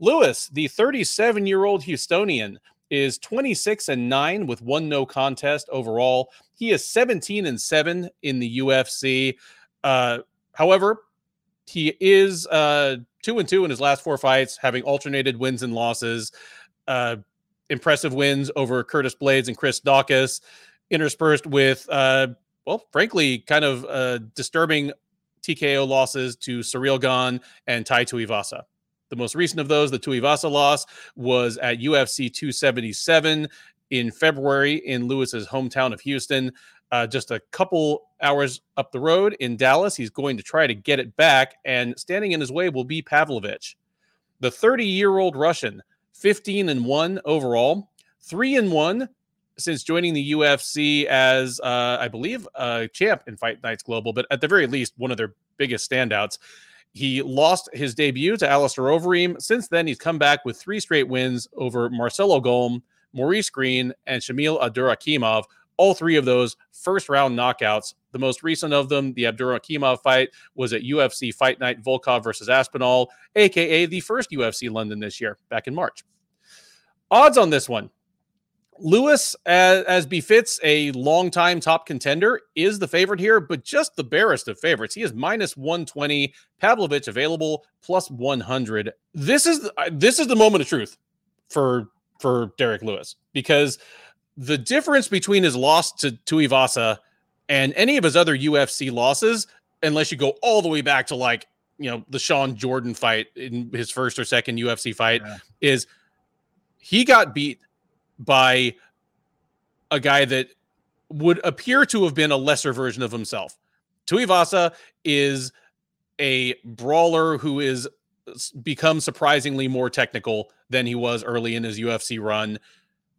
Lewis, the 37 year old Houstonian, is 26 and 9 with one no contest overall. He is 17 and 7 in the UFC. Uh, however, he is uh, 2 and 2 in his last four fights, having alternated wins and losses. Uh, impressive wins over Curtis Blades and Chris Daukaus, interspersed with, uh, well, frankly, kind of uh, disturbing TKO losses to Ciryl Gane and Tai Tuivasa. The most recent of those, the Tuivasa loss, was at UFC 277 in February in Lewis's hometown of Houston. Uh, just a couple hours up the road in Dallas, he's going to try to get it back, and standing in his way will be Pavlovich, the 30 year old Russian, 15 and one overall, three and one since joining the UFC as uh, I believe a champ in Fight Nights Global, but at the very least one of their biggest standouts. He lost his debut to Alistair Overeem. Since then, he's come back with three straight wins over Marcelo Golm, Maurice Greene, and Shamil Abdurakhimov. All three of those first round knockouts. The most recent of them, the Abdurakhimov fight, was at UFC Fight Night Volkov versus Aspinall, aka the first UFC London this year, back in March. Odds on this one Lewis, as, as, befits a longtime top contender, is the favorite here, but just the barest of favorites. He is minus 120. Pavlovich available plus 100. This is this is the moment of truth for for Derrick Lewis because the difference between his loss to Tuivasa and any of his other UFC losses unless you go all the way back to like you know the Shawn Jordan fight in his first or second UFC fight yeah. is he got beat by a guy that would appear to have been a lesser version of himself. Tuivasa is a brawler who is become surprisingly more technical than he was early in his UFC run.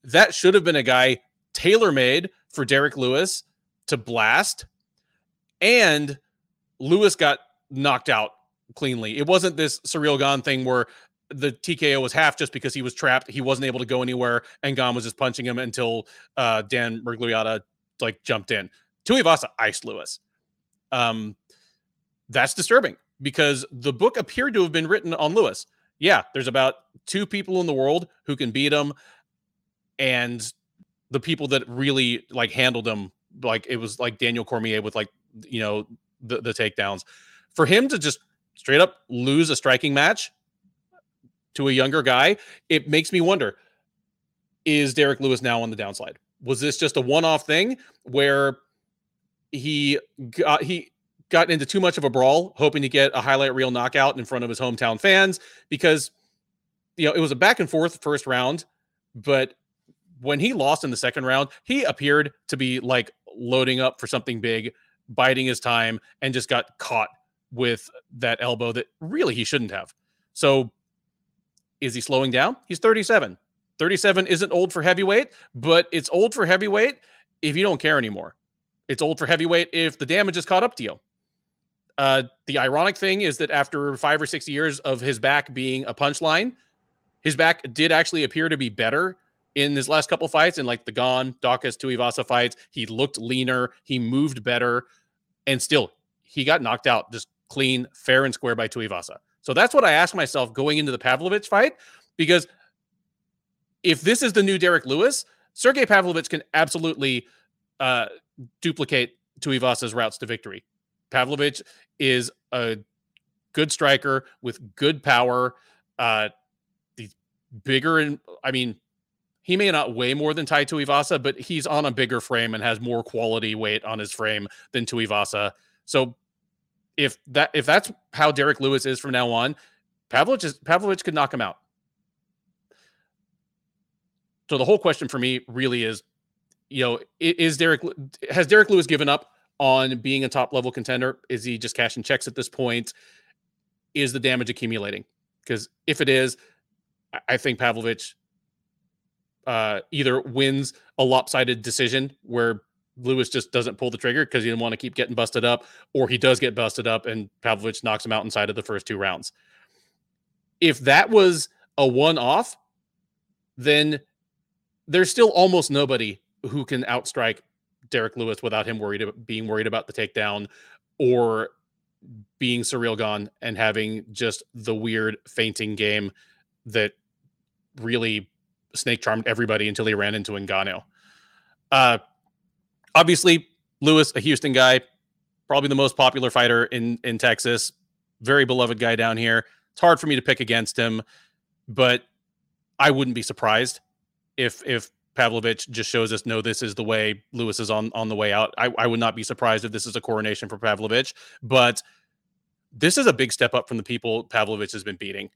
That should have been a guy tailor made for Derrick Lewis to blast. And Lewis got knocked out cleanly. It wasn't this surreal Gane thing where the TKO was half just because he was trapped. He wasn't able to go anywhere, and Gane was just punching him until uh, Dan Miragliotta like jumped in. Tuivasa iced Lewis. Um, that's disturbing because the book appeared to have been written on Lewis. Yeah, there's about two people in the world who can beat him, and the people that really like handled him, like it was like Daniel Cormier with like you know the, the takedowns. For him to just straight up lose a striking match to a younger guy, it makes me wonder: Is Derrick Lewis now on the downslide? Was this just a one-off thing where he got he got into too much of a brawl, hoping to get a highlight reel knockout in front of his hometown fans because you know it was a back and forth first round, but when he lost in the second round, he appeared to be like loading up for something big, biding his time, and just got caught with that elbow that really he shouldn't have. So is he slowing down? He's 37. 37 isn't old for heavyweight, but it's old for heavyweight if you don't care anymore. It's old for heavyweight if the damage is caught up to you. Uh, the ironic thing is that after five or six years of his back being a punchline, his back did actually appear to be better in his last couple fights. In like the Gane, Daukaus, Tuivasa fights, he looked leaner, he moved better, and still he got knocked out just clean, fair and square by Tuivasa. So that's what I asked myself going into the Pavlovich fight, because if this is the new Derrick Lewis, Sergei Pavlovich can absolutely uh, duplicate Tuivasa's routes to victory. Pavlovich is a good striker with good power. Uh, he's bigger and I mean, he may not weigh more than Tai Tuivasa, but he's on a bigger frame and has more quality weight on his frame than Tuivasa. So if that if that's how Derrick Lewis is from now on, Pavlovich is, could knock him out. So the whole question for me really is, you know, is Derrick has Derrick Lewis given up on being a top level contender? Is he just cashing checks at this point? Is the damage accumulating? Because if it is, I think Pavlovich uh, either wins a lopsided decision where Lewis just doesn't pull the trigger because he didn't want to keep getting busted up, or he does get busted up and Pavlovich knocks him out inside of the first two rounds. If that was a one off, then there's still almost nobody who can outstrike Derrick Lewis without him worried being worried about the takedown or being Ciryl Gane and having just the weird feinting game that really snake charmed everybody until he ran into Ngannou. Uh, obviously, Lewis, a Houston guy, probably the most popular fighter in in Texas, very beloved guy down here. It's hard for me to pick against him, but I wouldn't be surprised if if Pavlovich just shows us no, this is the way Lewis is on on the way out. I, I would not be surprised if this is a coronation for Pavlovich, but this is a big step up from the people Pavlovich has been beating.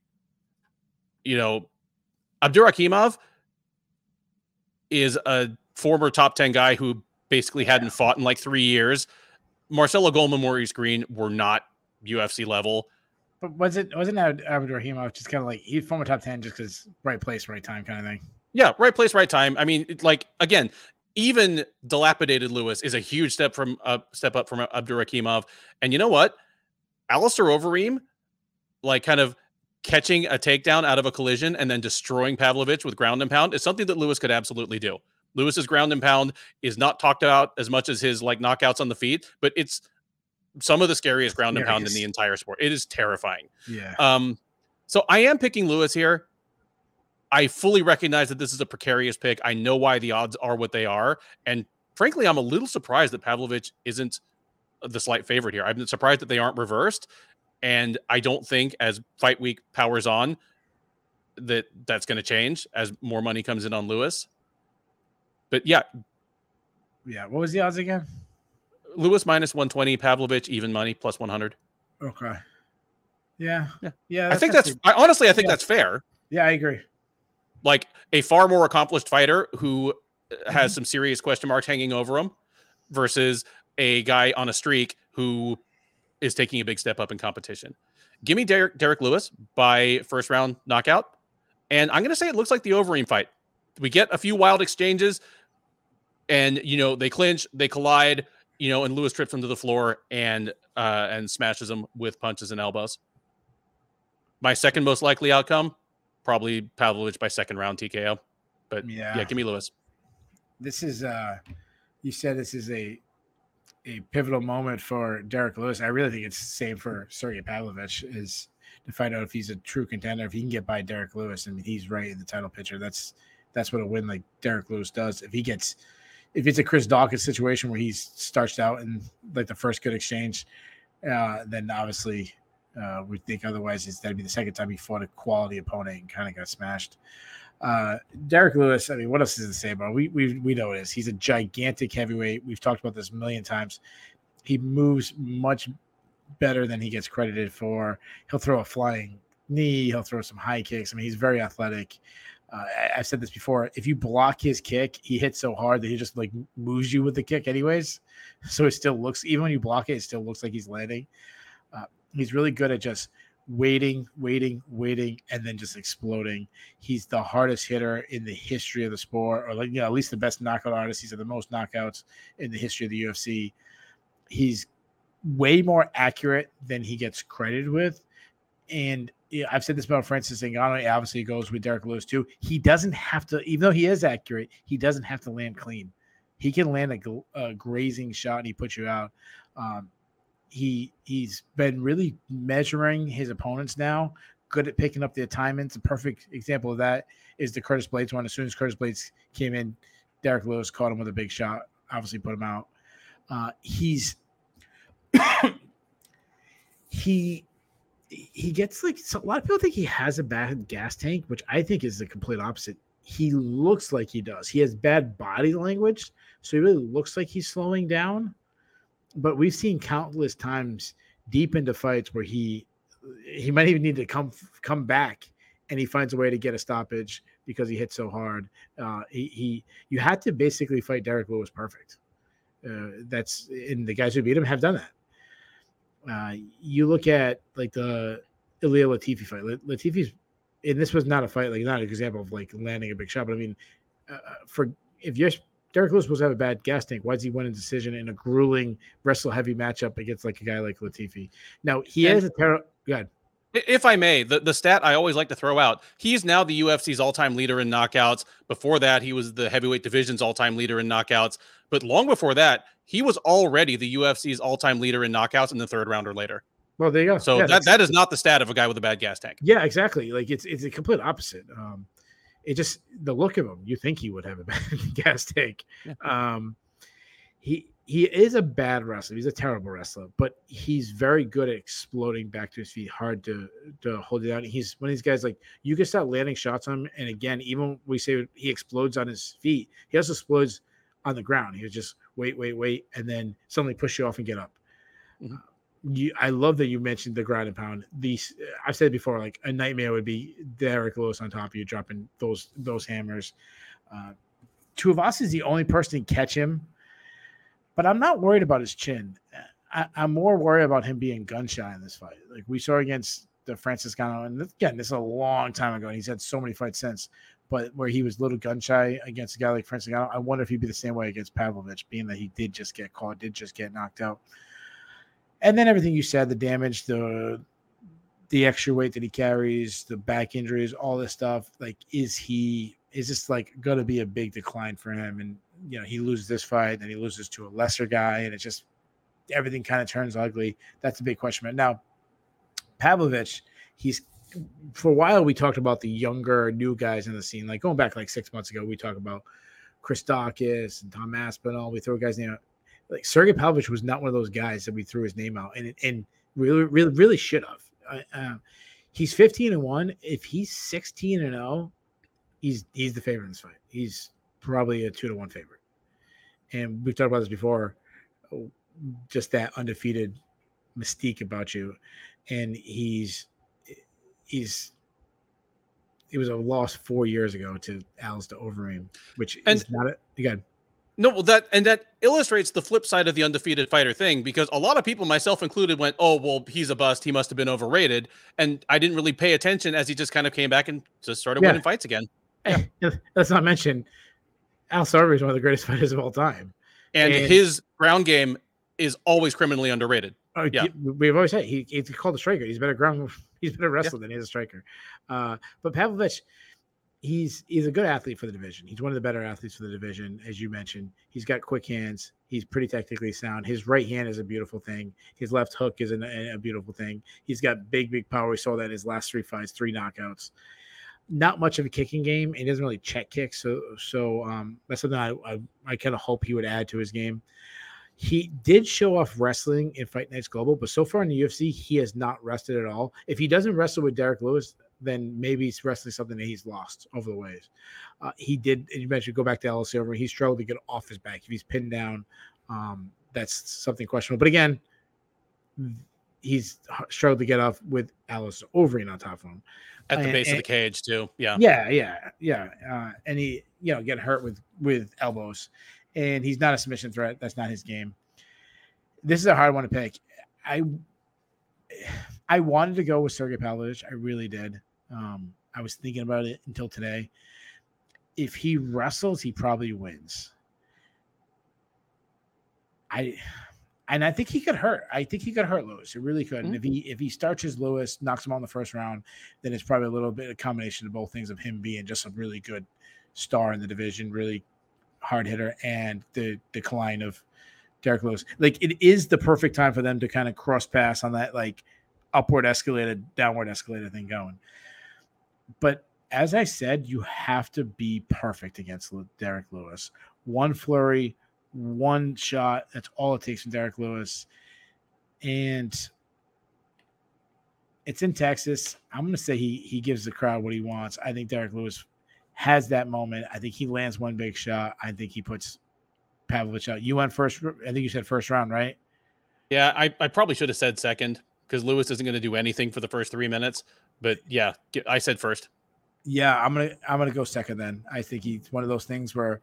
You know, Abdurakhimov is a former top 10 guy who basically hadn't fought in like three years. Marcelo Goldman, Maurice Greene were not UFC level. But was it wasn't Abdurakhimov just kind of like he's former top 10 just because right place, right time kind of thing? Yeah, right place, right time. I mean, like again, even dilapidated Lewis is a huge step from a uh, step up from Abdurakhimov. And you know what? Alistair Overeem, like kind of catching a takedown out of a collision and then destroying Pavlovich with ground and pound is something that Lewis could absolutely do. Lewis's ground and pound is not talked about as much as his like knockouts on the feet, but it's some of the scariest ground and pound in the entire sport. It is terrifying. Yeah. Um, so I am picking Lewis here. I fully recognize that this is a precarious pick. I know why the odds are what they are. And frankly, I'm a little surprised that Pavlovich isn't the slight favorite here. I'm surprised that they aren't reversed. And I don't think as fight week powers on that that's going to change as more money comes in on Lewis. But yeah. Yeah. What was the odds again? Lewis minus 120, Pavlovich even money plus 100. Okay. Yeah. Yeah. Yeah. I think that's, I, honestly, I think yeah. that's fair. Yeah, I agree. Like a far more accomplished fighter who has mm-hmm. some serious question marks hanging over him versus a guy on a streak who is taking a big step up in competition. Give me Derek, Derrick Lewis by first round knockout. And I'm going to say it looks like the Overeem fight. We get a few wild exchanges and, you know, they clinch, they collide, you know, and Lewis trips him to the floor and, uh, and smashes him with punches and elbows. My second most likely outcome, probably Pavlovich by second round TKO. But yeah, yeah give me Lewis. This is, uh, you said this is a a pivotal moment for Derrick Lewis. I really think it's the same for Sergei Pavlovich is to find out if he's a true contender. If he can get by Derrick Lewis, I mean, he's right in the title picture. That's that's what a win like Derrick Lewis does. If he gets, if it's a Chris Daukaus situation where he's starts out in like the first good exchange, uh, then obviously uh, we think otherwise. It's that'd be the second time he fought a quality opponent and kind of got smashed. Uh, Derrick Lewis, I mean, what else is to say about? We we we know it is. He's a gigantic heavyweight. We've talked about this a million times. He moves much better than he gets credited for. He'll throw a flying knee. He'll throw some high kicks. I mean, he's very athletic. Uh, I've said this before. If you block his kick, he hits so hard that he just like moves you with the kick, anyways. So it still looks, even when you block it, it still looks like he's landing. Uh, he's really good at just waiting, waiting, waiting, and then just exploding. He's the hardest hitter in the history of the sport, or like you know, at least the best knockout artist. He's had the most knockouts in the history of the UFC. He's way more accurate than he gets credited with. And I've said this about Francis Ngannou. Obviously, goes with Derrick Lewis too. He doesn't have to, even though he is accurate, he doesn't have to land clean. He can land a, a grazing shot and he puts you out. Um, he he's been really measuring his opponents now. Good at picking up the assignments. A perfect example of that is the Curtis Blades one. As soon as Curtis Blades came in, Derrick Lewis caught him with a big shot. Obviously, put him out. Uh, he's he he gets like so a lot of people think he has a bad gas tank, which I think is the complete opposite. He looks like he does. He has bad body language, so he really looks like he's slowing down but we've seen countless times deep into fights where he he might even need to come come back and he finds a way to get a stoppage because he hit so hard. Uh, he, he you had to basically fight Derrick Lewis perfect. Uh, that's and the guys who beat him have done that. Uh, you look at like the Ilir Latifi fight. Latifi's and this was not a fight like not an example of like landing a big shot, but I mean, uh, for if you're Derrick Lewis supposed to have a bad gas tank. Why does he win a decision in a grueling wrestle heavy matchup against like a guy like Latifi? Now he and, has a terrible. Good. If I may, the, the stat I always like to throw out, he's now the UFC's all time leader in knockouts. Before that, he was the heavyweight division's all time leader in knockouts. But long before that, he was already the UFC's all time leader in knockouts in the third round or later. Well, there you go. So yeah, that, that is not the stat of a guy with a bad gas tank. Yeah, exactly. Like it's it's a complete opposite. Um, it just the look of him, you think he would have a bad gas tank. Yeah. Um, he he is a bad wrestler. He's a terrible wrestler, but he's very good at exploding back to his feet. Hard to to hold it down. He's one of these guys like you can start landing shots on him, and again, even we say he explodes on his feet, he also explodes on the ground. He'll just wait, wait, wait, and then suddenly push you off and get up. Mm-hmm you, I love that you mentioned the ground and pound. These I've said before, like a nightmare would be Derrick Lewis on top of you, dropping those those hammers. Uh, Tuivasa is the only person to catch him, but I'm not worried about his chin. I, am more worried about him being gun shy in this fight. Like we saw against the Francis Ngannou, and again, this is a long time ago, and he's had so many fights since. But where he was a little gun shy against a guy like Francis Ngannou, I wonder if he'd be the same way against Pavlovich, being that he did just get caught, did just get knocked out and then everything you said, the damage, the the extra weight that he carries, the back injuries, all this stuff. Like, is he is this like going to be a big decline for him? And you know, he loses this fight, then he loses to a lesser guy, and it just everything kind of turns ugly. That's a big question. But now, Pavlovich, he's for a while we talked about the younger new guys in the scene. Like going back like six months ago, we talked about Chris Daukaus and Tom Aspinall. We throw guys name out. like Sergei Pavlovich was not one of those guys that we threw his name out, and and really, really, really should have. Uh, he's 15 and one. If he's 16 and 0, he's he's the favorite in this fight. He's probably a two to one favorite. And we've talked about this before. just that undefeated mystique about you, and he's he's it was a loss four years ago to Alistair Overeem, which and, is not a again. No, well, that and that illustrates the flip side of the undefeated fighter thing because a lot of people, myself included, went, "Oh, well, he's a bust. He must have been overrated," and I didn't really pay attention as he just kind of came back and just started yeah. winning fights again. Yeah. Let's not mention Al Sarver is one of the greatest fighters of all time, and, and his ground game is always criminally underrated. Oh, yeah, we've always said he, he's called a striker. He's better ground. He's better wrestler yeah. than he's a striker. Uh, but Pavlovich, he's he's a good athlete for the division. He's one of the better athletes for the division, as you mentioned. He's got quick hands. He's pretty technically sound. His right hand is a beautiful thing. His left hook is a, a beautiful thing. He's got big, big power. We saw that in his last three fights, three knockouts. Not much of a kicking game. And he doesn't really check kicks, so so um, that's something I I, I kind of hope he would add to his game. He did show off wrestling in Fight Nights Global, but so far in the UFC, he has not rested at all. If he doesn't wrestle with Derrick Lewis, then maybe he's wrestling something that he's lost over the ways. Uh, he did, you mentioned go back to Ellis Silver. He struggled to get off his back. If he's pinned down, um, that's something questionable. But again, he's struggled to get off with Alice Overeem on top of him. At the and, base and, of the cage, too. Yeah. Yeah. Yeah. Yeah. Uh, and he, you know, getting hurt with with elbows and he's not a submission threat. That's not his game. This is a hard one to pick. I I wanted to go with Sergei Pavlovich. I really did. Um, I was thinking about it until today. If he wrestles, he probably wins. I and I think he could hurt. I think he could hurt Lewis. It really could. Mm-hmm. And if he if he starches Lewis, knocks him on the first round, then it's probably a little bit of combination of both things of him being just a really good star in the division, really hard hitter and the decline of Derrick Lewis. Like it is the perfect time for them to kind of cross pass on that like upward escalated, downward escalated thing going. But as I said, you have to be perfect against Derrick Lewis. One flurry, one shot. That's all it takes from Derrick Lewis. And it's in Texas. I'm going to say he he gives the crowd what he wants. I think Derrick Lewis has that moment. I think he lands one big shot. I think he puts Pavlovich out. You went first. I think you said first round, right? Yeah, I, I probably should have said second because Lewis isn't going to do anything for the first three minutes. But yeah, I said first. Yeah, I'm gonna I'm gonna go second then. I think he's one of those things where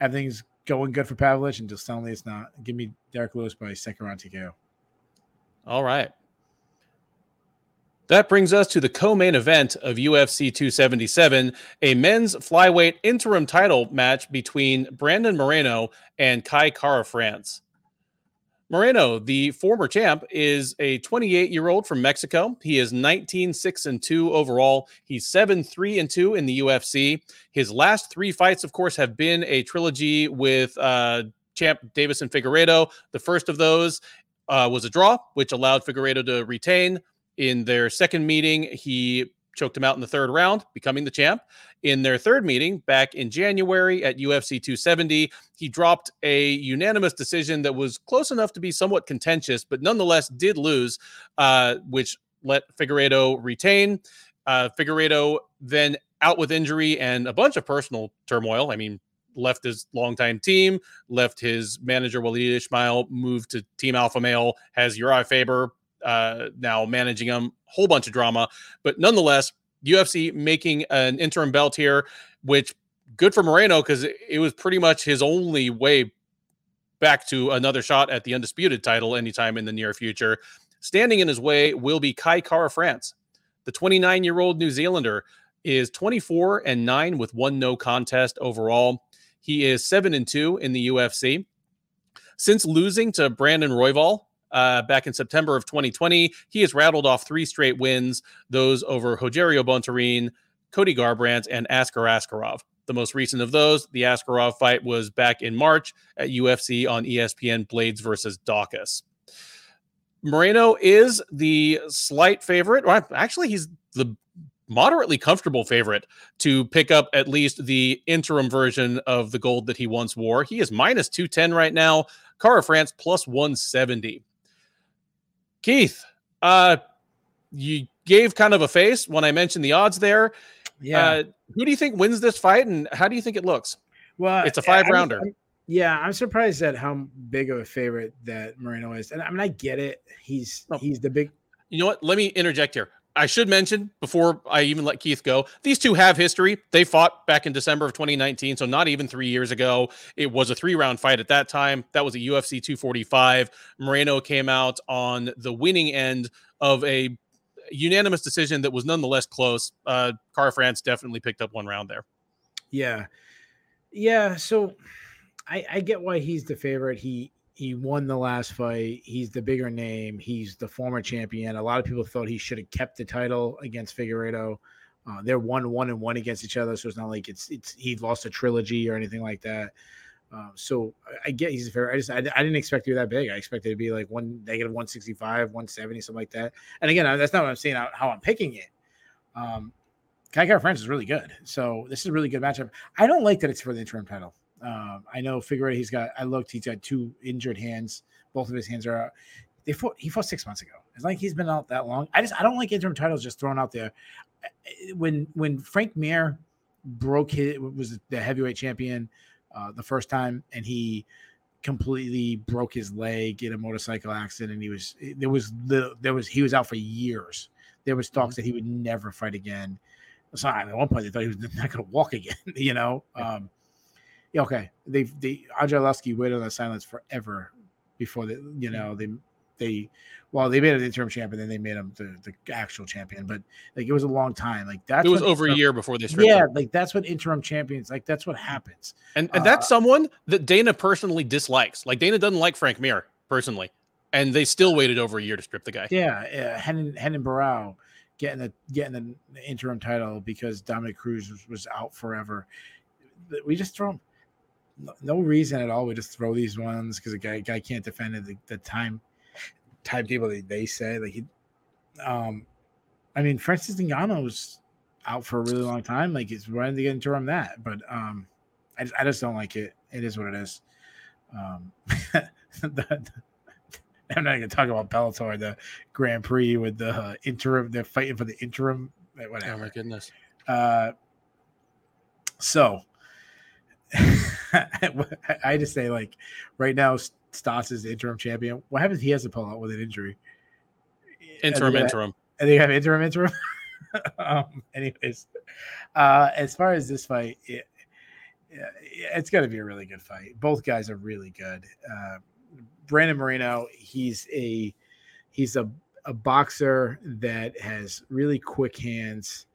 everything's going good for Pavlovich and just suddenly it's not. Give me Derrick Lewis by second round TKO. All right. That brings us to the co main event of UFC 277, a men's flyweight interim title match between Brandon Moreno and Kai Kara France. Moreno, the former champ, is a 28 year old from Mexico. He is 19 6 and 2 overall. He's 7 3 and 2 in the UFC. His last three fights, of course, have been a trilogy with uh, champ Deiveson Figueiredo. The first of those uh, was a draw, which allowed Figueiredo to retain. In their second meeting, he choked him out in the third round, becoming the champ. In their third meeting back in January at UFC 270, he dropped a unanimous decision that was close enough to be somewhat contentious, but nonetheless did lose, uh, which let Figueiredo retain. Uh, Figueiredo then out with injury and a bunch of personal turmoil. I mean, left his longtime team, left his manager Walid Ismail, moved to Team Alpha Male, has Urijah Faber uh, now managing them. Whole bunch of drama, but nonetheless, UFC making an interim belt here, which good for Moreno because it was pretty much his only way back to another shot at the undisputed title anytime in the near future. Standing in his way will be Kai Kara France. The 29 year old New Zealander is 24 and 9 with one no contest overall. He is 7 and 2 in the UFC. Since losing to Brandon Royval uh, back in September of 2020. He has rattled off three straight wins, those over Rogerio Bontorin, Cody Garbrandt, and Askar Askarov. The most recent of those, the Askarov fight, was back in March at UFC on ESPN Blades versus Daukaus. Moreno is the slight favorite. Or actually, he's the moderately comfortable favorite to pick up at least the interim version of the gold that he once wore. He is minus 210 right now. Kara France plus 170. Keith, uh, you gave kind of a face when I mentioned the odds there. Yeah. Uh, who do you think wins this fight, and how do you think it looks? Well, it's a five rounder. Yeah, I'm surprised at how big of a favorite that Moreno is. And I mean, I get it. He's oh. he's the big. You know what? Let me interject here. I should mention before I even let Keith go, these two have history. They fought back in December of 2019, so not even three years ago. It was a three round fight at that time. That was a UFC 245. Moreno came out on the winning end of a unanimous decision that was nonetheless close. Uh, Kara-France definitely picked up one round there. Yeah. Yeah. So I, I get why he's the favorite. He he won the last fight. He's the bigger name. He's the former champion. A lot of people thought he should have kept the title against Figueiredo. Uh, they're one one and one against each other, so it's not like it's it's he lost a trilogy or anything like that. Um, so I get he's a fair. I just I, I, didn't expect to be that big. I expected to be like one negative one sixty five, one seventy, something like that. And again, that's not what I'm saying. How, I'm picking it. Um, Kai Kara-France is really good. So this is a really good matchup. I don't like that it's for the interim title. Um, I know Figueroa, he's got, I looked, he's got two injured hands. Both of his hands are out. They fought, he fought six months ago. It's like he's been out that long. I just, I don't like interim titles just thrown out there. When, when Frank Mir broke his, was the heavyweight champion uh, the first time and he completely broke his leg in a motorcycle accident and he was, there was the, there was, he was out for years. There was talks mm-hmm. that he would never fight again. So at one point they thought he was not going to walk again, you know? Um, yeah, okay. They they Arlovsky waited on the silence forever before they you know they they well they made him the interim champion then they made him the, the actual champion but like it was a long time. Like that it was over a year before this yeah him. like that's what interim champions like that's what happens. And and uh, that's someone that Dana personally dislikes. Like Dana doesn't like Frank Mir personally. And they still waited over a year to strip the guy. Yeah yeah Renan Renan Barão getting the getting the interim title because Dominick Cruz was, was out forever. We just throw him no reason at all. We just throw these ones because the guy guy can't defend it. The, the time timetable they, they say like he, um, I mean Francis Ngannou was out for a really long time. Like it's when to get into him that, but um, I just, I just don't like it. It is what it is. Um, the, I'm not going to talk about Bellator, the Grand Prix with the uh, interim. They're fighting for the interim. Whatever. Oh my goodness. Uh, so I just say like right now Stoss is interim champion. What happens if he has to pull out with an injury? Interim, and interim. And they have interim, interim. um, anyways, uh, as far as this fight, it, it's going to be a really good fight. Both guys are really good. Uh, Brandon Moreno, he's a he's a a boxer that has really quick hands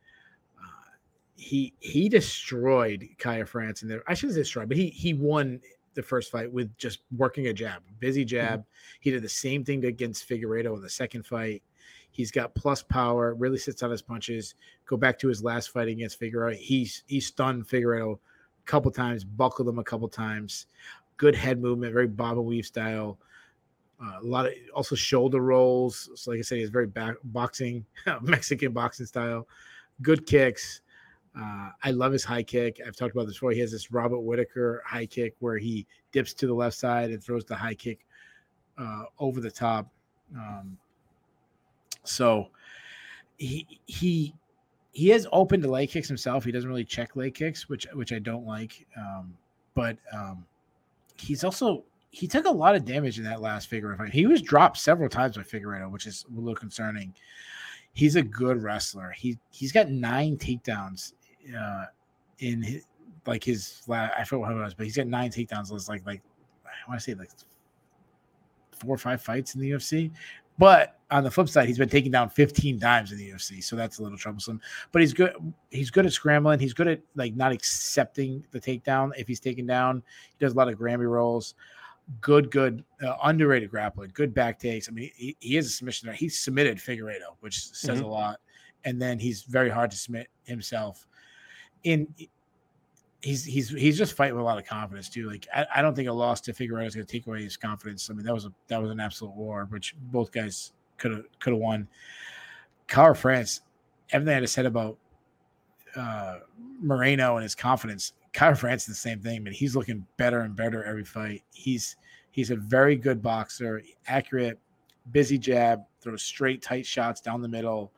he he destroyed Kara-France in there. I shouldn't say destroyed, but he he won the first fight with just working a jab, busy mm-hmm. jab. Mm-hmm. He did the same thing against Figueiredo in the second fight. He's got plus power, really sits on his punches. Go back to his last fight against Figueiredo. He's he stunned Figueiredo a couple times, buckled him a couple times. Good head movement, very bob and weave style. Uh, a lot of also shoulder rolls. So, like I said, he's very back boxing, Mexican boxing style. Good kicks. Uh, I love his high kick. I've talked about this before. He has this Robert Whitaker high kick where he dips to the left side and throws the high kick uh, over the top. Um, so he he he is open to leg kicks himself. He doesn't really check leg kicks, which which I don't like. Um, but um, he's also he took a lot of damage in that last Figueroa fight. He was dropped several times by Figueroa, which is a little concerning. He's a good wrestler. He he's got nine takedowns uh, in his, like his I forget what it was, but he's got nine takedowns. It's like like I want to say like four or five fights in the UFC. But on the flip side, he's been taken down 15 times in the UFC, so that's a little troublesome. But he's good. He's good at scrambling. He's good at like not accepting the takedown if he's taken down. He does a lot of Granby rolls. Good, good, uh, underrated grappling. Good back takes. I mean, he, he is a submission. He submitted Figueiredo, which says mm-hmm. a lot. And then he's very hard to submit himself in he's he's he's just fighting with a lot of confidence too. Like I, I don't think a loss to Figueroa is going to take away his confidence. I mean that was a that was an absolute war, which both guys could have could have won. Kara-France, everything I just said about uh, Moreno and his confidence. Kara-France is the same thing, but he's looking better and better every fight. He's he's a very good boxer, accurate, busy jab, throws straight tight shots down the middle.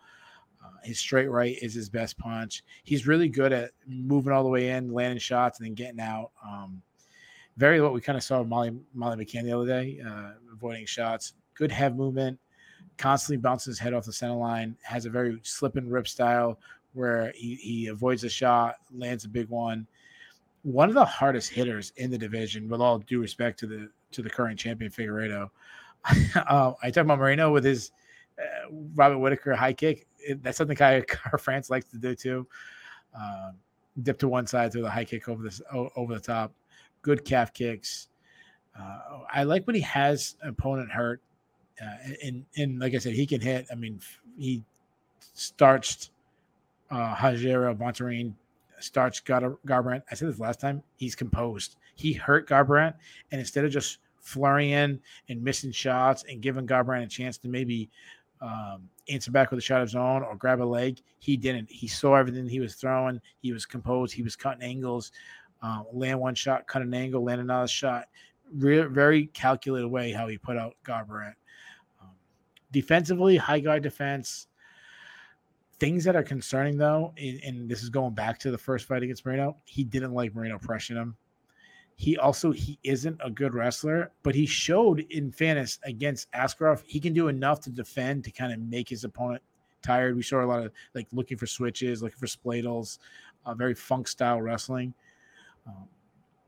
His straight right is his best punch. He's really good at moving all the way in, landing shots, and then getting out. Um, very what we kind of saw Molly Molly McCann the other day, uh, avoiding shots, good head movement, constantly bounces his head off the center line, has a very slip and rip style where he, he avoids a shot, lands a big one. One of the hardest hitters in the division, with all due respect to the to the current champion Figueiredo. uh, I talk about Moreno with his uh, Robert Whitaker high kick. It, that's something Kai France likes to do too. Uh, dip to one side through the high kick over this over the top. Good calf kicks. Uh, I like when he has opponent hurt, uh, and and like I said, he can hit. I mean, he starched uh, Rogerio Bontorin, starched Gar- Garbrandt. I said this last time. He's composed. He hurt Garbrandt, and instead of just flurrying and missing shots and giving Garbrandt a chance to maybe um, answer back with a shot of his own or grab a leg. He didn't. He saw everything he was throwing. He was composed. He was cutting angles, uh, land one shot, cut an angle, land another shot. Re- very calculated way how he put out Garbrandt. Um, defensively, high guard defense. Things that are concerning though, and, and this is going back to the first fight against Moreno. He didn't like Moreno pressuring him he also he isn't a good wrestler, but he showed in fairness against Askarov he can do enough to defend to kind of make his opponent tired. We saw a lot of like looking for switches, looking for spladles, uh, very funk style wrestling. Um,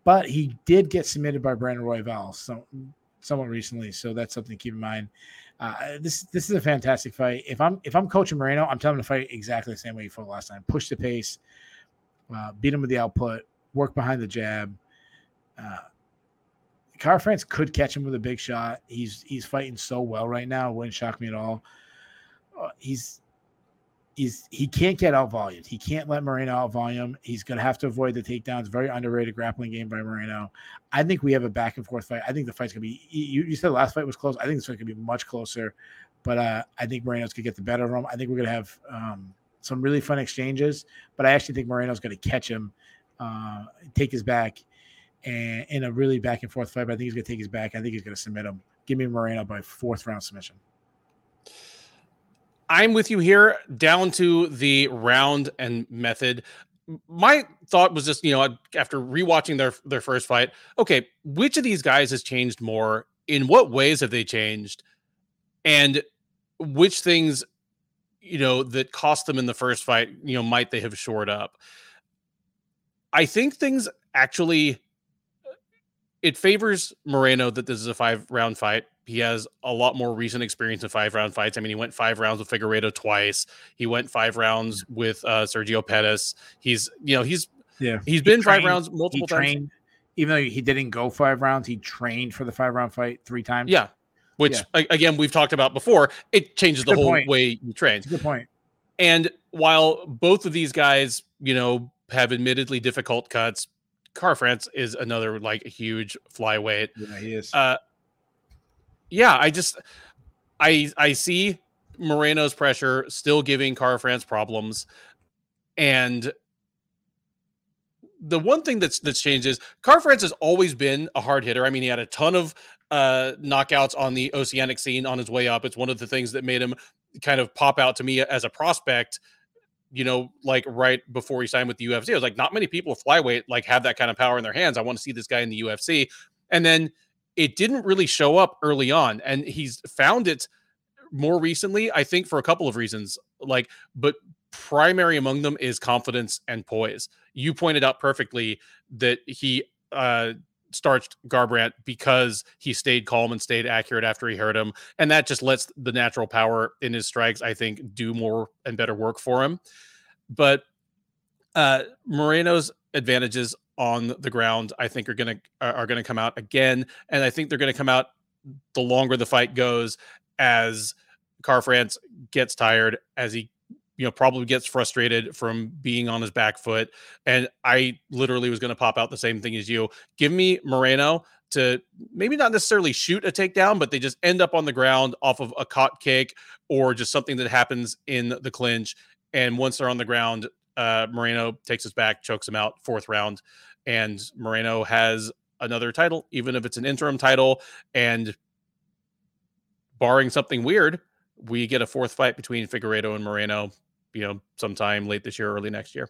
but he did get submitted by Brandon Royval so, somewhat recently, so that's something to keep in mind. Uh, this this is a fantastic fight. If I'm if I'm coaching Moreno, I'm telling him to fight exactly the same way he fought last time. Push the pace, uh, beat him with the output, work behind the jab uh, Kara-France could catch him with a big shot. He's he's fighting so well right now. It wouldn't shock me at all. Uh, he's he's he can't get out volume. He can't let Moreno out volume. He's going to have to avoid the takedowns. Very underrated grappling game by Moreno. I think we have a back and forth fight. I think the fight's going to be. You, you said the last fight was close. I think this fight could be much closer. But uh, I think Moreno's going to get the better of him. I think we're going to have um, some really fun exchanges. But I actually think Moreno's going to catch him, uh, take his back, and in a really back and forth fight. But I think he's going to take his back. I think he's going to submit him. Give me Moreno by fourth round submission. I'm with you here, down to the round and method. My thought was just, you know, after rewatching their their first fight, okay, which of these guys has changed more? In what ways have they changed? And which things, you know, that cost them in the first fight, you know, might they have shored up? I think things actually it favors Moreno that this is a five round fight. He has a lot more recent experience in five round fights. I mean, he went five rounds with Figueiredo twice. He went five rounds with uh, Sergio Pettis. He's, you know, he's yeah, he's been trained, five rounds multiple trained, times. Even though he didn't go five rounds, he trained for the five round fight three times. Yeah, which yeah. again we've talked about before. It changes the whole point. way you train. Good point. And while both of these guys, you know, have admittedly difficult cuts, Kara-France is another like a huge flyweight. Yeah, he is. Uh, yeah, I just I I see Moreno's pressure still giving Kara-France problems, and the one thing that's that's changed is Kara-France has always been a hard hitter. I mean, he had a ton of uh, knockouts on the oceanic scene on his way up. It's one of the things that made him kind of pop out to me as a prospect you know, like right before he signed with the UFC. I was like, not many people flyweight like have that kind of power in their hands. I want to see this guy in the UFC. And then it didn't really show up early on. And he's found it more recently, I think, for a couple of reasons. Like, but primary among them is confidence and poise. You pointed out perfectly that he uh starched Garbrandt because he stayed calm and stayed accurate after he hurt him. And that just lets the natural power in his strikes, I think, do more and better work for him. But uh, Moreno's advantages on the ground, I think, are gonna are gonna come out again, and I think they're gonna come out the longer the fight goes as Kara-France gets tired, as he you know, probably gets frustrated from being on his back foot. And I literally was going to pop out the same thing as you. Give me Moreno to maybe not necessarily shoot a takedown, but they just end up on the ground off of a caught kick or just something that happens in the clinch. And once they're on the ground, uh, Moreno takes his back, chokes him out, fourth round. And Moreno has another title, even if it's an interim title. And barring something weird, we get a fourth fight between Figueiredo and Moreno you know, sometime late this year, early next year.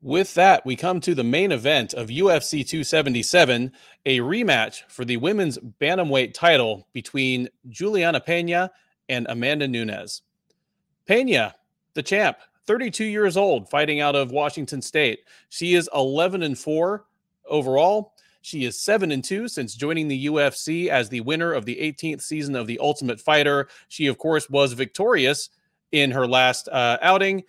With that, we come to the main event of UFC 277, a rematch for the women's bantamweight title between Julianna Pena and Amanda Nunes. Pena, the champ, 32 years old, fighting out of Washington State. She is 11 and 4 overall. She is 7 and 2 since joining the UFC as the winner of the 18th season of The Ultimate Fighter. She, of course, was victorious in her last uh, outing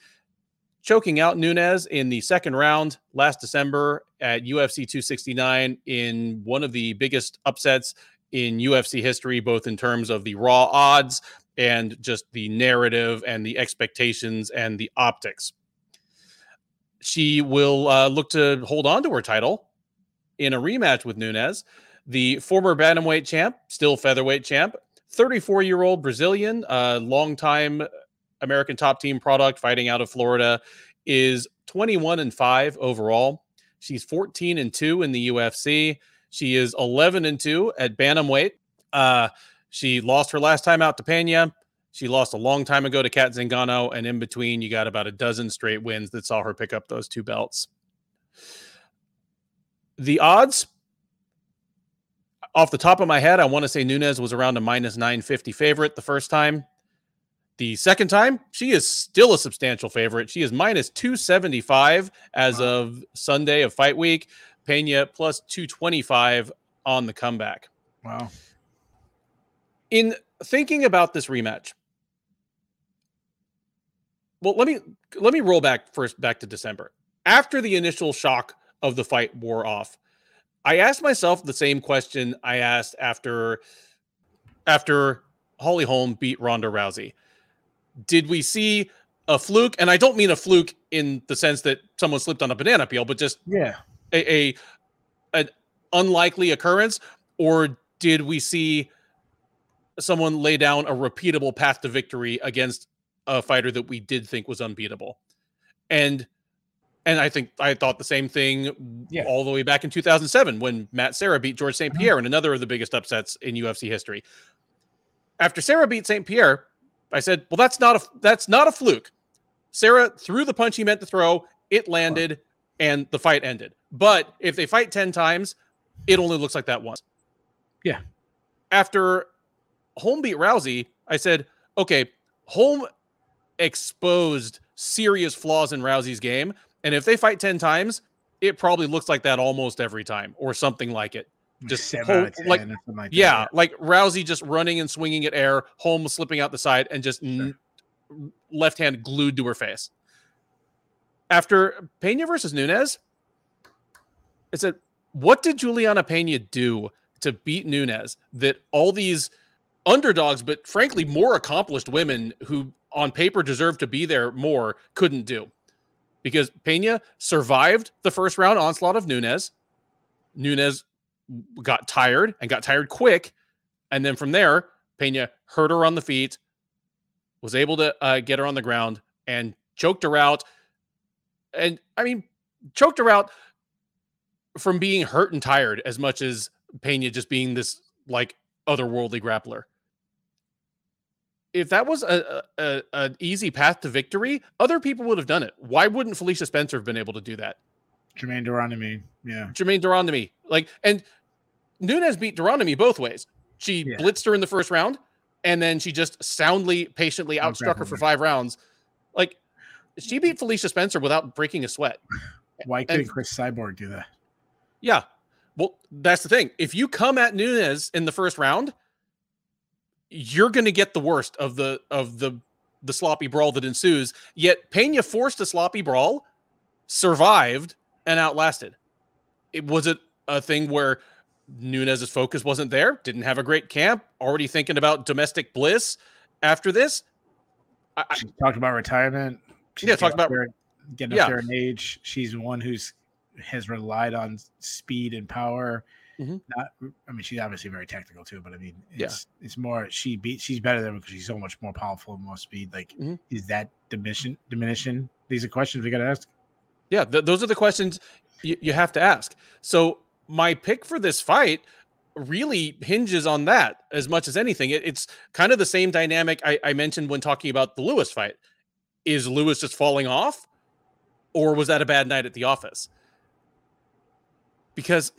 choking out Nunes in the second round last December at UFC 269 in one of the biggest upsets in UFC history, both in terms of the raw odds and just the narrative and the expectations and the optics. She will uh, look to hold on to her title in a rematch with Nunes. The former bantamweight champ, still featherweight champ, 34 year old Brazilian, uh, longtime American top team product fighting out of Florida is 21 and 5 overall. She's 14 and 2 in the UFC. She is 11 and 2 at bantamweight. Uh, she lost her last time out to Pena. She lost a long time ago to Cat Zingano, and in between, you got about a dozen straight wins that saw her pick up those two belts. The odds, off the top of my head, I want to say Nunes was around a minus 950 favorite the first time. The second time, she is still a substantial favorite. She is minus 275 as wow. of Sunday of fight week. Pena plus 225 on the comeback. Wow. In thinking about this rematch, well, let me let me roll back first back to December. After the initial shock of the fight wore off, I asked myself the same question I asked after after Holly Holm beat Ronda Rousey did we see a fluke? And I don't mean a fluke in the sense that someone slipped on a banana peel, but just yeah, a, a an unlikely occurrence, or did we see someone lay down a repeatable path to victory against a fighter that we did think was unbeatable? And and I think I thought the same thing yeah. all the way back in 2007 when Matt Serra beat George St. Pierre uh-huh. in another of the biggest upsets in UFC history. After Serra beat St. Pierre, I said, well, that's not a that's not a fluke. Serra threw the punch he meant to throw, it landed, and the fight ended. But if they fight 10 times, it only looks like that once. Yeah. After Holm beat Rousey, I said, okay, Holm exposed serious flaws in Rousey's game. And if they fight 10 times, it probably looks like that almost every time or something like it just like, like yeah, like Rousey just running and swinging at air, Holmes slipping out the side, and just sure. n- left hand glued to her face. After Pena versus Nunes, it's a what did Julianna Pena do to beat Nunes that all these underdogs, but frankly more accomplished women who on paper deserve to be there more couldn't do? Because Pena survived the first round onslaught of Nunez. Nunes got tired and got tired quick. And then from there, Pena hurt her on the feet, was able to uh, get her on the ground and choked her out. And I mean, choked her out from being hurt and tired as much as Pena just being this like otherworldly grappler. If that was a, a, an easy path to victory, other people would have done it. Why wouldn't Felicia Spencer have been able to do that? Germaine de Randamie, yeah. Germaine de Randamie, like, and Nunes beat de both ways. She yeah. blitzed her in the first round, and then she just soundly, patiently outstruck her for five rounds. Like she beat Felicia Spencer without breaking a sweat. Why couldn't and, Cris Cyborg do that? Yeah. Well, that's the thing. If you come at Nunes in the first round, you're going to get the worst of the of the the sloppy brawl that ensues. Yet Pena forced a sloppy brawl, survived, and outlasted. It was it a thing where Nunes's focus wasn't there, didn't have a great camp, already thinking about domestic bliss after this. I, she talked about retirement. She's yeah, talked about there, getting yeah. up there in age. She's one who's has relied on speed and power. Mm-hmm. Not, I mean, she's obviously very technical too, but I mean, it's yeah. it's more she beat she's better than because she's so much more powerful and more speed. Like, mm-hmm. is that diminishing? Diminishing? These are questions we got to ask. Yeah, th- those are the questions you, you have to ask. So my pick for this fight really hinges on that as much as anything. It, it's kind of the same dynamic I, I mentioned when talking about the Lewis fight. Is Lewis just falling off? or was that a bad night at the office? Because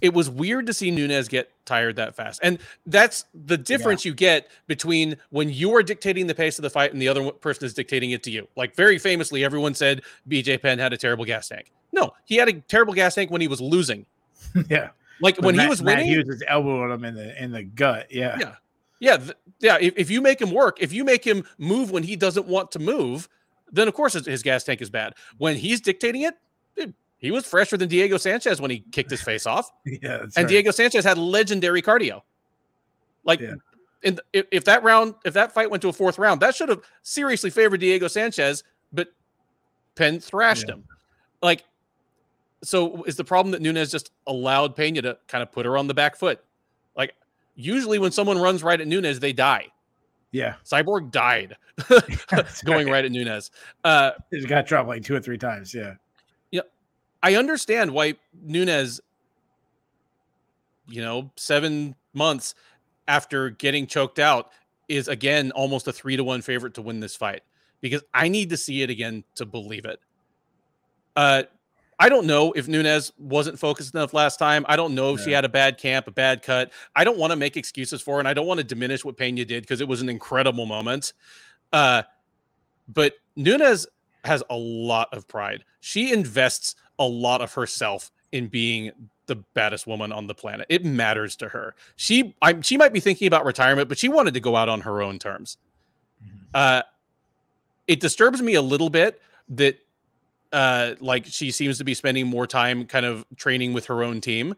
it was weird to see Nunes get tired that fast. And that's the difference yeah. you get between when you are dictating the pace of the fight and the other person is dictating it to you. Like very famously, everyone said BJ Penn had a terrible gas tank. No, he had a terrible gas tank when he was losing. yeah. Like when, when Matt, he was winning, Matt Hughes was elbowing him in the in the gut. Yeah. Yeah. Yeah. Th- yeah. If, if you make him work, if you make him move when he doesn't want to move, then of course his, his gas tank is bad. When he's dictating it, he was fresher than Diego Sanchez when he kicked his face off. yeah, and right. Diego Sanchez had legendary cardio. Like, yeah. in, if, if that round, if that fight went to a fourth round, that should have seriously favored Diego Sanchez, but Penn thrashed yeah. him. Like, so is the problem that Nunes just allowed Pena to kind of put her on the back foot? Like, usually when someone runs right at Nunes, they die. Yeah. Cyborg died going right. right. at Nunes. Uh, he got dropped like two or three times. Yeah. I understand why Nunes, you know, seven months after getting choked out, is again almost a three to one favorite to win this fight because I need to see it again to believe it. Uh, I don't know if Nunes wasn't focused enough last time. I don't know if yeah. she had a bad camp, a bad cut. I don't want to make excuses for her, and I don't want to diminish what Pena did because it was an incredible moment. Uh, but Nunes has a lot of pride. She invests a lot of herself in being the baddest woman on the planet. It matters to her. She I, she might be thinking about retirement, but she wanted to go out on her own terms. Mm-hmm. Uh, it disturbs me a little bit that uh, like she seems to be spending more time kind of training with her own team.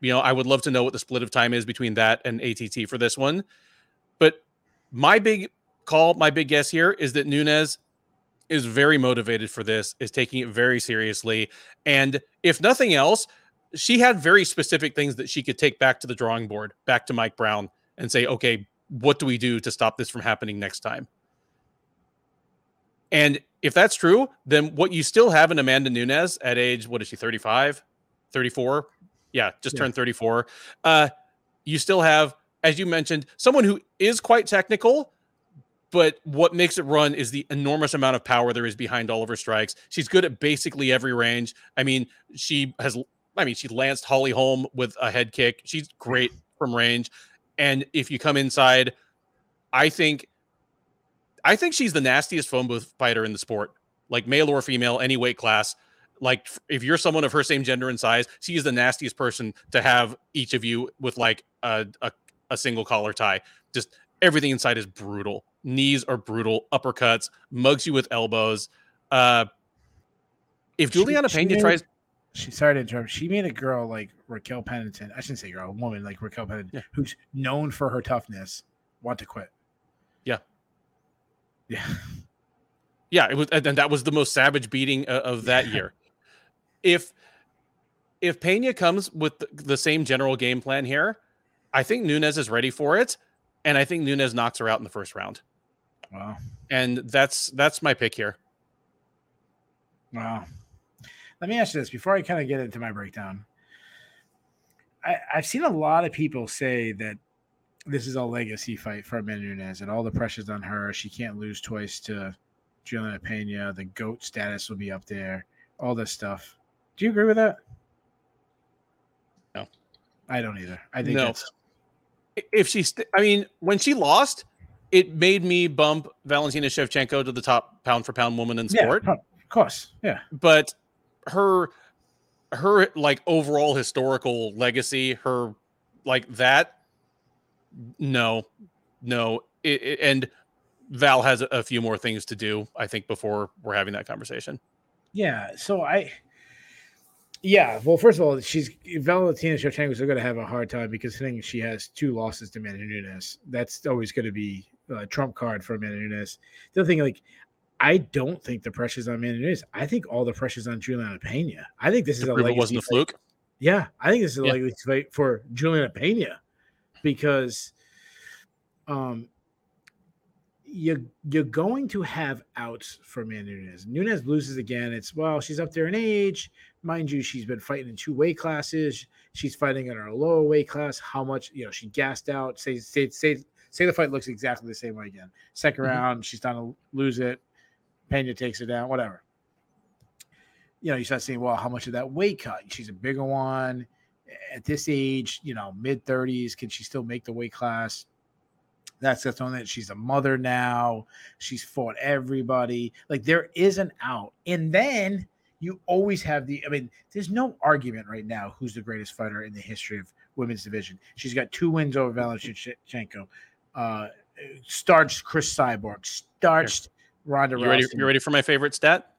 You know, I would love to know what the split of time is between that and ATT for this one. But my big call, my big guess here is that Nunes is very motivated for this, is taking it very seriously. And if nothing else, she had very specific things that she could take back to the drawing board, back to Mike Brown, and say, okay, what do we do to stop this from happening next time? And if that's true, then what you still have in Amanda Nunes at age, what is she, 35, 34? Yeah, just yeah. turned 34. Uh, you still have, as you mentioned, someone who is quite technical, but what makes it run is the enormous amount of power there is behind all of her strikes. She's good at basically every range. I mean, she has, I mean, she lanced Holly Holm with a head kick. She's great from range. And if you come inside, I think, I think she's the nastiest phone booth fighter in the sport, like male or female, any weight class. Like if you're someone of her same gender and size, she is the nastiest person to have each of you with like a, a, a single collar tie. Just everything inside is brutal knees are brutal, uppercuts, mugs you with elbows. Uh, if Julianna she, Pena she tries, she sorry to interrupt. She made a girl like Raquel Pennington. I shouldn't say girl, a woman like Raquel Pennington, yeah. who's known for her toughness, want to quit. Yeah, yeah, yeah. It was, and that was the most savage beating uh, of that year. If if Pena comes with the, the same general game plan here, I think Nunes is ready for it, and I think Nunes knocks her out in the first round. Wow. And that's that's my pick here. Wow. Let me ask you this before I kind of get into my breakdown. I, I've seen a lot of people say that this is a legacy fight for Amanda Nunes and all the pressure's on her. She can't lose twice to Julianna Pena. The GOAT status will be up there. All this stuff. Do you agree with that? No. I don't either. I think no. if she, st- I mean, when she lost, it made me bump Valentina Shevchenko to the top pound for pound woman in sport. Yeah, of course, yeah. But her, her like overall historical legacy, her like that, no, no, it, it, and Val has a, few more things to do, I think, before we're having that conversation. Yeah. So I, yeah, well, first of all, she's Valentina Shevchenko is going to have a hard time because I think she has two losses to Amanda Nunes. That's always going to be a trump card for Amanda Nunes. The other thing, like, I don't think the pressure's on Amanda Nunes. I think all the pressure's on Julianna Pena. I think this is a legacy wasn't a fluke. Yeah, I think this is a yeah. legacy fight for Julianna Pena because, um, you you're going to have outs for Amanda Nunes. Nunes loses again. It's well, she's up there in age. Mind you, she's been fighting in two weight classes. She's fighting in her lower weight class. How much, you know, she gassed out. Say, say, say, Say the fight looks exactly the same way again. 2nd mm-hmm. round, she's trying to lose it. Pena takes her down, whatever. You know, you start seeing, well, how much of that weight cut? She's a bigger one at this age, you know, mid 30s. Can she still make the weight class? That's that's on that. She's a mother now. She's fought everybody. Like there is an out. And then you always have the. I mean, there's no argument right now who's the greatest fighter in the history of women's division. She's got two wins over Valentinenko. Uh, starched Cris Cyborg. Starched Ronda you Ready, you ready for my favorite stat?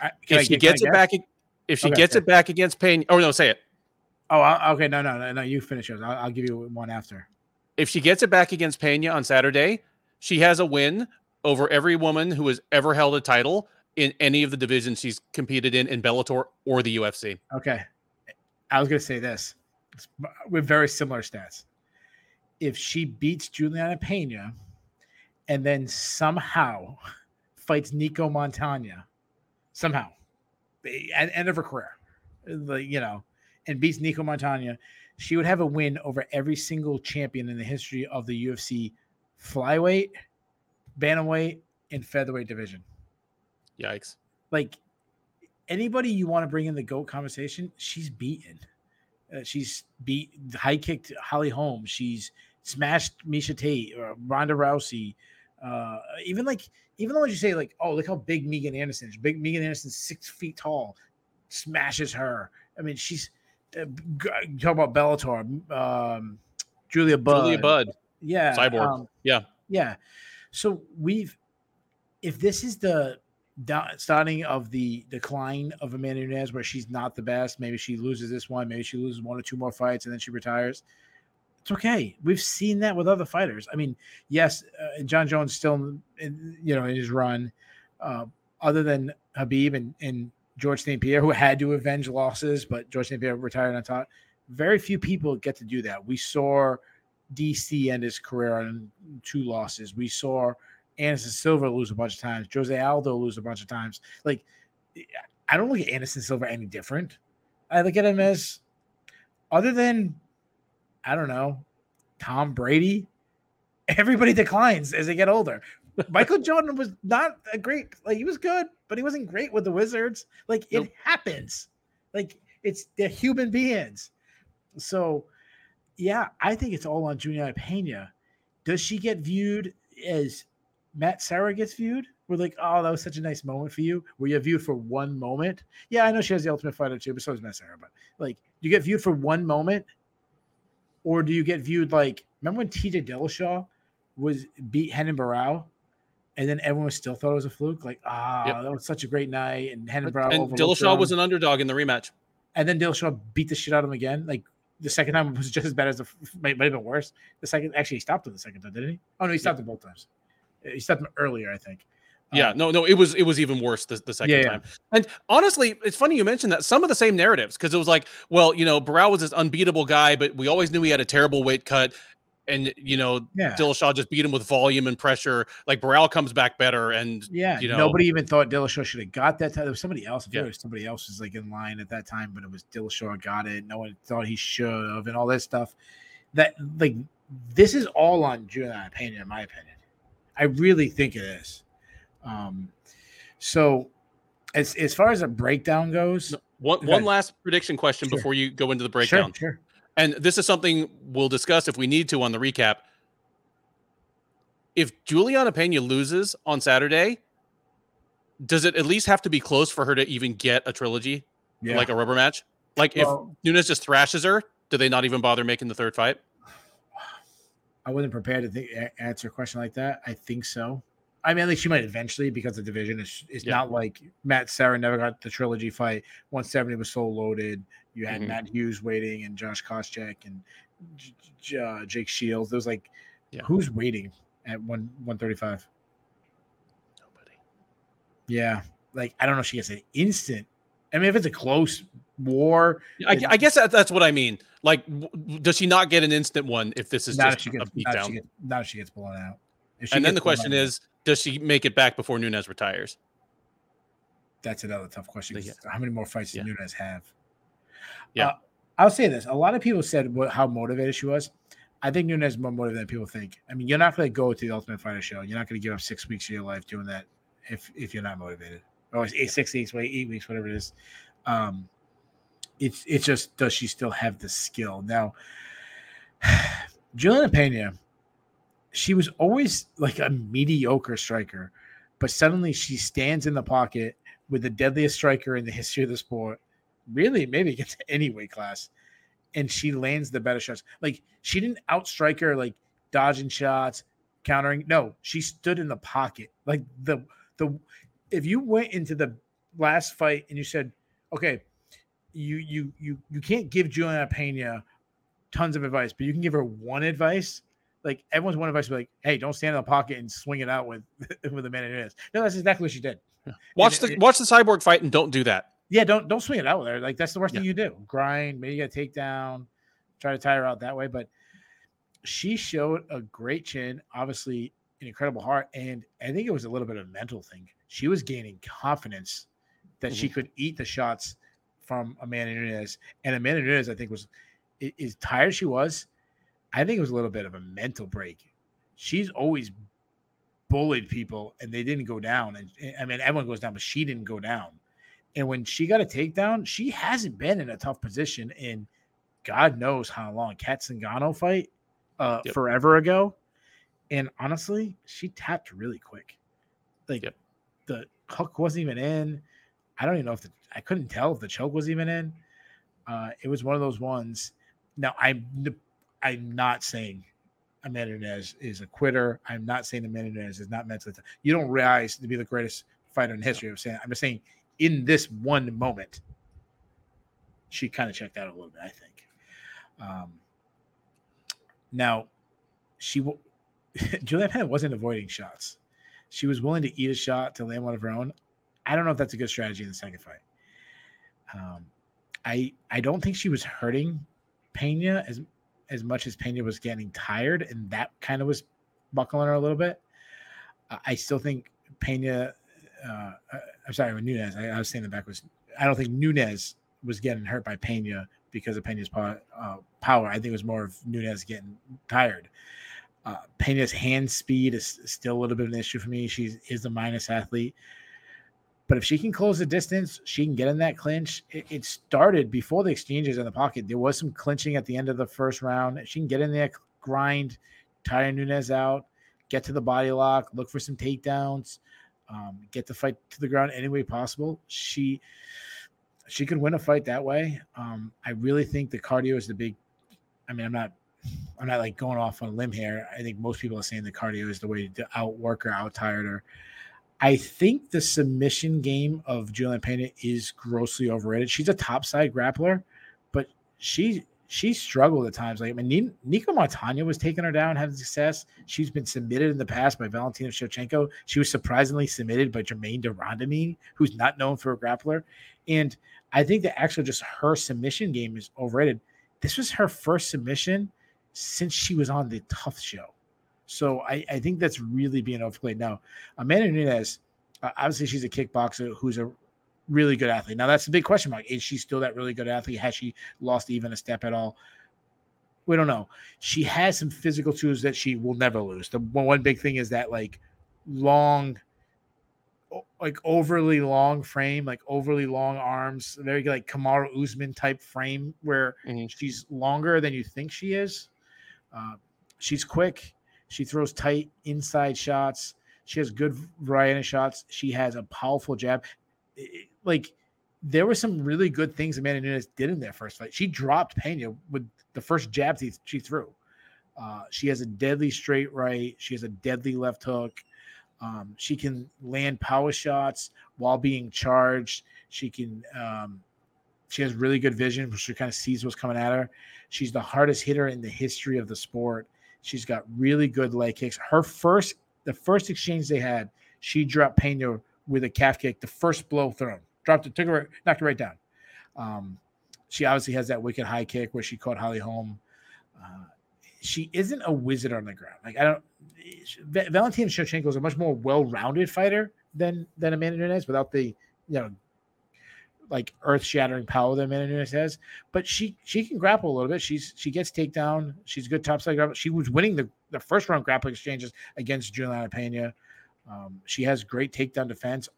I, if I, she gets it back, if she okay, gets okay. it back against Payne, oh no, say it. Oh, okay, no, no, no, no. You finish yours. I'll, I'll give you one after. If she gets it back against Pena on Saturday, she has a win over every woman who has ever held a title in any of the divisions she's competed in in Bellator or the UFC. Okay. I was going to say this with very similar stats. If she beats Juliana Pena and then somehow fights Nicco Montaño, somehow, at end of her career, like, you know, and beats Nicco Montaño, she would have a win over every single champion in the history of the UFC flyweight, bantamweight, and featherweight division. Yikes. Like anybody you want to bring in the GOAT conversation, she's beaten. Uh, she's beat high kicked Holly Holm. She's smashed Miesha Tate or Ronda Rousey. Uh, even like, even though you say like, oh, look how big Megan Anderson is. Big Megan Anderson's six feet tall, smashes her. I mean, she's uh, talk about Bellator. Um, Julia Budd. Julia Budd. Yeah. Cyborg. Um, yeah. Yeah. So we've, if this is the starting of the decline of Amanda Nunes, where she's not the best. Maybe she loses this one. Maybe she loses one or two more fights, and then she retires. It's okay. We've seen that with other fighters. I mean, yes, uh, Jon Jones still, in, you know, in his run. Uh, other than Khabib and, and George St. Pierre, who had to avenge losses, but George St. Pierre retired on top. Very few people get to do that. We saw DC end his career on two losses. We saw Anderson Silva lose a bunch of times, Jose Aldo lose a bunch of times. Like, eh, I don't look at Anderson Silva any different. I look at him as, other than, I don't know, Tom Brady, everybody declines as they get older. Michael Jordan was not a great, like, he was good, but he wasn't great with the Wizards. Like, it nope. happens. Like, it's they're human beings. So, yeah, I think it's all on Julianna Pena. Does she get viewed as Matt Serra gets viewed. We're like, oh, that was such a nice moment for you. Were you viewed for one moment? Yeah, I know she has the Ultimate Fighter too, but so does Matt Serra. But like, do you get viewed for one moment, or do you get viewed like? Remember when T.J. Dillashaw was beat Renan Barão, and then everyone still thought it was a fluke? Like, ah, yep. that was such a great night, and Renan Barão and Dillashaw was an underdog in the rematch, and then Dillashaw beat the shit out of him again. Like the second time was just as bad as the might, might have been worse. The second actually he stopped him the second time, didn't he? Oh no, he stopped yep. it both times. He him earlier, I think. Yeah, um, no, no, it was it was even worse the, the second yeah, time. Yeah. And honestly, it's funny you mentioned that some of the same narratives because it was like, well, you know, Barão was this unbeatable guy, but we always knew he had a terrible weight cut, and you know, yeah. Dillashaw just beat him with volume and pressure. Like Barão comes back better, and yeah, you know, nobody even thought Dillashaw should have got that. Time. There was somebody else. Yeah. Was somebody else was like in line at that time, but it was Dillashaw got it. No one thought he should have, and all that stuff. That like this is all on Julianna Pena, in my opinion. I really think it is. Um, so as as far as a breakdown goes, one one last prediction question sure. before you go into the breakdown. Sure, sure. And this is something we'll discuss if we need to on the recap. If Julianna Pena loses on Saturday, does it at least have to be close for her to even get a trilogy, yeah. like a rubber match? Like well, if Nunes just thrashes her, do they not even bother making the third fight? I wasn't prepared to think, answer a question like that. I think so. I mean, at least she might eventually because the division is it's yeah. not like Matt Serra never got the trilogy fight. 170 was so loaded. You had mm-hmm. Matt Hughes waiting and Josh Koscheck and uh, Jake Shields. There's like, yeah. who's waiting at one 135? Nobody. Yeah, like I don't know. if She gets an instant. I mean, if it's a close war. I, I guess that, that's what I mean. Like, does she not get an instant one if this is just she gets, a beatdown? Now, now she gets blown out. And then the question is, does she make it back before Nunes retires? That's another tough question. Yeah. How many more fights yeah. does Nunes have? Yeah. Uh, I'll say this. A lot of people said what, how motivated she was. I think Nunes is more motivated than people think. I mean, you're not going to go to the Ultimate Fighter show. You're not going to give up six weeks of your life doing that if if you're not motivated. Or eight, six weeks, wait, eight weeks, whatever it is. Um, it's it's just does she still have the skill now? Julianna Pena, she was always like a mediocre striker, but suddenly she stands in the pocket with the deadliest striker in the history of the sport, really maybe against any weight class, and she lands the better shots. Like she didn't outstrike her like dodging shots, countering. No, she stood in the pocket. Like the the if you went into the last fight and you said, okay, you you you you can't give Julianna Pena tons of advice, but you can give her one advice. Like everyone's one advice, like, hey, don't stand in the pocket and swing it out with with the man it is. No, that's exactly what she did. Watch and, the it, watch the cyborg fight and don't do that. Yeah, don't don't swing it out there. Like that's the worst yeah. thing you do. Grind, maybe get a takedown, try to tire her out that way. But she showed a great chin, obviously an incredible heart, and I think it was a little bit of a mental thing. She was gaining confidence that mm-hmm. she could eat the shots from Amanda Nunes, and Amanda Nunes, I think, was as tired she was. I think it was a little bit of a mental break. She's always bullied people, and they didn't go down. And I mean, everyone goes down, but she didn't go down. And when she got a takedown, she hasn't been in a tough position in God knows how long. Cat Zingano fight uh, yep. forever ago. And honestly, she tapped really quick. Like yep. the hook wasn't even in. I don't even know if the I couldn't tell if the choke was even in. Uh, it was one of those ones. Now I'm I'm not saying Amanda Nunes is a quitter. I'm not saying Amanda Nunes is not mentally. Tough. You don't rise to be the greatest fighter in history. I'm saying I'm just saying in this one moment, she kind of checked out a little bit. I think. Um, now, she Juliet Penn wasn't avoiding shots. She was willing to eat a shot to land one of her own. I don't know if that's a good strategy in the second fight. Um, I I don't think she was hurting Pena as as much as Pena was getting tired, and that kind of was buckling her a little bit. I still think Pena. Uh, uh I'm sorry, Nunes. I, I, was saying the back was. I don't think Nunes was getting hurt by Pena because of Pena's power. Uh, power. I think it was more of Nunes getting tired. Uh, Pena's hand speed is still a little bit of an issue for me. She is a minus athlete. But if she can close the distance, she can get in that clinch. It, it, started before the exchanges in the pocket. There was some clinching at the end of the first round. She can get in there, grind, tire Nunes out, get to the body lock, look for some takedowns, um, get the fight to the ground any way possible. She she could win a fight that way. Um, I really think the cardio is the big. I mean, I'm not I'm not like going off on a limb here. I think most people are saying the cardio is the way to outwork or out tired her. I think the submission game of Julian Pena is grossly overrated. She's a top side grappler, but she she struggled at times. Like I mean, Nicco Montaño was taking her down, having success. She's been submitted in the past by Valentina Shevchenko. She was surprisingly submitted by Germaine de Randamie, who's not known for a grappler. And I think that actually just her submission game is overrated. This was her first submission since she was on the Tough Show. So I, I think that's really being overplayed. Now, Amanda Nunes, uh, obviously, she's a kickboxer who's a really good athlete. Now, that's a big question mark. Is she still that really good athlete? Has she lost even a step at all? We don't know. She has some physical tools that she will never lose. The one big thing is that, like, long, like overly long frame, like overly long arms, very like Kamaru Usman type frame where mm-hmm. she's longer than you think she is. Uh, she's quick. She throws tight inside shots. She has good variety of shots. She has a powerful jab. Like there were some really good things Amanda Nunes did in that first fight. She dropped Pena with the first jab she, she threw. Uh, she has a deadly straight right. She has a deadly left hook. Um, she can land power shots while being charged. She can. Um, she has really good vision. She kind of sees what's coming at her. She's the hardest hitter in the history of the sport. She's got really good leg kicks. Her first, the first exchange they had, she dropped Pena with a calf kick, the first blow thrown, dropped it, took her, knocked her right down. Um, she obviously has that wicked high kick where she caught Holly Holm. Uh, she isn't a wizard on the ground. Like I don't. Valentina Shevchenko is a much more well-rounded fighter than than Amanda Nunes without the you know like earth shattering power that Amanda Nunes has, but she she can grapple a little bit. She's she gets takedown. She's a good top side grapple. She was winning the, the first round grappling exchanges against Julianna Pena. Um, she has great takedown defense.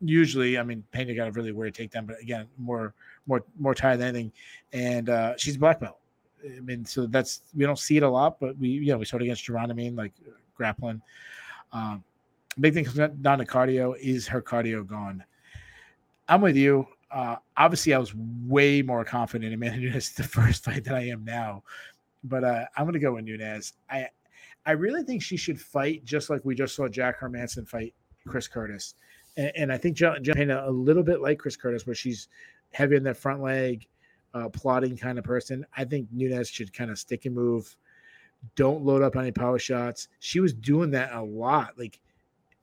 Usually, I mean, Pena got a really weird takedown, but again, more more more tired than anything. And uh, she's black belt. I mean, so that's we don't see it a lot, but we you know we saw it against Geronimine, like grappling. Um, big thing comes down to cardio. Is her cardio gone? I'm with you. Uh, obviously, I was way more confident in Amanda Nunes the first fight than I am now, but uh, I'm going to go with Nunes. I I really think she should fight just like we just saw Jack Hermansson fight Chris Curtis, and, and I think John, a little bit like Chris Curtis, where she's heavy in that front leg, uh, plotting kind of person. I think Nunes should kind of stick and move. Don't load up any power shots. She was doing that a lot. Like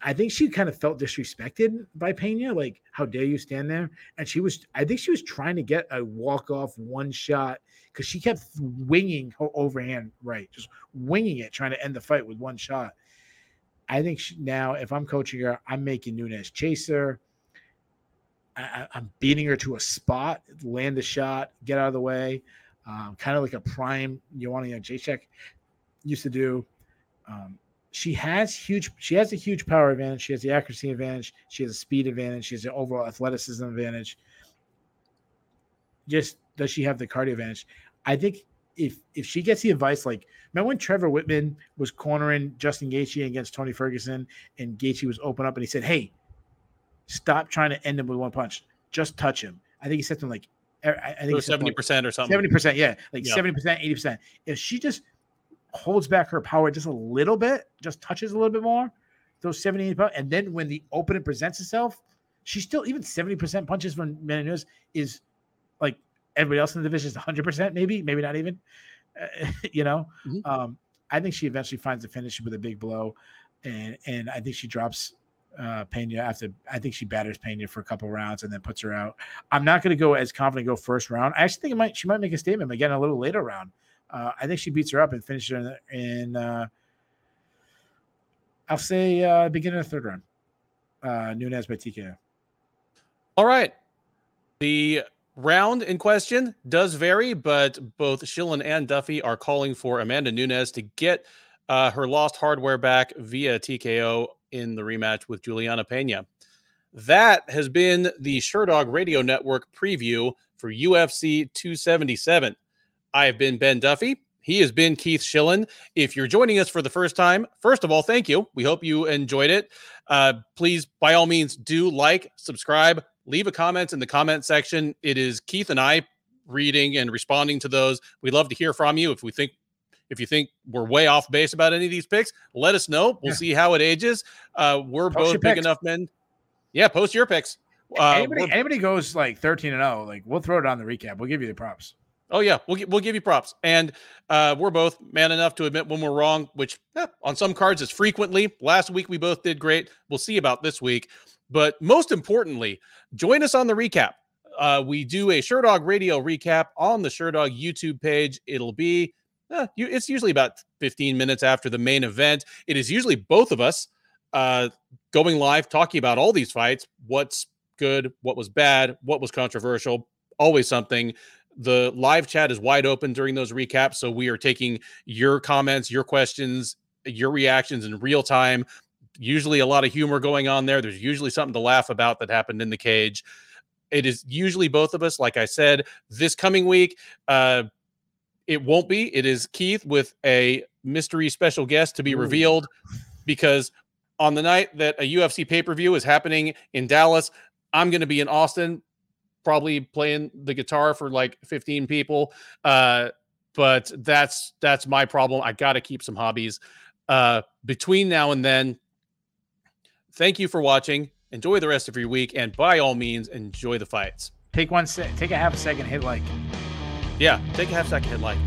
I think she kind of felt disrespected by Pena. Like, how dare you stand there? And she was, I think she was trying to get a walk off one shot because she kept winging her overhand right, just winging it, trying to end the fight with one shot. I think she, now, if I'm coaching her, I'm making Nunes chase her. I, am beating her to a spot, land the shot, get out of the way, um, kind of like a prime Joanna Jędrzejczyk used to do. Um, she has huge she has a huge power advantage. She has the accuracy advantage. She has a speed advantage. She has an overall athleticism advantage. Just does she have the cardio advantage? I think if if she gets the advice like remember when Trevor Wittman was cornering Justin Gaethje against Tony Ferguson and Gaethje was open up and he said hey stop trying to end him with one punch. Just touch him. I think he said something like er, I, think seventy percent or something. Seventy percent, yeah, like percent, eighty percent. If she just holds back her power just a little bit, just touches a little bit more, those 78 pounds. And then when the opening presents itself, she's still even 70% punches from Menendez is like everybody else in the division is 100%, maybe, maybe not even, uh, you know. Mm-hmm. Um, I think she eventually finds the finish with a big blow. And, and I think she drops uh, Pena after I think she batters Pena for a couple rounds and then puts her out. I'm not going to go as confident go first round. I actually think it might she might make a statement again a little later round. Uh, I think she beats her up and finishes her in, in uh, I'll say uh, beginning of the third round. Uh, Nunes by TKO. All right. The round in question does vary, but both Shillan and Duffy are calling for Amanda Nunes to get uh, her lost hardware back via TKO in the rematch with Juliana Pena. That has been the Sherdog Radio Network preview for UFC 277. I have been Ben Duffy. He has been Keith Shillan. If you're joining us for the first time, first of all, thank you. We hope you enjoyed it. Uh, please, by all means, do like, subscribe, leave a comment in the comment section. It is Keith and I reading and responding to those. We'd love to hear from you. If we think if you think we're way off base about any of these picks, let us know. We'll yeah. see how it ages. Uh, we're post both big picks. enough men. Yeah, post your picks. Uh, anybody, anybody goes like 13 and 0, like we'll throw it on the recap. We'll give you the props. Oh yeah, we'll we'll give you props, and uh, we're both man enough to admit when we're wrong, which eh, on some cards is frequently. Last week we both did great. We'll see about this week, but most importantly, join us on the recap. Uh, we do a Sherdog Radio recap on the Sherdog YouTube page. It'll be eh, you, it's usually about 15 minutes after the main event. It is usually both of us uh, going live talking about all these fights. What's good? What was bad? What was controversial? Always something the live chat is wide open during those recaps. So we are taking your comments, your questions, your reactions in real time. Usually a lot of humor going on there. There's usually something to laugh about that happened in the cage. It is usually both of us. Like I said, this coming week, uh, it won't be. It is Keith with a mystery special guest to be Ooh. revealed because on the night that a UFC pay per view is happening in Dallas, I'm going to be in Austin probably playing the guitar for like 15 people. Uh, but that's that's my problem. I got to keep some hobbies. Uh, between now and then, thank you for watching. Enjoy the rest of your week, and by all means, enjoy the fights. Take one, se- take a half a second, hit like. Yeah, take a half second, hit like.